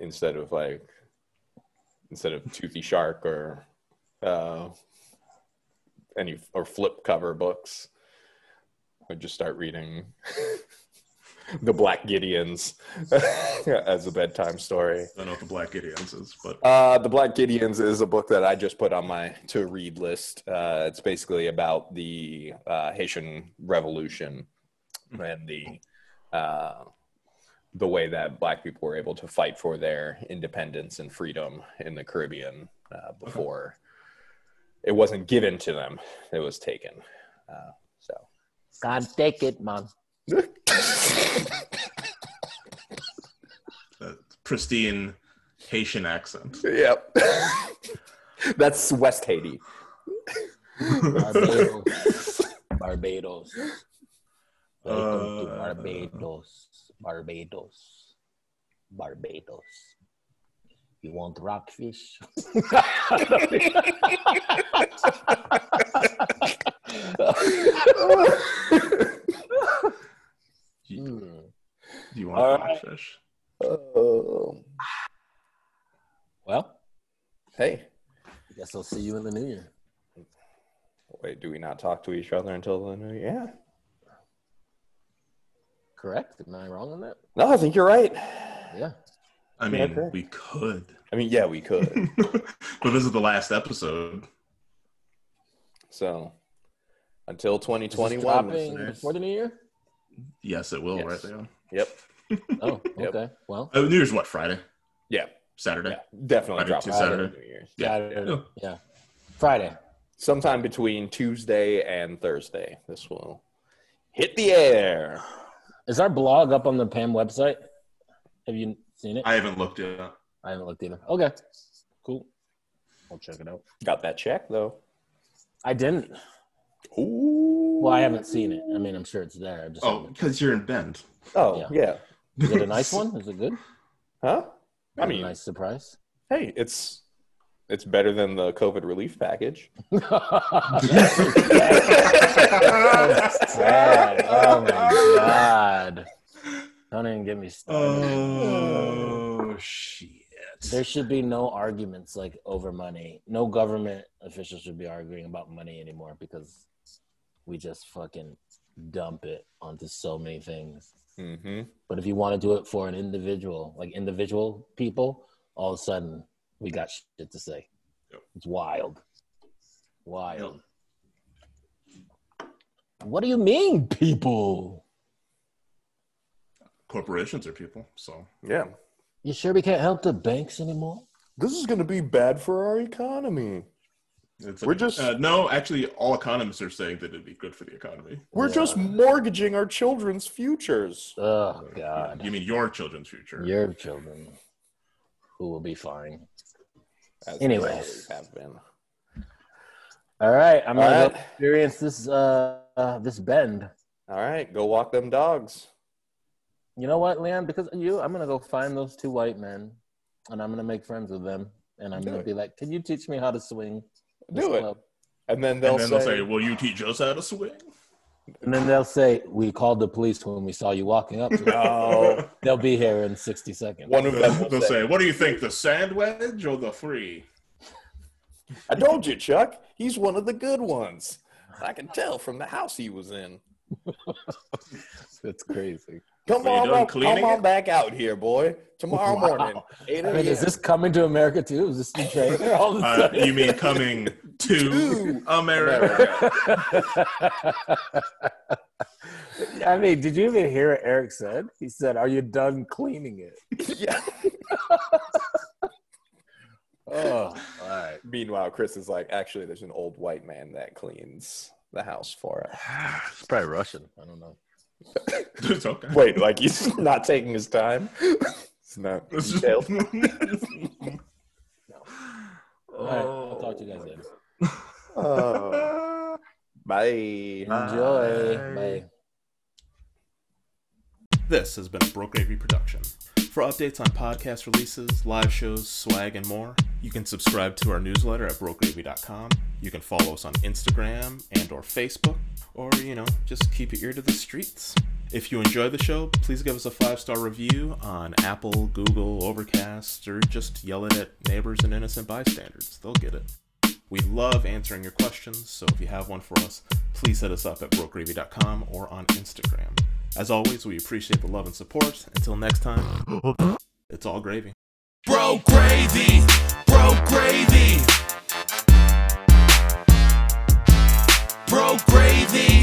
instead of like instead of toothy shark or uh any or flip cover books. I just start reading the black gideons as a bedtime story I don't know what the Black Gideons is, but uh, the Black Gideons is a book that I just put on my to read list. Uh, it's basically about the uh, Haitian Revolution and the uh, the way that Black people were able to fight for their independence and freedom in the Caribbean uh, before it wasn't given to them; it was taken. Uh, so. God take it, man. That pristine Haitian accent. Yep. That's West Haiti. Barbados. Barbados. Welcome to Uh, Barbados. Barbados. Barbados. You want rockfish? Do Hmm. you want to All right. fish? Oh. Well, Hey, I guess I'll see you in the new year. wait, do we not talk to each other until the new year? Yeah. Correct? Am I wrong on that? No, I think you're right. Yeah. I mean, Okay. we could, I mean, yeah, we could. but this is the last episode. so until Is this 2021, dropping listeners. before the new year? Yes, it will. Yes. Right there. Yep. Oh, Yep. okay. Well, Oh, New Year's what? Friday, Yeah. Saturday. Yeah. Definitely Friday drop to Saturday. New Year's. Yeah. Saturday. Yeah. Yeah. Friday. Sometime between Tuesday and Thursday, this will hit the air. Is our blog up on the PAM website? Have you seen it? I haven't looked yet. I haven't looked either. Okay. Cool. I'll check it out. Got that check though. I didn't. Ooh. Well, I haven't seen it. I mean, I'm sure it's there. I just Oh, because you're in Bend. Oh Yeah. yeah. Is it a nice one? Is it good? Huh? I Is it a mean, nice surprise. hey, it's it's better than the COVID relief package. Sad. Oh my god. Don't even get me started. Oh shit! There should be no arguments like over money. No government officials should be arguing about money anymore because we just fucking dump it onto so many things. Mm-hmm. But if you want to do it for an individual, like individual people, all of a sudden we got shit to say. Yep. It's wild. Wild. What do you mean, people? Corporations are people, so Yeah. You sure we can't help the banks anymore? This is going to be bad for our economy. it's We're just- uh, no. Actually, all economists are saying that it'd be good for the economy. We're Yeah. just mortgaging our children's futures. Oh God. You mean your children's future? Your children who will be fine. As Anyways. have been. All right, I'm All gonna right. experience this uh, uh this bend. All right, go walk them dogs. You know what, Leon? Because of you, I'm gonna go find those two white men, and I'm gonna make friends with them, and I'm Do gonna it. be like, "Can you teach me how to swing?" Do it. club?" And then they'll, and then say, they'll say, "Will you teach us how to swing?" And then they'll say, "We called the police when we saw you walking up." No. they'll be here in 60 seconds. one of them will They'll say, say, "What do you think, the sand wedge or the free?" I told you, Chuck. He's one of the good ones. I can tell from the house he was in. That's crazy. Come Are you on, up, come on it? back out here, boy. Tomorrow Wow. morning, eight I mean, is this coming to America too? Is this the trailer? All of a Uh, you mean coming to To America? I mean, did you even hear what Eric said? He said, "Are you done cleaning it?" yeah. Oh, all right. Meanwhile, Chris is like, actually, there's an old white man that cleans the house for us. It's probably Russian. I don't know. It's okay. Wait, like he's not taking his time? It's not It's just- detailed. All right, I'll talk to you guys later. Oh. Bye. Enjoy. Bye. This has been a Broke Gravy production. For updates on podcast releases, live shows, swag, and more, you can subscribe to our newsletter at brokegravy.com. You can follow us on Instagram and or Facebook, or, you know, just keep your ear to the streets. If you enjoy the show, please give us a five-star review on Apple, Google, Overcast, or just yell it at neighbors and innocent bystanders. They'll get it. We love answering your questions, so if you have one for us, please hit us up at brokegravy.com or on Instagram. As always, we appreciate the love and support. Until next time, it's all gravy. Bro gravy, bro gravy. gravy.